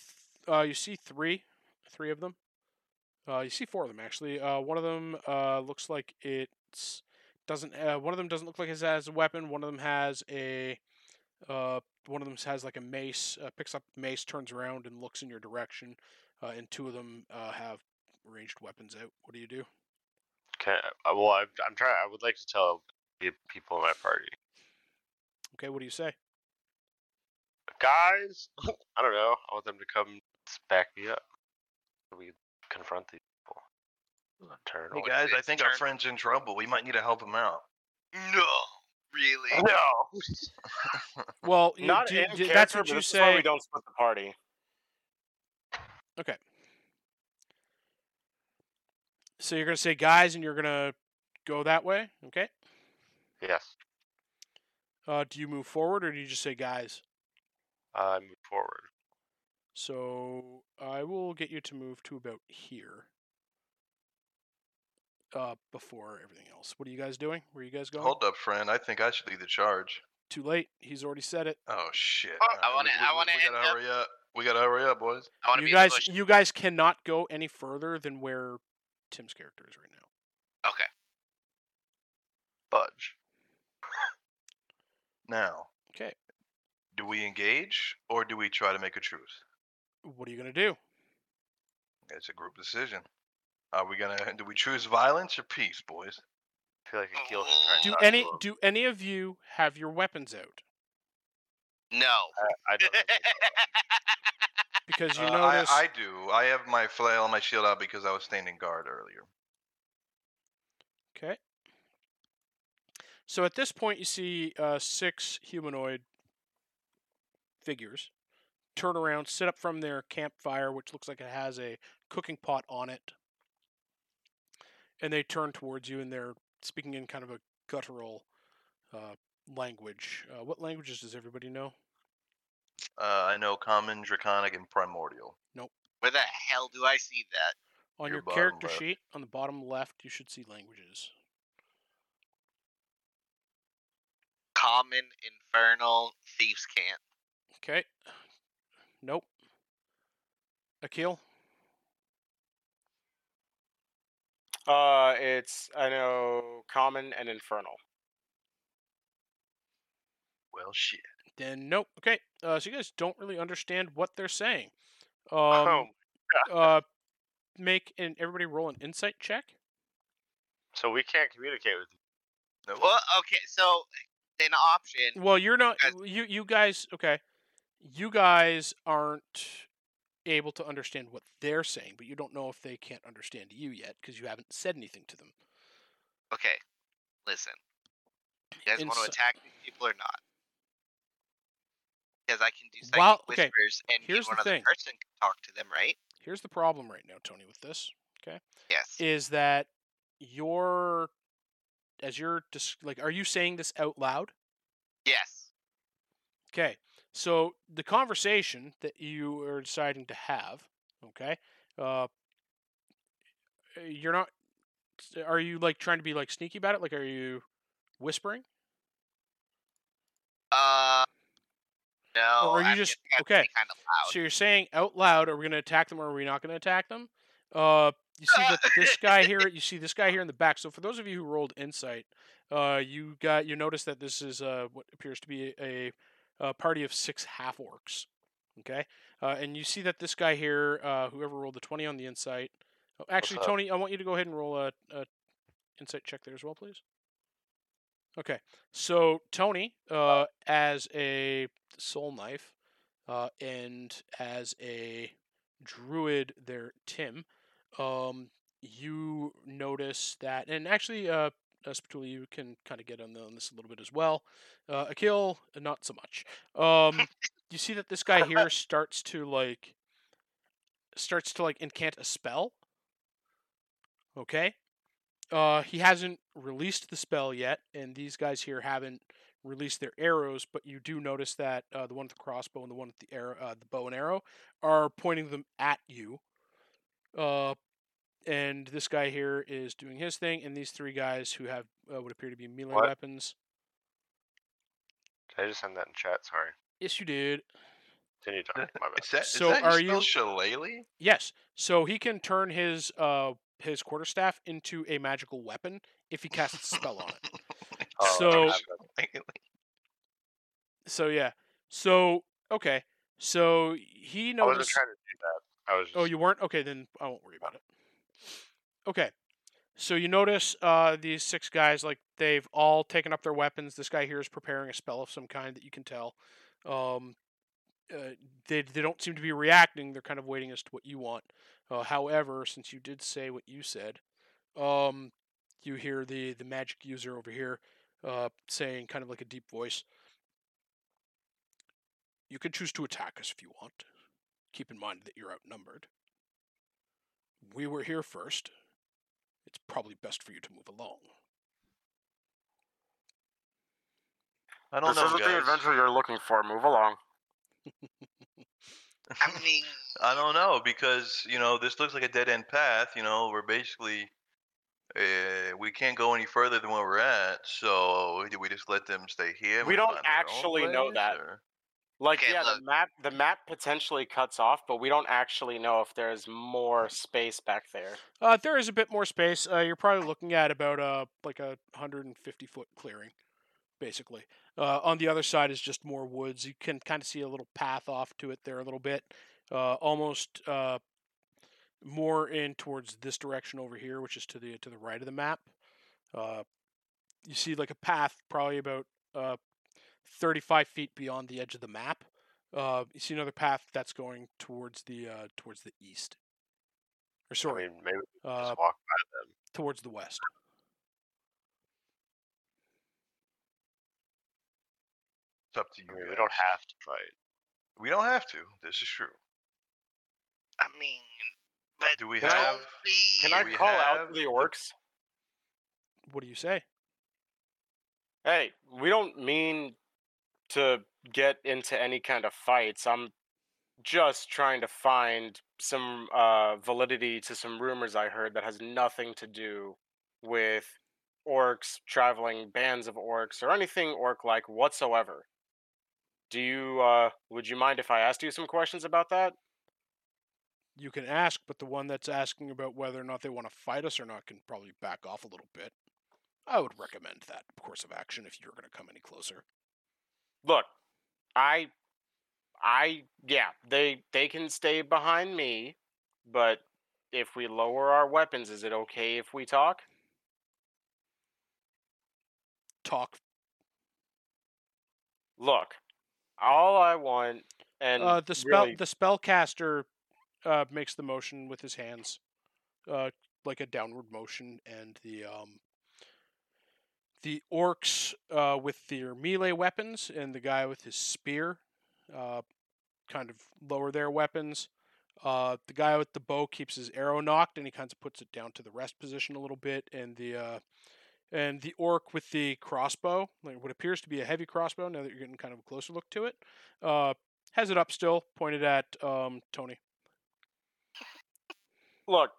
uh, you see three, three of them. Uh, you see four of them actually. Uh, one of them uh looks like it's doesn't. Uh, one of them doesn't look like it has a weapon. One of them has a. Uh, one of them has like a mace. Uh, picks up mace, turns around, and looks in your direction. Uh, and two of them uh, have ranged weapons out. What do you do? Okay. Well, I'm, I'm trying. I would like to tell the people in my party, Okay, what do you say? guys. I don't know. I want them to come back me up. We confront these people. Turn. Hey guys, I is think our turn- friend's in trouble. We might need to help him out. No, really. No. Well, you, Not do- in do- character, that's but what you this is why say. we don't split the party. Okay. So you're gonna say guys, and you're gonna go that way. Okay. Yes. Uh, do you move forward, or do you just say guys? I move forward. So I will get you to move to about here. Uh, before everything else. What are you guys doing? Where are you guys going? Hold up, friend. I think I should lead the charge. Too late. He's already said it. Oh shit! Oh, Alright, I wanna- I wanna We gotta end up- hurry up. We gotta hurry up, boys. I want to You be guys, in the bush. you guys cannot go any further than where Tim's character is right now. Okay. Budge. Now, Okay. do we engage or do we try to make a truce? What are you gonna do? It's a group decision. Are we gonna? Do we choose violence or peace, boys? I feel like Akil should try and Do any to do any of you have your weapons out? No. I, I don't. Because you Uh, notice I, I do. I have my flail and my shield out because I was standing guard earlier. Okay. So at this point, you see uh, six humanoid figures turn around, sit up from their campfire, which looks like it has a cooking pot on it, and they turn towards you, and they're speaking in kind of a guttural uh, language. Uh, what languages does everybody know? Uh, I know common, draconic, and primordial. Nope. Where the hell do I see that? On Your your, character left. sheet, on the bottom left, you should see languages. Common, infernal, thieves cant. Okay. Nope. Akil? Uh, it's I know common and infernal. Well, shit. Then nope. Okay. Uh, so you guys don't really understand what they're saying. Um, Oh, uh, make and everybody roll an insight check. so we can't communicate with you. Nope. Well, okay, so an option. Well, you're not. You you guys. Okay. You guys aren't able to understand what they're saying, but you don't know if they can't understand you yet because you haven't said anything to them. Okay, listen. You guys want to attack these people or not? Because I can do psychic Well, okay, whispers, and here's one the other thing. person can talk to them, right? Here's the problem right now, Tony, with this Okay. Yes. is that you're as you're just like, are you saying this out loud? yes. Okay. So the conversation that you are deciding to have, okay, uh, you're not. Are you like trying to be like sneaky about it? Like, are you whispering? Uh. No. Or are you I'm just- okay, Kind of. So you're saying out loud, are we going to attack them or are we not going to attack them? Uh, you see that this guy here, you see this guy here in the back. So for those of you who rolled insight, uh, you got you notice that this is uh, what appears to be a, a party of six half orcs. Okay, uh, and you see that this guy here, uh, whoever rolled the twenty on the insight. Oh, actually. Tony, I want you to go ahead and roll a, a insight check there as well, please. Okay, so Tony, uh, as a soul knife, uh, and as a druid there, Tim, um, you notice that, and actually, uh, Spatula, you can kind of get on, the, on this a little bit as well. Uh, Akil, uh, not so much. Um, you see that this guy here starts to like, starts to like incant a spell. Okay. Uh, he hasn't released the spell yet, and these guys here haven't released their arrows. But you do notice that uh, the one with the crossbow and the one with the arrow, uh, the bow and arrow, are pointing them at you. Uh, and this guy here is doing his thing, and these three guys who have uh, what appear to be melee What? weapons. Did I just send that in chat? Sorry. Yes, you did. Continue talking. My bad. Is that, is So that are you you- spell shillelagh? Yes. So he can turn his uh his quarterstaff into a magical weapon if he casts a spell on it. Oh, So- don't have that. So yeah. So okay. So he knows. I wasn't trying to do that. I was just. Oh, you weren't? Okay, then I won't worry about it. Okay. So you notice uh, these six guys, like they've all taken up their weapons. This guy here is preparing a spell of some kind that you can tell. Um, uh, they they don't seem to be reacting. They're kind of waiting as to what you want. Uh, however, since you did say what you said, um, you hear the the magic user over here uh, saying, kind of like a deep voice. You can choose to attack us if you want. Keep in mind that you're outnumbered. We were here first. It's probably best for you to move along. I don't This know, isn't the adventure you're looking for. Move along. I mean, I don't know because you know this looks like a dead end path. You know, we're basically uh, we can't go any further than where we're at. So do we just let them stay here? We don't find their own actually know that. or- Like, Okay, yeah, look. the map the map potentially cuts off, but we don't actually know if there's more space back there. Uh, there is a bit more space. Uh, you're probably looking at about uh, like a 150 foot clearing, basically. Uh, on the other side is just more woods. You can kind of see a little path off to it there a little bit, uh, almost uh, more in towards this direction over here, which is to the to the right of the map. Uh, you see like a path probably about uh, 35 feet beyond the edge of the map. Uh, you see another path that's going towards the uh, towards the east, or I sorry, mean, maybe we uh, just walk by them. towards the west. It's up to you. I mean, we don't have to fight. We don't have to. This is true. I mean, but Do we Can have? we- Can I we call out have to the the- orcs? What do you say? Hey, we don't mean to get into any kind of fights. I'm just trying to find some uh, validity to some rumors I heard that has nothing to do with orcs traveling bands of orcs or anything orc like whatsoever. Do you uh would you mind if I asked you some questions about that? You can ask, but the one that's asking about whether or not they want to fight us or not can probably back off a little bit. I would recommend that course of action if you're going to come any closer. Look, I I yeah, they they can stay behind me, but if we lower our weapons, is it okay if we talk? Talk. Look, all I want and Uh, the spell really, the spellcaster uh, makes the motion with his hands, uh, like a downward motion, and the um, the orcs uh, with their melee weapons and the guy with his spear uh, kind of lower their weapons. Uh, the guy with the bow keeps his arrow nocked and he kind of puts it down to the rest position a little bit, and the uh, and the orc with the crossbow, like what appears to be a heavy crossbow, now that you're getting kind of a closer look to it, uh, has it up still, pointed at um, Tony. Look,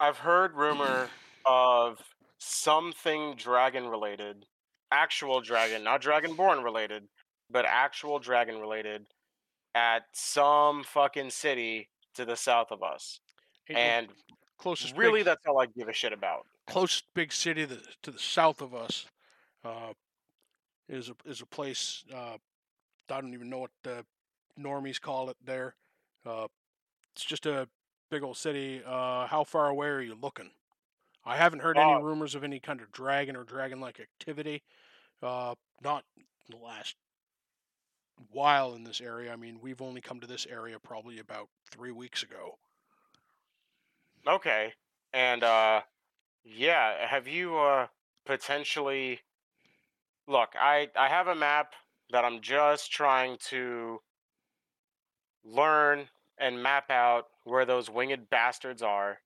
I've heard rumor of something dragon related, actual dragon, not dragonborn related, but actual dragon related at some fucking city to the south of us. And closest really, big, that's all I give a shit about. closest big city to, to the south of us uh, is a is a place. Uh, I don't even know what the normies call it there. Uh, it's just a big old city. Uh, how far away are you looking? I haven't heard any rumors of any kind of dragon or dragon-like activity. Uh, not the last while in this area. I mean, we've only come to this area probably about three weeks ago. Okay. And uh yeah, have you uh potentially Look, I I have a map that I'm just trying to learn and map out where those winged bastards are.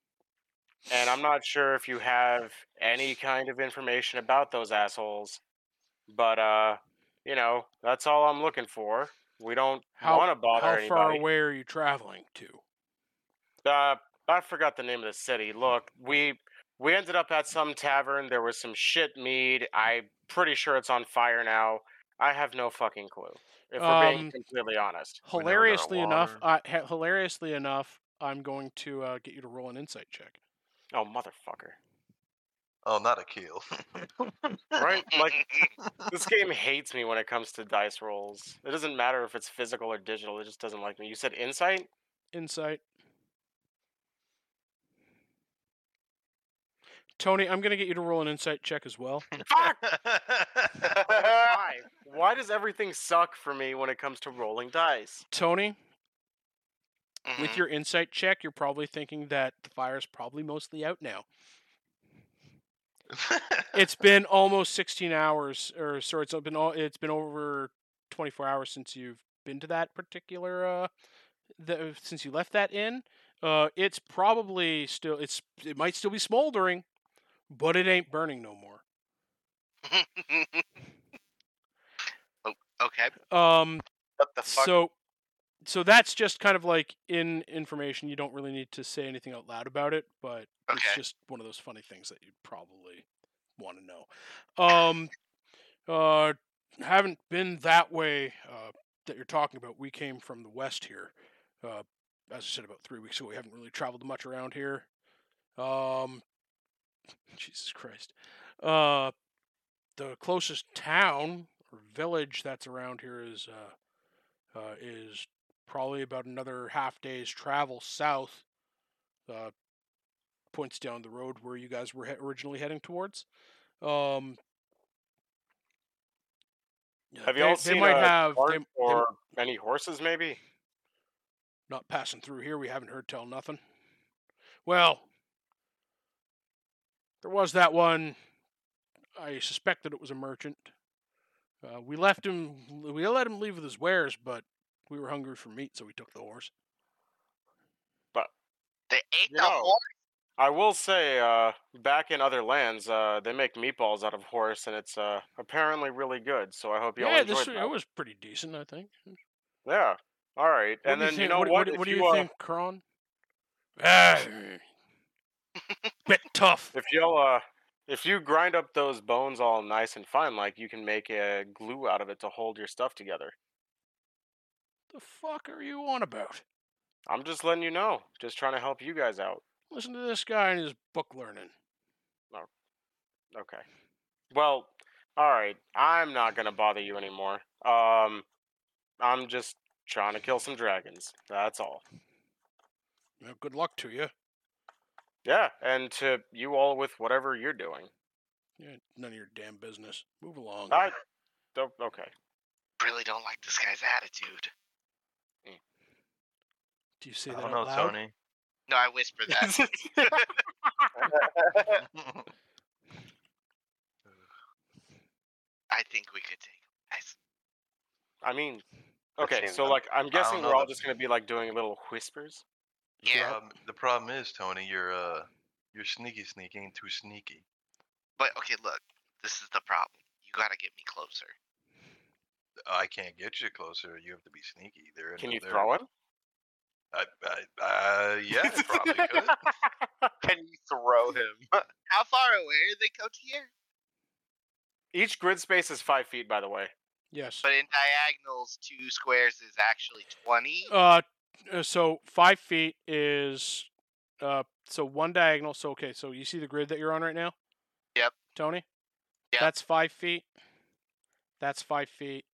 And I'm not sure if you have any kind of information about those assholes. But uh, you know, that's all I'm looking for. We don't want to bother how anybody. far away are you traveling to? Uh, I forgot the name of the city. Look, we we ended up at some tavern. There was some shit mead. I'm pretty sure it's on fire now. I have no fucking clue. If we're being Um, completely honest. We never got Hilariously enough, water. uh, hilariously enough, I'm going to uh, get you to roll an insight check. Oh motherfucker! Oh, not a keel. Right? Like this game hates me when it comes to dice rolls. It doesn't matter if it's physical or digital. It just doesn't like me. You said insight. Insight. Tony, I'm going to get you to roll an insight check as well. Fuck! Why? Why does everything suck for me when it comes to rolling dice? Tony, with Mhm. your insight check, you're probably thinking that the fire's probably mostly out now. It's been almost 16 hours, or sorry, it's been all, it's been over 24 hours since you've been to that particular uh, the, since you left that inn. Uh, it's probably still it's it might still be smoldering, but it ain't burning no more. O- okay. Um, What the fuck? so so that's just kind of like in information. You don't really need to say anything out loud about it, but it's just one of those funny things that you'd probably want to know. Um, uh, haven't been that way uh, that you're talking about. We came from the west here. Uh, as I said about three weeks ago, we haven't really traveled much around here. Um, Jesus Christ. Uh, the closest town or village that's around here is uh, uh, is probably about another half day's travel south. Uh, points down the road where you guys were he- originally heading towards. Um, Have you they, all they seen might a have they, they or any horses? Maybe. not passing through here. We haven't heard tell nothing. Well, there was that one. I suspected it was a merchant. Uh, we left him. We let him leave with his wares, but we were hungry for meat, so we took the horse. But they ate the know, horse. I will say, uh, back in other lands, uh, they make meatballs out of horse, and it's uh, apparently really good. So I hope you all yeah, enjoyed this that. it was pretty decent, I think. Yeah. All right. What and do you then think? know what, what? what, do you, you uh, think, Kron? Ah, bit tough. If you'll, uh, if you grind up those bones all nice and fine, like you can make a glue out of it to hold your stuff together. The fuck are you on about? I'm just letting you know. Just trying to help you guys out. Listen to this guy and his book learning. Okay. Well, all right. I'm not gonna bother you anymore. Um, I'm just trying to kill some dragons. That's all. Well, good luck to you. Yeah, and to you all with whatever you're doing. Yeah, none of your damn business. Move along. I, oh, okay. Really don't like this guy's attitude. Do you say I that don't know, loud? Tony. No, I whisper that. I think we could take him. I mean, okay, so like I'm guessing we're all just gonna be like doing little whispers. Yeah, Um, the problem is, Tony, you're uh, you're sneaky, sneaky, ain't too sneaky. but okay, look, this is the problem. You gotta get me closer. I can't get you closer. You have to be sneaky. They're Can you they're- throw him? I, I, uh, yeah, I probably could. Can you throw him? How far away are they, Cotier? Each grid space is five feet, by the way. Yes. But in diagonals, two squares is actually twenty. Uh, uh, so five feet is uh, so one diagonal. So okay, so you see the grid that you're on right now? Yep. Tony. Yep. That's five feet. That's five feet.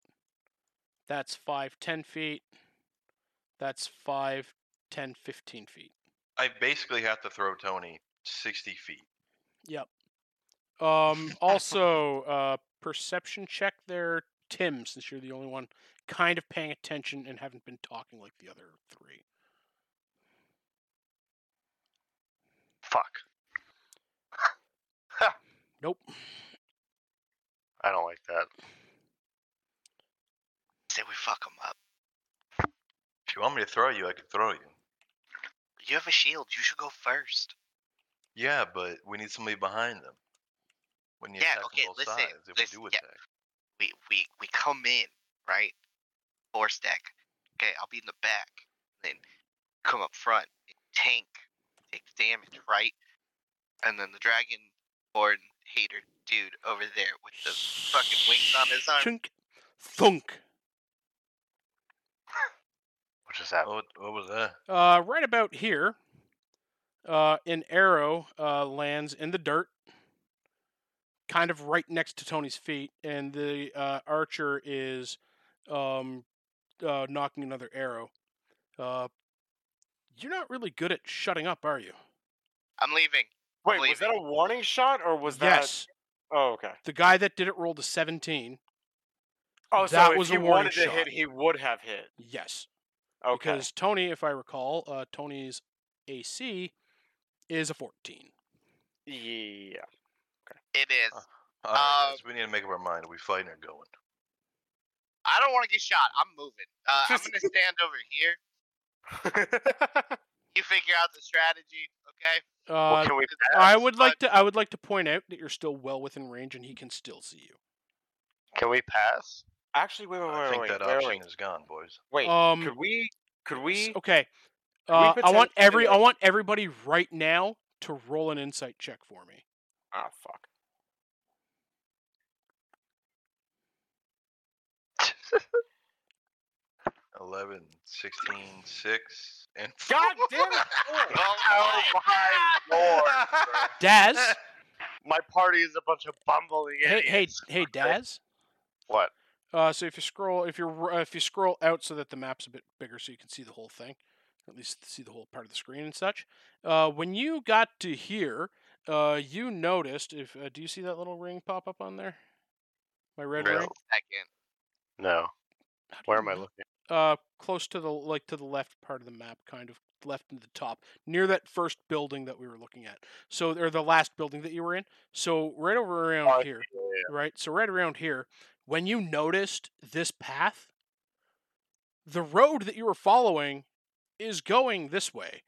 That's five, ten feet. That's five, ten, fifteen feet. I basically have to throw Tony sixty feet. Yep. Um. Also, uh, perception check there, Tim, since you're the only one kind of paying attention and haven't been talking like the other three. Fuck. Nope. I don't like that. Say we fuck them up. If you want me to throw you, I could throw you. You have a shield. You should go first. Yeah, but we need somebody behind them. When you Yeah, attack okay, both listen, sides, if listen, we do yeah. We we we come in right. Force deck. Okay, I'll be in the back. Then come up front. Tank. Take the damage, right? And then the dragon born hater dude over there with the fucking wings on his arm. Chunk, thunk. What just happened? What, what was that? Uh, right about here, uh, an arrow uh, lands in the dirt, kind of right next to Tony's feet, and the uh, archer is um, uh, nocking another arrow. Uh, you're not really good at shutting up, are you? I'm leaving. Wait, Believe was that a warning shot or was that? yes. Oh, okay. The guy that did it rolled a 17. Oh, so That if was he a warning wanted to shot. hit, he would have hit. Yes. Okay. Because Tony, if I recall, uh, Tony's AC is a 14. Yeah. Okay. It is. Uh, All right, guys, we need to make up our mind. Are we fighting or going? I don't want to get shot. I'm moving. Uh, I'm gonna stand over here. You figure out the strategy, okay? Uh, well, we I would like to. I would like to point out that you're still well within range, and he can still see you. Can we pass? Actually, wait, wait, wait, I think wait, that wait, option wait. is gone, boys. Wait, Um, could we? Could we? Okay. we Uh, I want potentially, every. I like- want everybody right now to roll an insight check for me. Ah, fuck. Eleven, sixteen, six, and God damn it! Oh my lord! Daz, My party is a bunch of bumbling hey, hey, idiots. hey, Daz. What? Uh, so if you scroll, if you're, uh, if you scroll out so that the map's a bit bigger, so you can see the whole thing, at least see the whole part of the screen and such. Uh, when you got to here, uh, you noticed. If uh, do you see that little ring pop up on there? My red No. ring. Second. No. Where am I looking? uh close to the like to the left part of the map kind of left in the top near that first building that we were looking at so or the last building that you were in so right over around Oh, here yeah, right so right around here when you noticed this path the road that you were following is going this way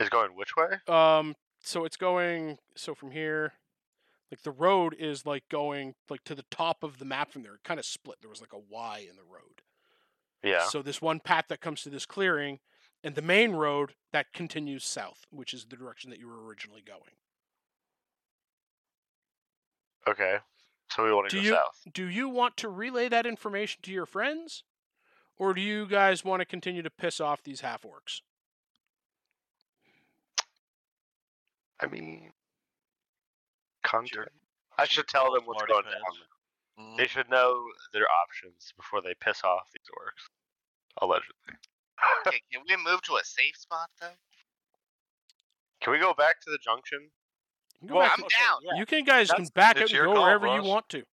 Is going which way? um so it's going so from here like the road is like going like to the top of the map from there it kind of split there was like a y in the road Yeah. So this one path that comes to this clearing, and the main road that continues south, which is the direction that you were originally going. Okay. So we want to Do go you- south. Do you want to relay that information to your friends, or do you guys want to continue to piss off these half orcs? I mean, Sure. I should tell them what's Smarty going pants. down. Mhm. They should know their options before they piss off these orcs. Allegedly. Okay, can we move to a safe spot though? Can we go back to the junction? You can go Well, back I'm to- down. Yeah. You can guys can back out it's and go call, wherever you want to.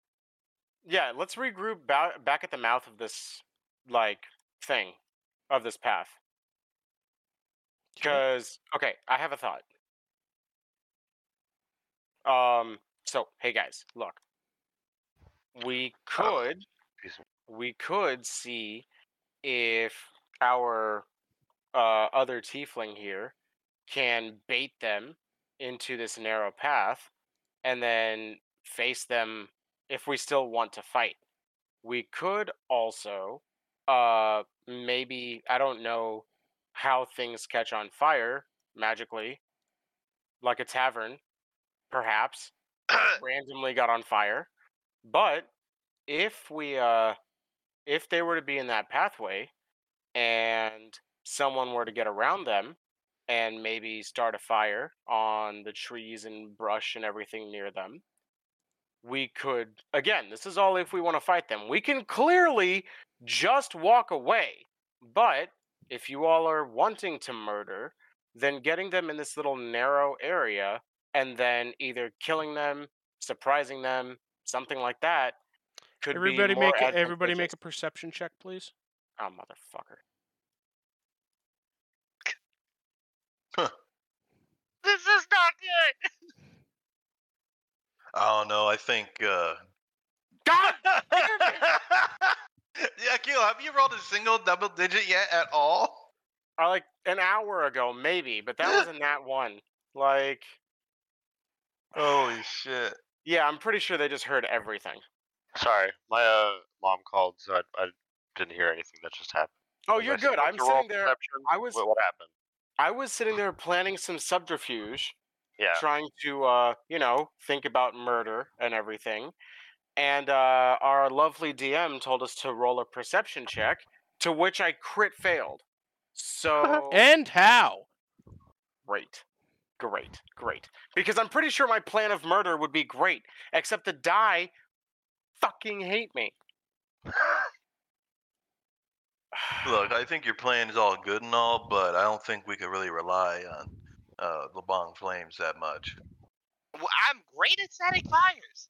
Yeah, let's regroup ba- back at the mouth of this like thing. of this path. Because okay, I have a thought. Um. So hey guys, look. We could excuse me. we could see if our uh, other tiefling here can bait them into this narrow path and then face them if we still want to fight. We could also uh maybe I don't know how things catch on fire magically like a tavern perhaps randomly got on fire. But if we uh if they were to be in that pathway and someone were to get around them and maybe start a fire on the trees and brush and everything near them, we could again, this is all if we want to fight them. We can clearly just walk away. But if you all are wanting to murder, then getting them in this little narrow area and then either killing them, surprising them, something like that could Everybody be make a, everybody make a perception check, please. Oh motherfucker. This is not good. I don't know. I think. uh God yeah, Keel, have you rolled a single double digit yet at all? I like an hour ago, maybe, but that wasn't that one. Like, Holy shit. yeah, I'm pretty sure they just heard everything. Sorry, my uh, mom called, so I, I didn't hear anything that just happened. Oh, you're good. I'm sitting there. perception? I was- What, what happened? I was sitting there planning some subterfuge, Yeah. trying to, uh, you know, think about murder and everything. And uh, our lovely DM told us to roll a perception check, to which I crit failed. So And how? great, great, great. Because I'm pretty sure my plan of murder would be great, except the die fucking hate me. Look, I think your plan is all good and all, but I don't think we could really rely on uh, LeBong Flames that much. Well, I'm great at setting fires.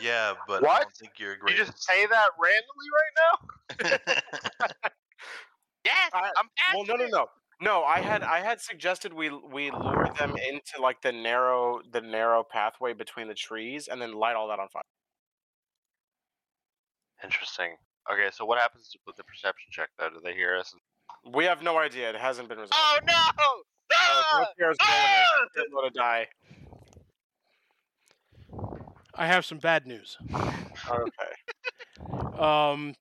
Yeah, but I don't think you're great. You just say that randomly right now? Yes, I- I'm well, no, no, no, no. I had I had suggested we we lure them into like the narrow the narrow pathway between the trees, and then light all that on fire. Interesting. Okay, so what happens with the perception check though? Do they hear us? We have no idea. It hasn't been resolved. Oh no! Oh, Ah! Gropiar's rolling Ah! it. They're going to die. I have some bad news. Okay. Um,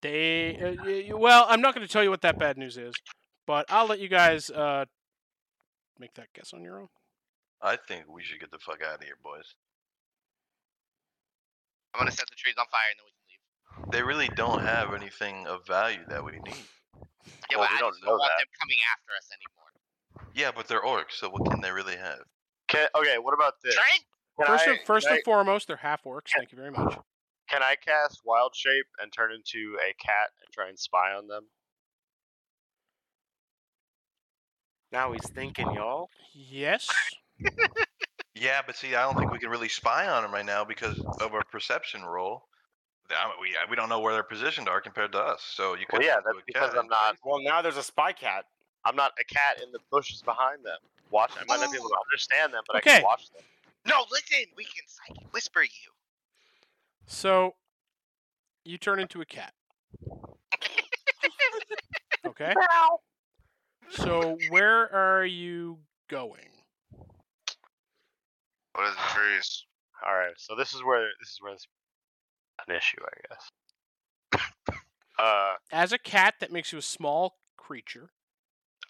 they uh, y- y- well, I'm not going to tell you what that bad news is, but I'll let you guys uh make that guess on your own. I think we should get the fuck out of here, boys. I'm gonna set the trees on fire and then we can leave. They really don't have anything of value that we need. Yeah, Well, but we I don't just know don't want that. them coming after us anymore. Yeah, but they're orcs, so what can they really have? Can, okay, what about this? Trent, Can First, I, and, first can, and foremost, they're half orcs. Thank you very much. I, can I cast Wild Shape and turn into a cat and try and spy on them? Now he's thinking, y'all. Yes. Yeah, but see, I don't think we can really spy on them right now because of our perception roll. I we we don't know where they're positioned are compared to us. So you could Well, yeah, that's because I'm not. Well, now there's a spy cat. I'm not a cat in the bushes behind them. Watch. I might not be able to oh. understand them, but I can watch them. no, listen. We can psychic whisper you. So you turn into a cat. Okay. So where are you going? What is the trees? All right, so this is where this is where it's an issue, I guess. uh, As a cat, that makes you a small creature.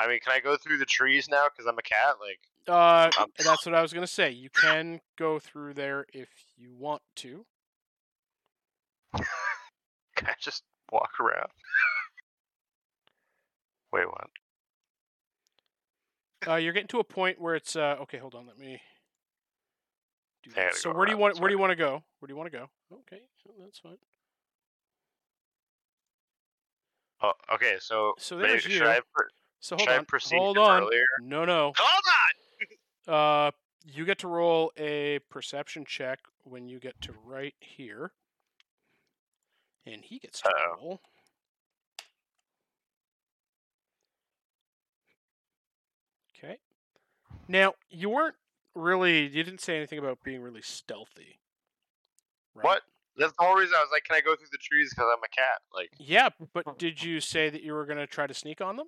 I mean, can I go through the trees now because I'm a cat? Like, Uh, that's what I was gonna say. You can go through there if you want to. can I just walk around? Wait, what? Uh, you're getting to a point where it's uh, okay. Hold on, let me do that. So where do you want? Where do you want to go? Where do you want to go? Okay, that's fine. Oh, okay. So so there's maybe, you. I, so hold on. hold on. Earlier? No, no. Hold on. uh, you get to roll a perception check when you get to right here, and he gets to Uh-oh. roll. Okay. Now you weren't really. You didn't say anything about being really stealthy. Right? What? That's the whole reason I was like, can I go through the trees because I'm a cat? Like, Yeah, but did you say that you were gonna try to sneak on them?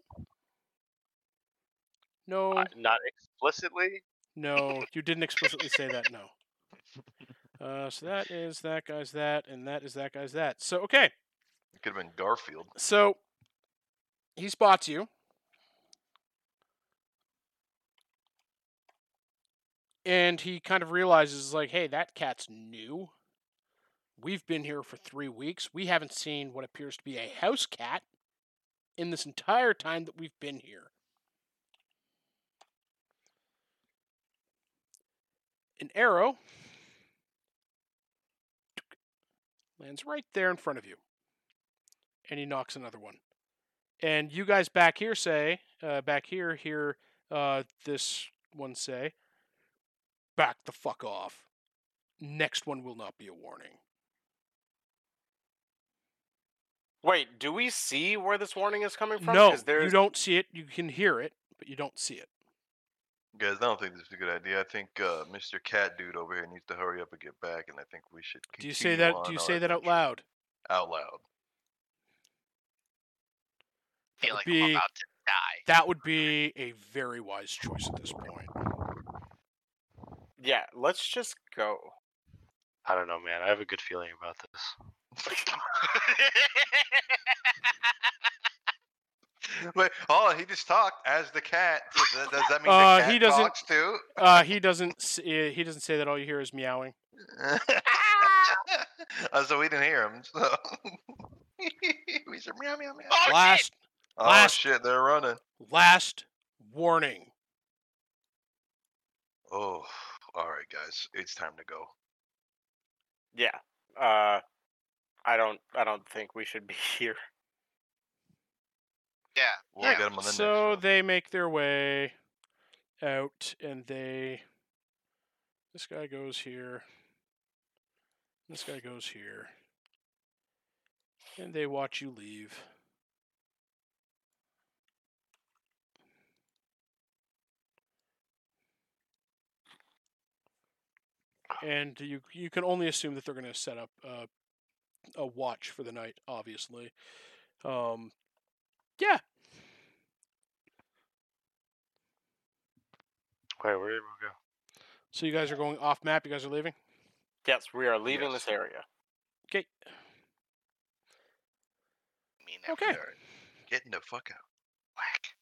No, I- not explicitly. no, you didn't explicitly say that. No. Uh, so that is that guy's that, and that is that guy's that. So okay, It could have been Garfield. so he spots you. And he kind of realizes, like, hey, that cat's new. We've been here for three weeks. We haven't seen what appears to be a house cat in this entire time that we've been here. An arrow lands right there in front of you. And he nocks another one. And you guys back here say, uh, back here, hear uh, this one say, back the fuck off. Next one will not be a warning. Wait, do we see where this warning is coming from? No, you don't see it. You can hear it, but you don't see it. Guys, I don't think this is a good idea. I think uh, Mr. Cat Dude over here needs to hurry up and get back, and I think we should. Do you say that? Do you say that out loud? Out loud. I feel like be- I'm about to die. That would be a very wise choice at this point. Yeah, let's just go. I don't know, man. I have a good feeling about this. Wait, oh, he just talked as the cat. So th- does that mean Uh, the cat he doesn't- talks too? Uh, he doesn't. s- uh, He doesn't say that. All you hear is meowing. oh, so we didn't hear him. So we said meow meow meow. Oh, shit! Last, Oh last- shit, they're running. last warning. Oh, all right, guys, it's time to go. Yeah. Uh, I don't. I don't think we should be here. yeah. We'll yeah. get him on the So one. they make their way out, and they. This guy goes here. This guy goes here. And they watch you leave. And you you can only assume that they're going to set up uh, a watch for the night, obviously. Um, yeah, Wait, where did we go? So you guys are going off map. You guys are leaving. Yes, we are leaving Yes. this area. Okay. Me Okay. never Alright, Getting the fuck out. Whack.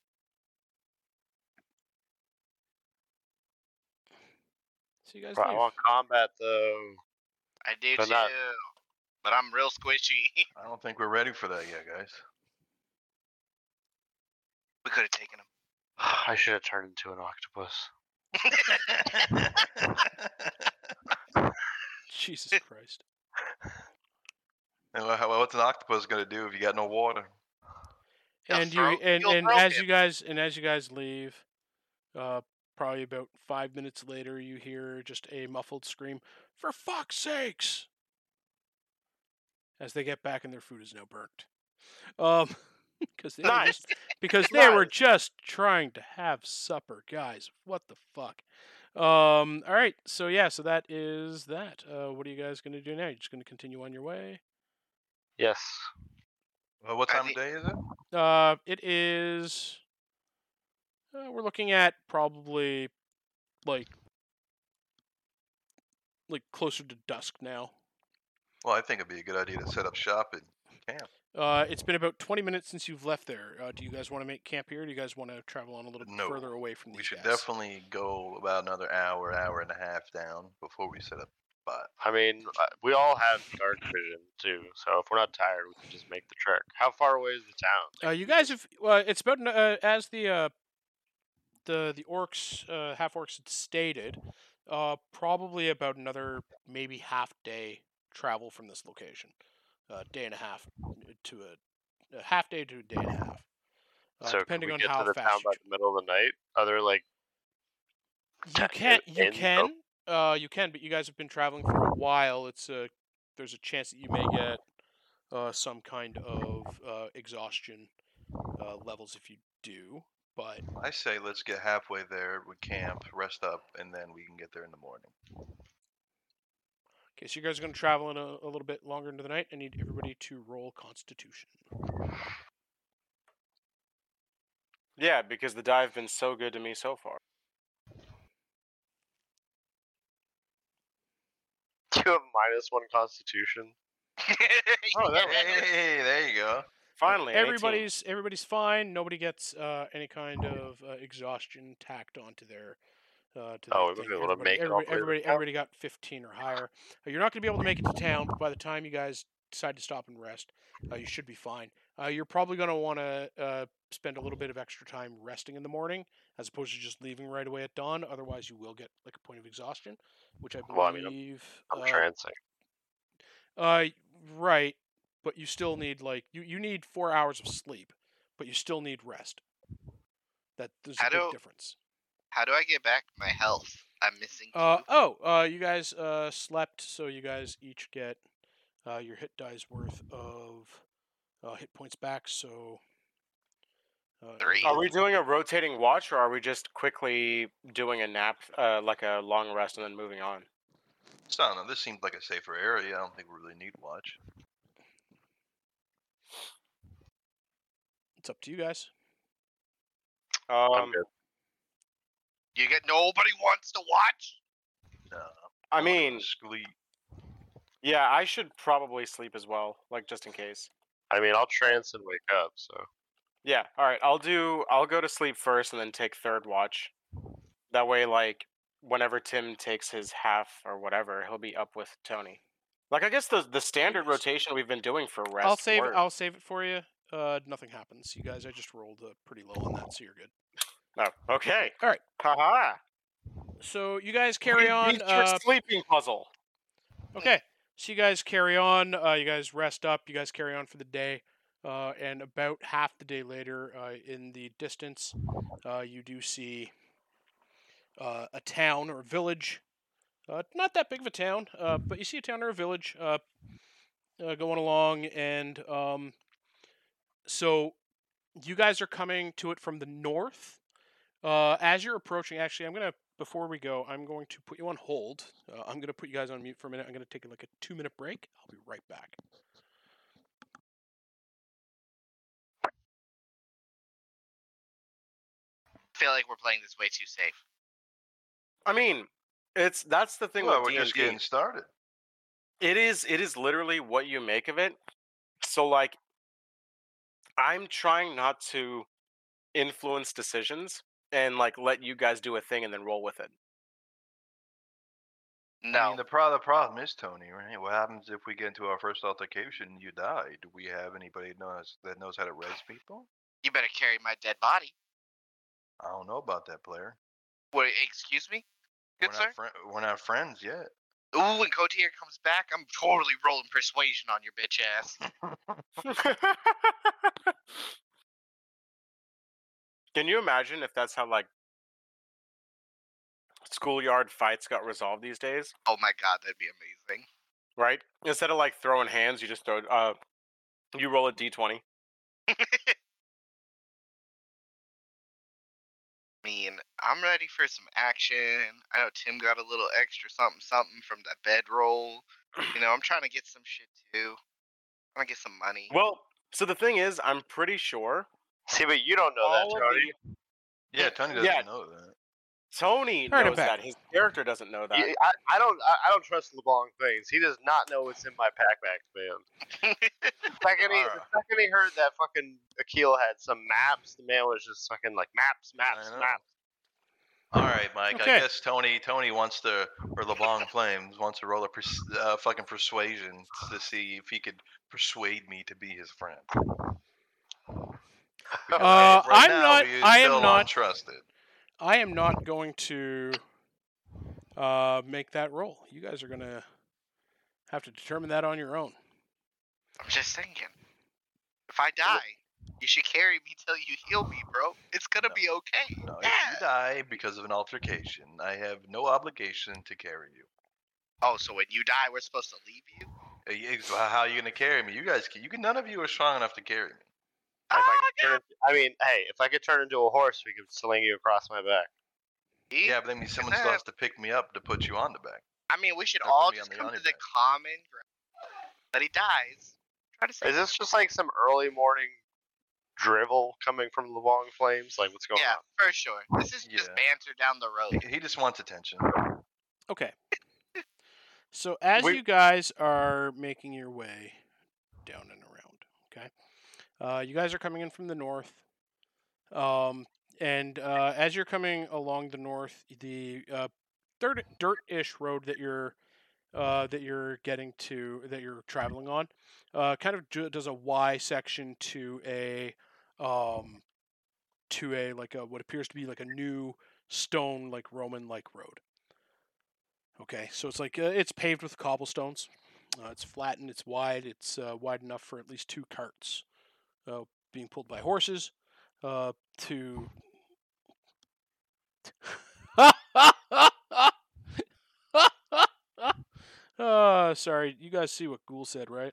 So you guys But I want combat though. I do But too. not- But I'm real squishy. I don't think we're ready for that yet, guys. we could have taken him. I should have turned into an octopus. Jesus Christ. And what's an octopus gonna do if you got no water? He'll and throw- you and, and as him. you guys and as you guys leave, uh, probably about five minutes later, you hear just a muffled scream, "For fuck's sakes!" As they get back and their food is now burnt. Um, because they were Nice. just because they were just trying to have supper, guys. What the fuck? Um, all right, so yeah, so that is that. Uh, what are you guys gonna do now? You're just gonna continue on your way. Yes. Well, what I time of day is it? Uh, it is. Uh, we're looking at probably like like closer to dusk now. Well, I think it'd be a good idea to set up shop and camp. Uh, it's been about 20 minutes since you've left there. Uh, do you guys want to make camp here? Do you guys want to travel on a little bit No, further away from these We should guys? definitely go about another hour, hour and a half down before we set up spot. I mean, uh, we all have dark vision too, so if we're not tired, we can just make the trek. How far away is the town? Uh, you guys have. Uh, it's about uh, as the uh, the the orcs, uh, half orcs had stated. Uh, probably about another maybe half day travel from this location. Uh, day and a half to a, a half day to a day and a half. Uh, so depending can on we get how to the fast town by the middle of the night? other like You can you in- can uh you can, but you guys have been traveling for a while. It's a there's a chance that you may get uh some kind of uh exhaustion uh levels if you do. But I say let's get halfway there. We camp, rest up, and then we can get there in the morning. okay, so you guys are going to travel in a, a little bit longer into the night. I need everybody to roll Constitution. Yeah, because the dive been so good to me so far. You have minus one constitution. Oh, that hey, there you go. Finally, everybody's everybody's fine. Nobody gets uh, any kind of uh, exhaustion tacked onto their. Uh, to Oh, we thing. wouldn't be able to everybody, make everybody, the way everybody, everybody got 15 or higher. Uh, you're not going to be able to make it to town, but by the time you guys decide to stop and rest, uh, you should be fine. Uh, you're probably going to want to uh, spend a little bit of extra time resting in the morning, as opposed to just leaving right away at dawn. Otherwise, you will get like a point of exhaustion, which I Well, I mean, believe. I'm uh, trancing. uh, right, but you still need like you, you need four hours of sleep, but you still need rest. That there's a big do- difference. How do I get back my health? I'm missing. Uh oh, uh, you guys uh slept, so you guys each get uh your hit dice worth of uh hit points back. So uh, Three. Are we doing a rotating watch, or are we just quickly doing a nap, uh, like a long rest, and then moving on? So I don't know. This seems like a safer area. I don't think we really need watch. It's up to you guys. Um. You get nobody wants to watch. No. I wanna mean, sleep. yeah, I should probably sleep as well, like just in case. I mean, I'll trance and wake up. So Yeah. All right. I'll do. I'll go to sleep first, and then take third watch. That way, like whenever Tim takes his half or whatever, he'll be up with Tony. Like I guess the the standard rotation we've been doing for rest. I'll save. works. I'll save it for you. Uh, nothing happens. You guys, I just rolled uh, pretty low on that, so you're good. Oh, okay. All right. Haha. So you guys carry on. Uh, sleeping puzzle. Okay. So you guys carry on. Uh, you guys rest up. You guys carry on for the day. Uh, and about half the day later, uh, in the distance, uh, you do see uh, a town or a village. Uh, not that big of a town, uh, but you see a town or a village uh, uh, going along. And um, so you guys are coming to it from the north. Uh, as you're approaching, actually, I'm gonna before we go, I'm going to put you on hold. Uh, I'm gonna put you guys on mute for a minute. I'm gonna take like a two minute break. I'll be right back. I feel like we're playing this way too safe. I mean, it's that's the thing Well, with we're just D&D. getting started. It is it is literally what you make of it. So like I'm trying not to influence decisions and like let you guys do a thing and then roll with it. I No. mean, the, pro- the problem is, Tony, right? What happens if we get into our first altercation and you die? Do we have anybody knows that knows how to res people? you better carry my dead body. I don't know about that player. Wait, excuse me? Good we're sir? Not fri- we're not friends yet. Ooh, when Cotier comes back, I'm totally rolling persuasion on your bitch ass. Can you imagine if that's how like schoolyard fights got resolved these days? Oh my god, that'd be amazing. Right? Instead of like throwing hands, you just throw uh you roll a D twenty. I mean, I'm ready for some action. I know Tim got a little extra something something from that bedroll. You know, I'm trying to get some shit too. I'm gonna get some money. Well, so the thing is, I'm pretty sure see, but you don't know that, of Tony. the Yeah, Tony doesn't Yeah. know that. Tony Alright, knows that. His character doesn't know that. You- I, I don't I, I don't trust LeBlanc things. He does not know what's in my packback, man. The second, he, the second he heard that fucking Akil had some maps, the man was just fucking like maps, maps, maps. All right, Mike. Okay. I guess Tony Tony wants to, or LeBlanc Flames wants to roll a pers- uh, fucking persuasion to see if he could persuade me to be his friend. Because Uh, right I'm now, not- I am not- untrusted. I am not going to uh, make that roll. You guys are gonna have to determine that on your own. I'm just thinking. If I die, you should carry me till you heal me, bro. It's gonna No. be okay. No, if you die because of an altercation, I have no obligation to carry you. Oh, so when you die, we're supposed to leave you? Yeah, ex- How are you gonna carry me? You guys, can, you can. None of you are strong enough to carry me. If I, oh, into- I mean, hey, if I could turn into a horse, we could sling you across my back. Yeah, but that means someone still has to pick me up to put you on the back. I mean, we should That would all just come to Yanni the back. common ground that he dies. Try to save Is this just like some early morning drivel coming from LeBlanc Flames? Like, what's going Yeah, on? Yeah, for sure. This is just banter down the road. He, he just wants attention. Okay. So as We- you guys are making your way down and around, okay, uh, you guys are coming in from the north, um, and uh, as you're coming along the north, the uh, dirt dirt-ish road that you're uh, that you're getting to that you're traveling on, uh, kind of does a Y section to a um, to a like a what appears to be like a new stone like Roman like road. Okay, so it's like uh, it's paved with cobblestones. Uh, it's flattened. It's wide. It's uh, wide enough for at least two carts uh, being pulled by horses. Uh, to uh, sorry, you guys see what Ghoul said, right?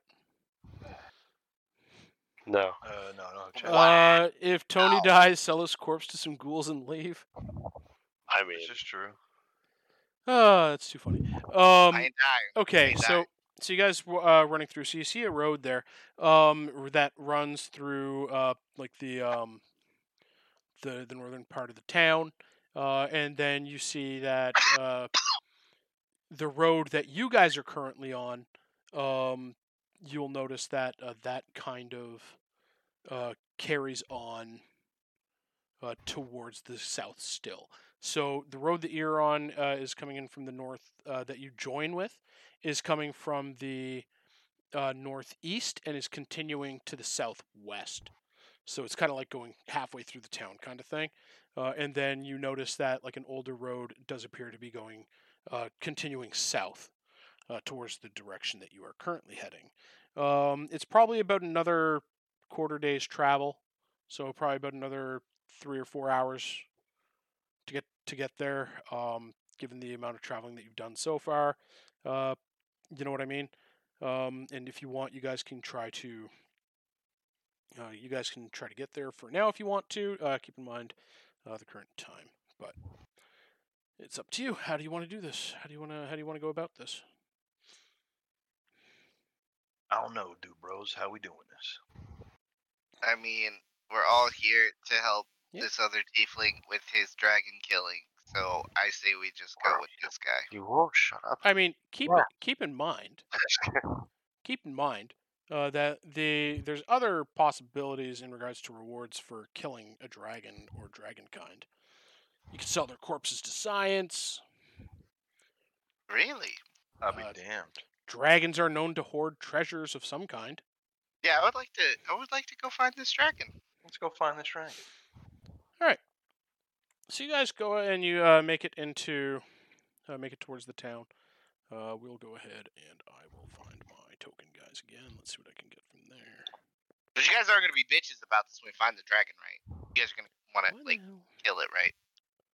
No. Uh, no, no. Uh, if Tony Ow. dies, sell his corpse to some ghouls and leave. I mean, this is true. Ah, that's too funny. Um, I ain't dying. Okay, Ain't so dying. So you guys uh, running through. So you see a road there, um, that runs through uh, like the um, the the northern part of the town, uh, and then you see that uh, the road that you guys are currently on. Um, you'll notice that uh, that kind of uh, carries on uh, towards the south still. So the road that you're on uh, is coming in from the north uh, that you join with is coming from the uh, northeast and is continuing to the southwest. So it's kind of like going halfway through the town, kind of thing. Uh, and then you notice that like an older road does appear to be going, uh, continuing south uh, towards the direction that you are currently heading. Um, it's probably about another quarter day's travel, so probably about another three or four hours to get there. Um, given the amount of traveling that you've done so far, uh, you know what I mean. Um, and if you want, you guys can try to. Uh, you guys can try to get there for now if you want to. Uh, keep in mind uh, the current time, but it's up to you. How do you want to do this? How do you want to? How do you want to go about this? I don't know, dude, bros. How we doing this? I mean, we're all here to help Yeah. this other tiefling with his dragon killing. So I say we just go with this guy. you won't shut up. I mean, keep Yeah. keep in mind, keep in mind uh, that the there's other possibilities in regards to rewards for killing a dragon or dragon kind. You can sell their corpses to science. Really? I'll be Uh, damned. Dragons are known to hoard treasures of some kind. Yeah, I would like to. I would like to go find this dragon. Let's go find this dragon. So you guys go and you uh, make it into, uh, make it towards the town. Uh, we'll go ahead and I will find my token guys again. Let's see what I can get from there. But you guys aren't gonna be bitches about this when we find the dragon, right? You guys are gonna want to like kill it, right?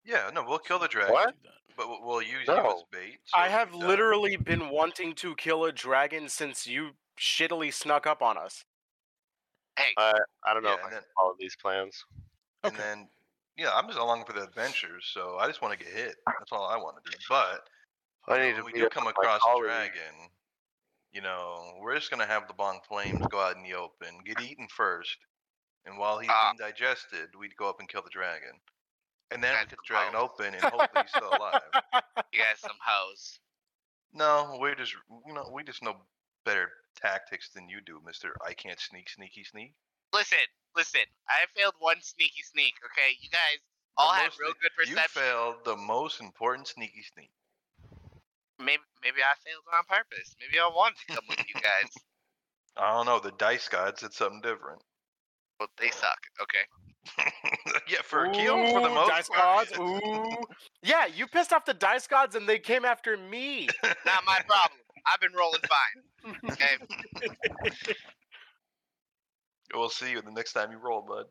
Yeah, no, we'll kill the dragon, What? but we'll- we'll use you as No. bait. I have if you literally been wanting to kill a dragon since you shittily snuck up on us. Hey, I I don't know Yeah, if I and can then- follow these plans. And Okay. then, yeah, I'm just along for the adventure, so I just want to get hit. That's all I want to do. But I you know, need to we do come across a dragon, you know, we're just gonna have the Bong Flames go out in the open, get eaten first, and while he's Ah. being digested, we'd go up and kill the dragon, and then get the dragon open, and hopefully he's still alive. you guys some hoes. No, we're just, you know, we just know better tactics than you do, Mister. I can't sneak, sneaky, sneak. Listen, listen. I failed one sneaky sneak. Okay, you guys all The had most- real good perception. You failed the most important sneaky sneak. Maybe, maybe I failed on purpose. Maybe I wanted to come with you guys. I don't know. The dice gods said something different. But they suck. Okay. yeah, for Akil, for the most dice part. gods. Ooh. Yeah, you pissed off the dice gods and they came after me. Not my problem. I've been rolling fine. Okay. We'll see you the next time you roll, bud.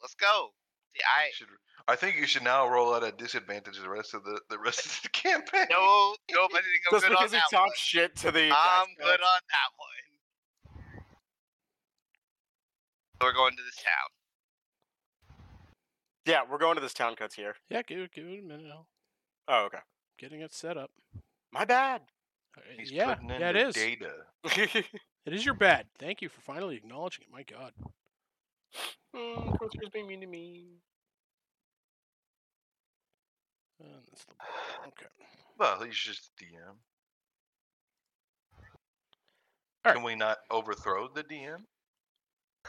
Let's go. See, I should- I think you should now roll at a disadvantage the rest of the the rest of the campaign. no, nope. I think I'm Just good on because he that one. shit to the I'm dice good on that one. We're going to this town. Yeah, we're going to this town cuts here. Yeah, give it, give it a minute. I'll Oh, okay. getting it set up. My bad. Uh, He's yeah, putting in yeah, the is. data. It is your bad. Thank you for finally acknowledging it. My God. mm, Crosshair's being mean to me. Uh, that's the okay. Well, he's just DM. Alright. Can we not overthrow the DM?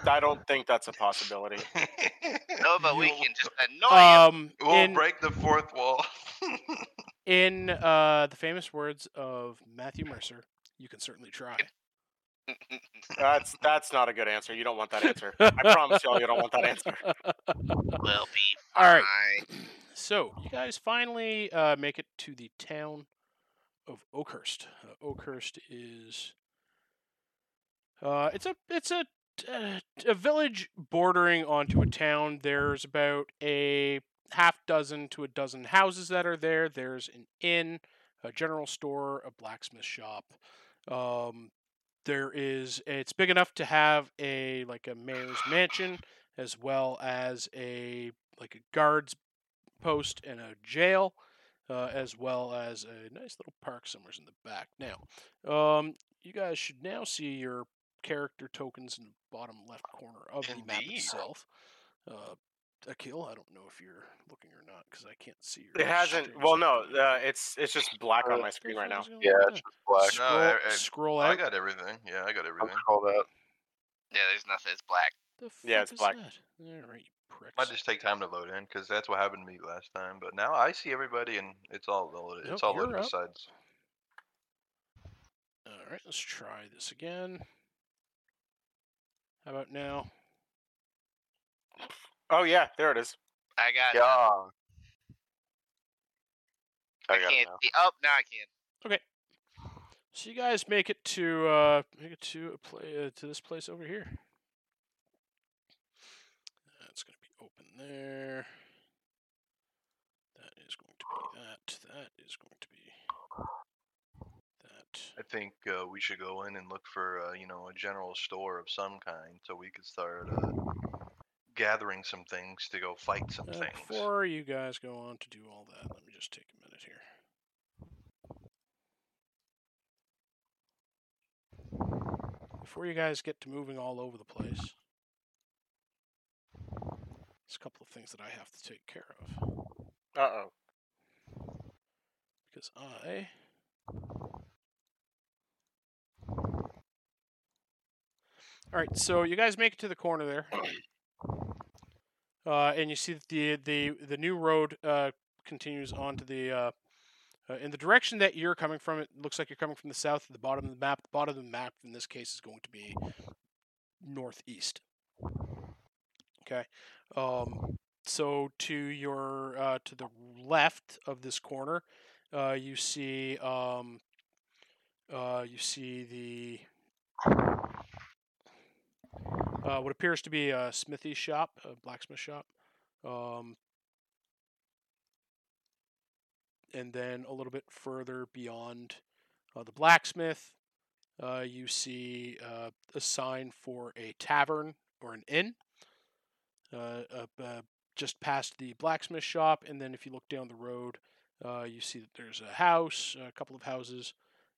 I don't think that's a possibility. No, but we can just annoy him. Um, We'll in break the fourth wall. in uh the famous words of Matthew Mercer, you can certainly try. That's that's not a good answer. You don't want that answer. I promise y'all, you don't want that answer. we'll be All right. So you guys finally uh, make it to the town of Oakhurst. Uh, Oakhurst is uh, it's a it's a uh, a village bordering onto a town. There's about a half dozen to a dozen houses that are there. There's an inn, a general store, a blacksmith shop. Um, there is it's big enough to have a like a mayor's mansion as well as a like a guards post and a jail, uh, as well as a nice little park somewhere in the back. Now, um, you guys should now see your character tokens in the bottom left corner of the map itself. Uh, Akil, I don't know if you're looking or not because I can't see your. It hasn't. stream Well, no, uh, it's it's just black on my screen right now. Yeah, it's just black. Scroll, No, I- I- scroll I got everything. Yeah, I got everything. called out. Yeah, there's nothing. It's black. The Yeah, it's black. that? All right, pricks. Might just take time to load in because that's what happened to me last time. But now I see everybody and it's all loaded. Nope, It's all you're loaded up. besides. All right, let's try this again. How about now? Oh yeah, there it is. I got. Yeah. I, I it can't see. Oh, now I can. Okay. So you guys make it to uh, make it to a play uh, to this place over here. That's going to be open there. That is going to be that. That is going to be that. I think uh, we should go in and look for uh, you know a general store of some kind so we could start uh, gathering some things to go fight some Uh, things. before you guys go on to do all that, let me just take a minute here. Before you guys get to moving all over the place, there's a couple of things that I have to take care of. Uh oh. because I All right, so you guys make it to the corner there, uh, and you see that the the the new road uh, continues on to the uh, uh, in the direction that you're coming from. It looks like you're coming from the south. The bottom of the map, the bottom of the map in this case is going to be northeast. Okay, um, so to your uh, to the left of this corner, uh, you see um, you see the uh, what appears to be a smithy shop, a blacksmith shop, um, and then a little bit further beyond uh, the blacksmith, uh, you see uh, a sign for a tavern or an inn. Uh, uh, just past the blacksmith shop, and then if you look down the road, you see that there's a house, a couple of houses.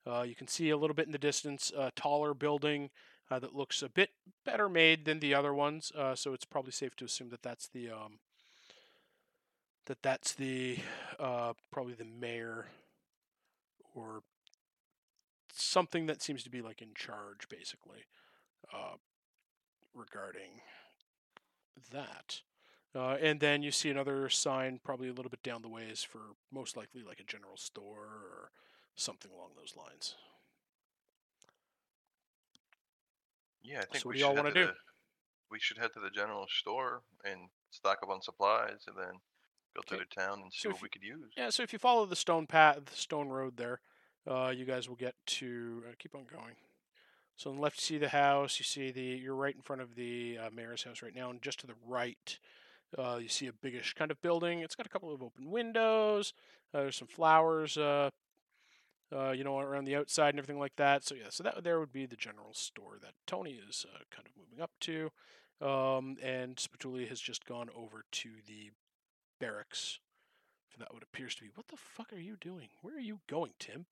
You can see a little bit in the distance a taller building uh, that looks a bit better made than the other ones. Uh, so it's probably safe to assume that that's the um, that that's the uh, probably the mayor or something that seems to be like in charge, basically, uh, regarding that. Uh, and then you see another sign, probably a little bit down the ways, for most likely like a general store or something along those lines. Yeah, I think So what we do should y'all head wanna do? the, we should head to the general store and stock up on supplies, and then go through Okay. the town and see So what you- we could use. Yeah, so if you follow the stone path, the stone road there, uh, you guys will get to uh, keep on going. So on the left, you see the house. You see the you're right in front of the uh, mayor's house right now, and just to the right, uh, you see a biggish kind of building. It's got a couple of open windows. Uh, there's some flowers, uh, you know, around the outside and everything like that. So yeah, so that there would be the general store that Tony is uh, kind of moving up to. Um, and Spatooli has just gone over to the barracks for that what appears to be. What the fuck are you doing? Where are you going, Tim?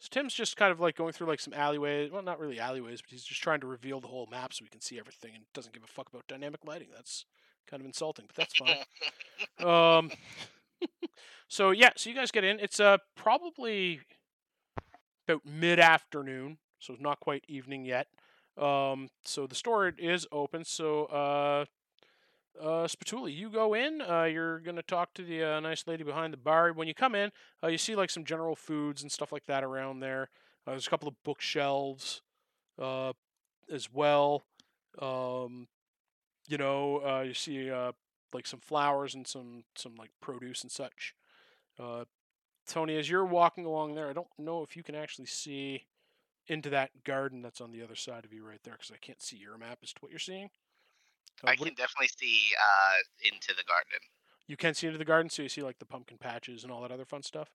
So Tim's just kind of like going through like some alleyways. Well, not really alleyways, but he's just trying to reveal the whole map so we can see everything and doesn't give a fuck about dynamic lighting. That's kind of insulting, but that's fine. um, so yeah, so you guys get in. It's uh probably about mid afternoon, so it's not quite evening yet. Um, so the store is open. So uh, uh, Spatooli, you go in. Uh, you're gonna talk to the uh, nice lady behind the bar. When you come in, uh, you see like some general foods and stuff like that around there. Uh, there's a couple of bookshelves, uh, as well. Um, you know, uh, you see uh, like some flowers and some some like produce and such. Uh, Tony, as you're walking along there, I don't know if you can actually see into that garden that's on the other side of you right there because I can't see your map as to what you're seeing. Uh, I can definitely see uh, into the garden. you can see into the garden, so you see like the pumpkin patches and all that other fun stuff.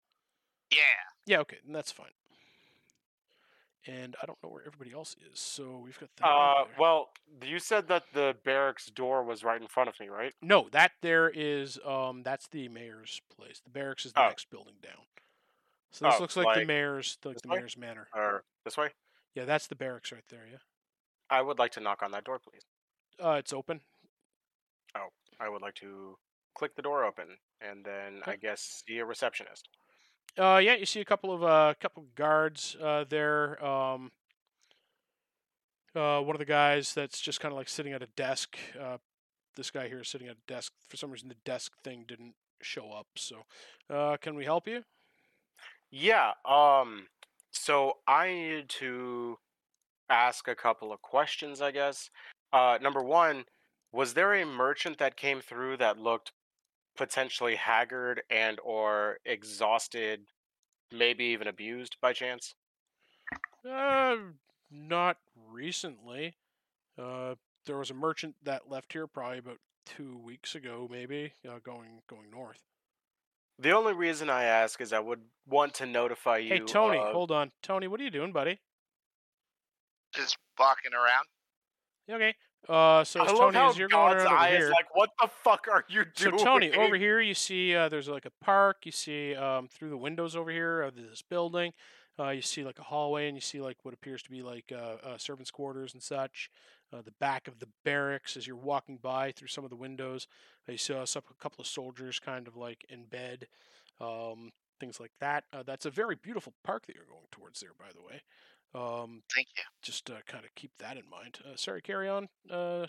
Yeah. Yeah, okay, then that's fine. And I don't know where everybody else is, so we've got. Uh, well, you said that the barracks door was right in front of me, right? no, that there is um, that's the mayor's place. The barracks is the Oh. next building down. So this Oh, looks like, the like mayor's, like the way? mayor's manor. Or this way? Yeah, that's the barracks right there. Yeah, I would like to knock on that door, please. uh, it's open. Oh, I would like to click the door open and then I guess see a receptionist. Uh, yeah, you see a couple of uh, couple of guards uh, there. Um, uh, one of the guys that's just kind of like sitting at a desk. Uh, this guy here is sitting at a desk. For some reason, the desk thing didn't show up. So, uh, can we help you? Yeah, um so I needed to ask a couple of questions, I guess. Uh number 1, was there a merchant that came through that looked potentially haggard and or exhausted, maybe even abused by chance? Uh, not recently. Uh, there was a merchant that left here probably about two weeks ago, maybe, uh, going going north. The only reason I ask is I would want to notify you. Hey, Tony, of- hold on, Tony, what are you doing, buddy? Just walking around. Okay. Uh, so I Tony, as you're going God's around over here. like, what the fuck are you doing? So? Tony, over here you see uh, there's like a park. You see um, through the windows over here of this building. Uh, you see like a hallway, and you see like what appears to be like uh, uh, servants' quarters and such. Uh, the back of the barracks as you're walking by through some of the windows. You saw some, a couple of soldiers kind of like in bed, um, things like that. Uh, that's a very beautiful park that you're going towards there, by the way. Um, Thank you. just uh, kind of keep that in mind. Uh, sorry, carry on. Uh,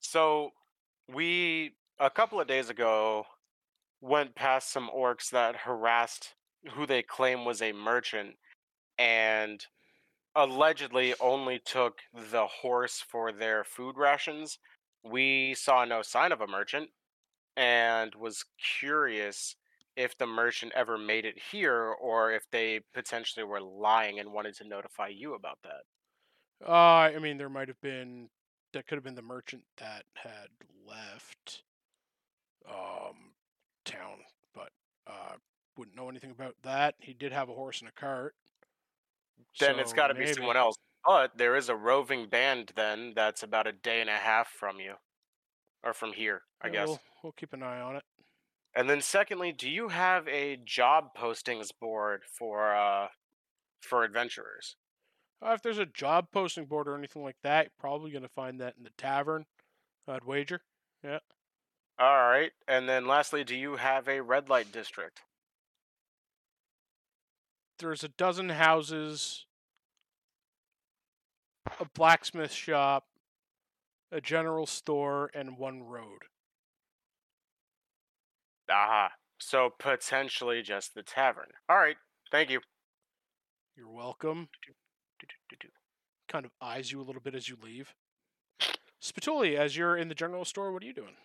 So we a couple of days ago went past some orcs that harassed who they claim was a merchant and allegedly only took the horse for their food rations. We saw no sign of a merchant and was curious if the merchant ever made it here or if they potentially were lying and wanted to notify you about that. Uh, I mean, there might have been that could have been the merchant that had left um town, but uh wouldn't know anything about that. He did have a horse and a cart. then it's so got to be someone else. But there is a roving band then that's about a day and a half from you, or from here, I Yeah, guess. We'll, we'll keep an eye on it. And then secondly, do you have a job postings board for uh for adventurers? Uh, if there's a job posting board or anything like that, you're probably gonna find that in the tavern. I'd wager. Yeah. All right. And then lastly, do you have a red light district? There's a dozen houses, a blacksmith shop, a general store, and one road. Aha. So potentially just the tavern. All right. Thank you. You're welcome. Kind of eyes you a little bit as you leave. Spatooli, as you're in the general store, what are you doing?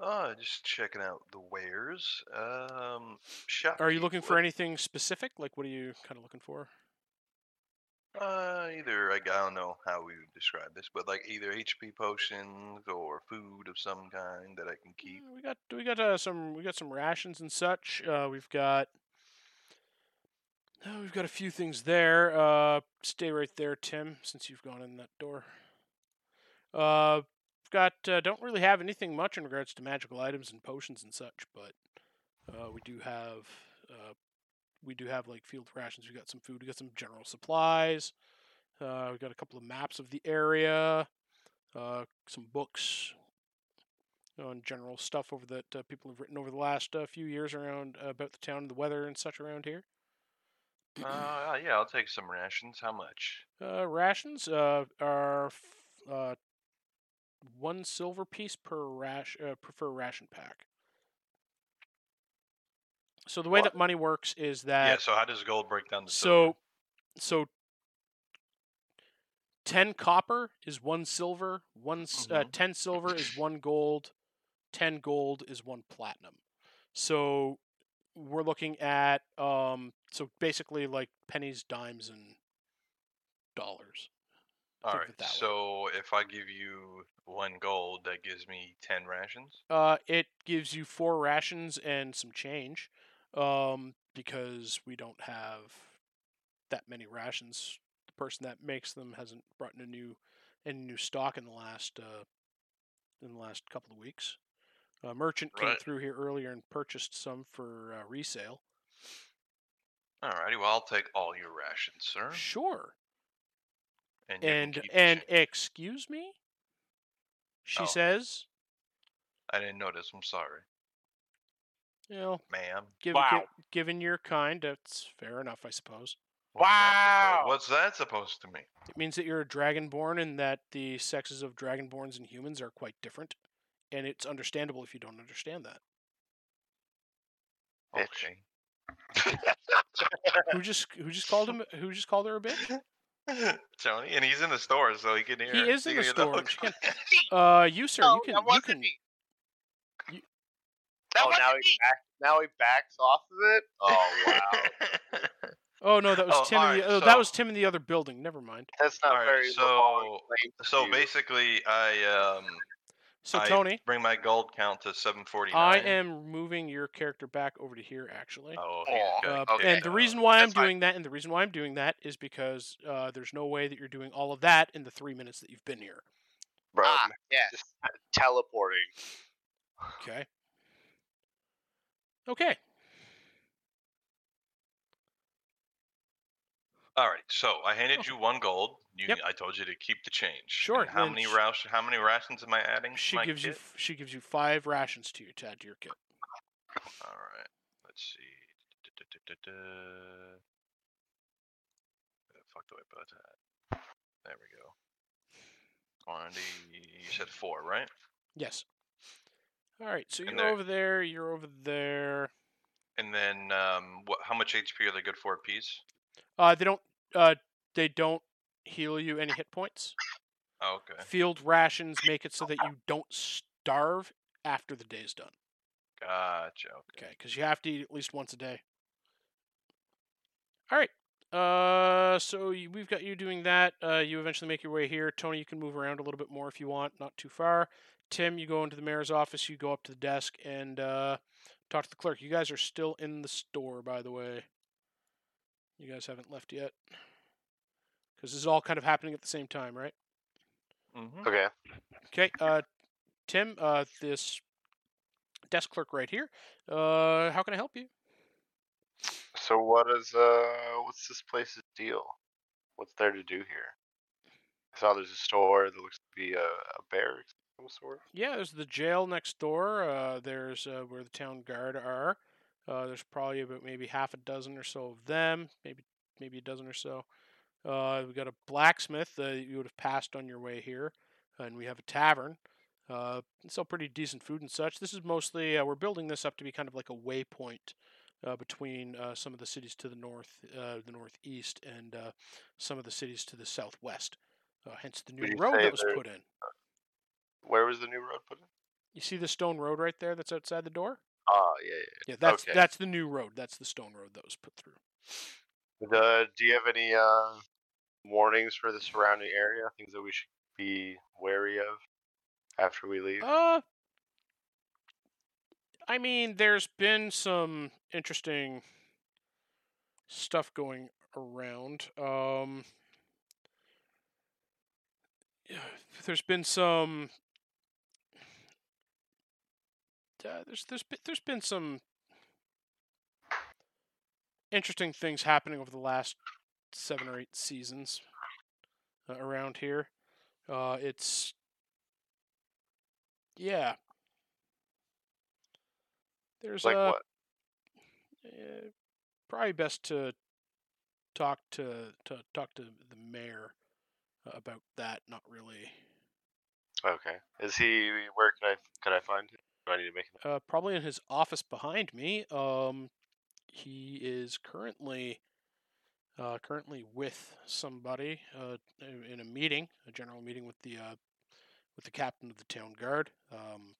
Uh, just checking out the wares. Um, shop. Are you looking for anything specific? Like, what are you kind of looking for? Uh, either like, I don't know how we would describe this, but like either HP potions or food of some kind that I can keep. Uh, We got we got uh, some we got some rations and such. Uh, we've got Uh, we've got a few things there. Uh, stay right there, Tim, since you've gone in that door. Uh, got uh, don't really have anything much in regards to magical items and potions and such, but uh, we do have uh, we do have like field rations. We got some food. We got some general supplies. Uh, we got a couple of maps of the area. Uh, some books on general stuff over that uh, people have written over the last uh, few years around uh, about the town, the weather, and such around here. Uh, yeah, I'll take some rations. How much? Uh, rations uh, are f- uh, one silver piece per rash uh, per ration pack. So the way What? that money works is that yeah. So how does gold break down to so so ten copper is one silver, one uh, Mhm. ten silver is one gold, ten gold is one platinum. So we're looking at um so basically like pennies, dimes, and dollars. All right. think of right. it that way. So if I give you one gold, that gives me ten rations. Uh, it gives you four rations and some change, um, because we don't have that many rations. The person that makes them hasn't brought in a new any new stock in the last uh, in the last couple of weeks. A merchant came through here earlier and purchased some for uh, resale. Alrighty. Well, I'll take all your rations, sir. Sure. And And and excuse me. She Oh. says, I didn't notice. I'm sorry, you know, ma'am. given Wow. given your kind, that's fair enough, I suppose. What's that suppo- Wow. What's that supposed to mean? It means that you're a dragonborn and that the sexes of dragonborns and humans are quite different. And it's understandable if you don't understand that. Bitch. Okay. Who just who just called him who just called her a bitch? Tony, and he's in the store, so he can hear. He is in the can store, look. she can- Uh you sir, no, you can you can me. you- That oh, wasn't now me. he back, now he backs off of it. Oh wow, Oh no, that was Oh, Tim in the, alright, oh, that was Tim in the other building. Never mind. that's not Alright, very so- long claim to so you. basically, I um, So I Tony, bring my gold count to seven forty I am moving your character back over to here actually. Oh, Aw. he's Uh, okay, and the reason why I'm that's fine. doing that, and the reason why I'm doing that, is because uh, there's no way that you're doing all of that in the three minutes that you've been here. bro, Ah, yeah. just teleporting. Okay. Okay. Alright, so I handed Oh. you one gold. You, Yep. I told you to keep the change. Sure, And how then many sh- ration? How many rations am I adding? to She my gives you kit? f- she gives you five rations to you to add to your kit. All right. Let's see. Where the fuck do I put that? There we go. Quantity. You said four, right? Yes. All right. So you're over there. You're over there. And then, um, what? How much HP are they good for a piece? Uh, they don't. Uh, they don't heal you any hit points. Oh, okay. Field rations make it so that you don't starve after the day's done. Gotcha. Okay. Okay, because you have to eat at least once a day. All right. Uh, so you, we've got you doing that. Uh, you eventually make your way here. Tony, you can move around a little bit more if you want, not too far. Tim, you go into the mayor's office. You go up to the desk and uh, talk to the clerk. You guys are still in the store, by the way. You guys haven't left yet. Because this is all kind of happening at the same time, right? Mm-hmm. Okay. Okay, uh, Tim, uh, this desk clerk right here. Uh, how can I help you? So what is uh what's this place's deal? What's there to do here? I saw there's a store that looks to be a, a barracks of some sort. Yeah, there's the jail next door. Uh, there's uh, where the town guard are. Uh, there's probably about maybe half a dozen or so of them, maybe maybe a dozen or so. Uh, we got a blacksmith uh, you would have passed on your way here, and we have a tavern. Uh, sell pretty decent food and such. This is mostly uh, we're building this up to be kind of like a waypoint uh, between uh, some of the cities to the north, uh, the northeast, and uh, some of the cities to the southwest. Uh, hence the new road that was put in. Where was the new road put in? You see the stone road right there that's outside the door? Ah, yeah, Yeah, that's Okay. that's the new road. That's the stone road that was put through. yeah. Uh, do you have any uh warnings for the surrounding area? Things that we should be wary of after we leave? Uh I mean, there's been some interesting stuff going around. Um, there's been some. Uh, there's there's been, there's been some interesting things happening over the last seven or eight seasons uh, around here. Uh, it's yeah. There's Like uh, what? eh, probably best to talk to to talk to the mayor uh, about that. Not really. Okay. Is he? Where can I can I find him? Do I need to make? Uh, probably in his office behind me. Um, he is currently uh, currently with somebody uh, in- in a meeting, a general meeting with the uh, with the captain of the town guard. Um,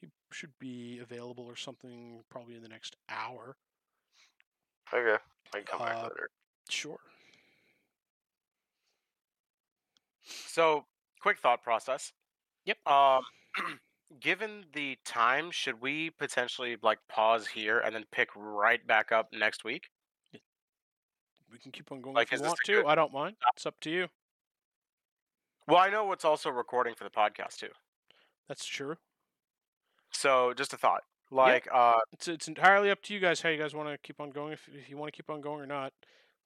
he should be available or something probably in the next hour. Okay. I can come back Uh, later. Sure. So, quick thought process. Yep. Um, given the time, should we potentially like pause here and then pick right back up next week? We can keep on going Like, if you want to. good- I don't mind. It's up to you. Well, I know what's also recording for the podcast too. That's true. So, just a thought. Like, uh, It's it's entirely up to you guys how you guys want to keep on going. If if you want to keep on going or not.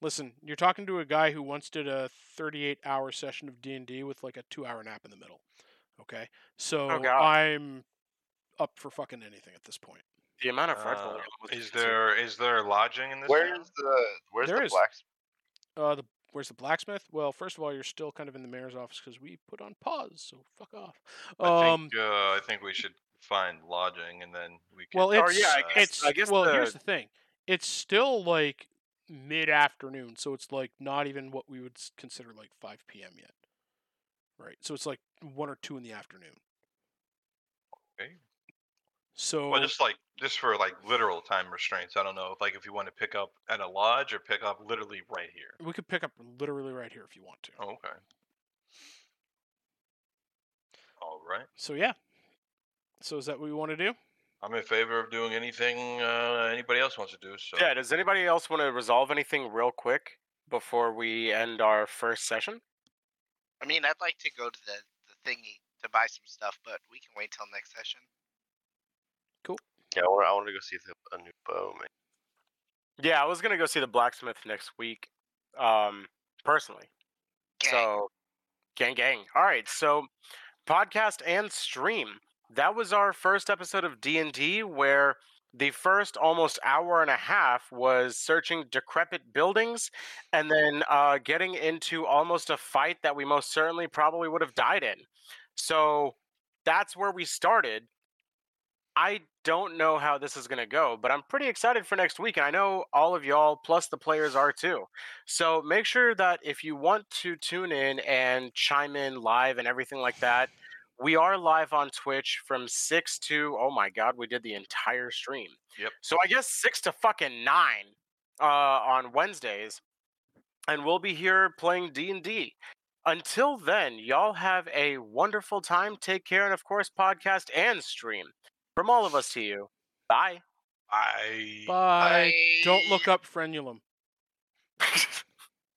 Listen, you're talking to a guy who once did a 38 hour session of D and D with like a two hour nap in the middle. Okay, so Oh, God. I'm up for fucking anything at this point. the amount of fretful. Uh, is there is there lodging in this? town? Where's the Where's There the is. blacksmith? Uh, the where's the blacksmith? Well, first of all, you're still kind of in the mayor's office because we put on pause. So fuck off. I Um, think uh, I think we should find lodging and then we can. Well, Or, it's yeah, I guess- it's I guess well. the- Here's the thing: it's still like mid afternoon, so it's like not even what we would s- consider like 5 p.m. yet. Right. So it's like one or two in the afternoon. Okay. So Well, just like just for like literal time restraints. I don't know if like if you want to pick up at a lodge or pick up literally right here. we could pick up literally right here if you want to. Oh, okay. All right. So yeah. So is that what we want to do? I'm in favor of doing anything uh, anybody else wants to do. So Yeah. Does anybody else want to resolve anything real quick before we end our first session? I mean, I'd like to go to the, the thingy to buy some stuff, but we can wait till next session. Cool. Yeah, I want I want to go see the, a new bow. Man. Yeah, I was gonna go see the blacksmith next week, um, personally. Gang. So, gang, gang. All right. So, podcast and stream. That was our first episode of D and D, where the first almost hour and a half was searching decrepit buildings, and then uh, getting into almost a fight that we most certainly probably would have died in. So that's where we started. I don't know how this is going to go, but I'm pretty excited for next week. And I know all of y'all, plus the players, are too. So make sure that if you want to tune in and chime in live and everything like that, we are live on Twitch from 6 to, oh my God, we did the entire stream. Yep. So I guess 6 to fucking 9 uh, on Wednesdays. And we'll be here playing D&D. Until then, y'all have a wonderful time. Take care. And of course, podcast and stream. From all of us to you, bye. Bye. Bye. Don't look up frenulum.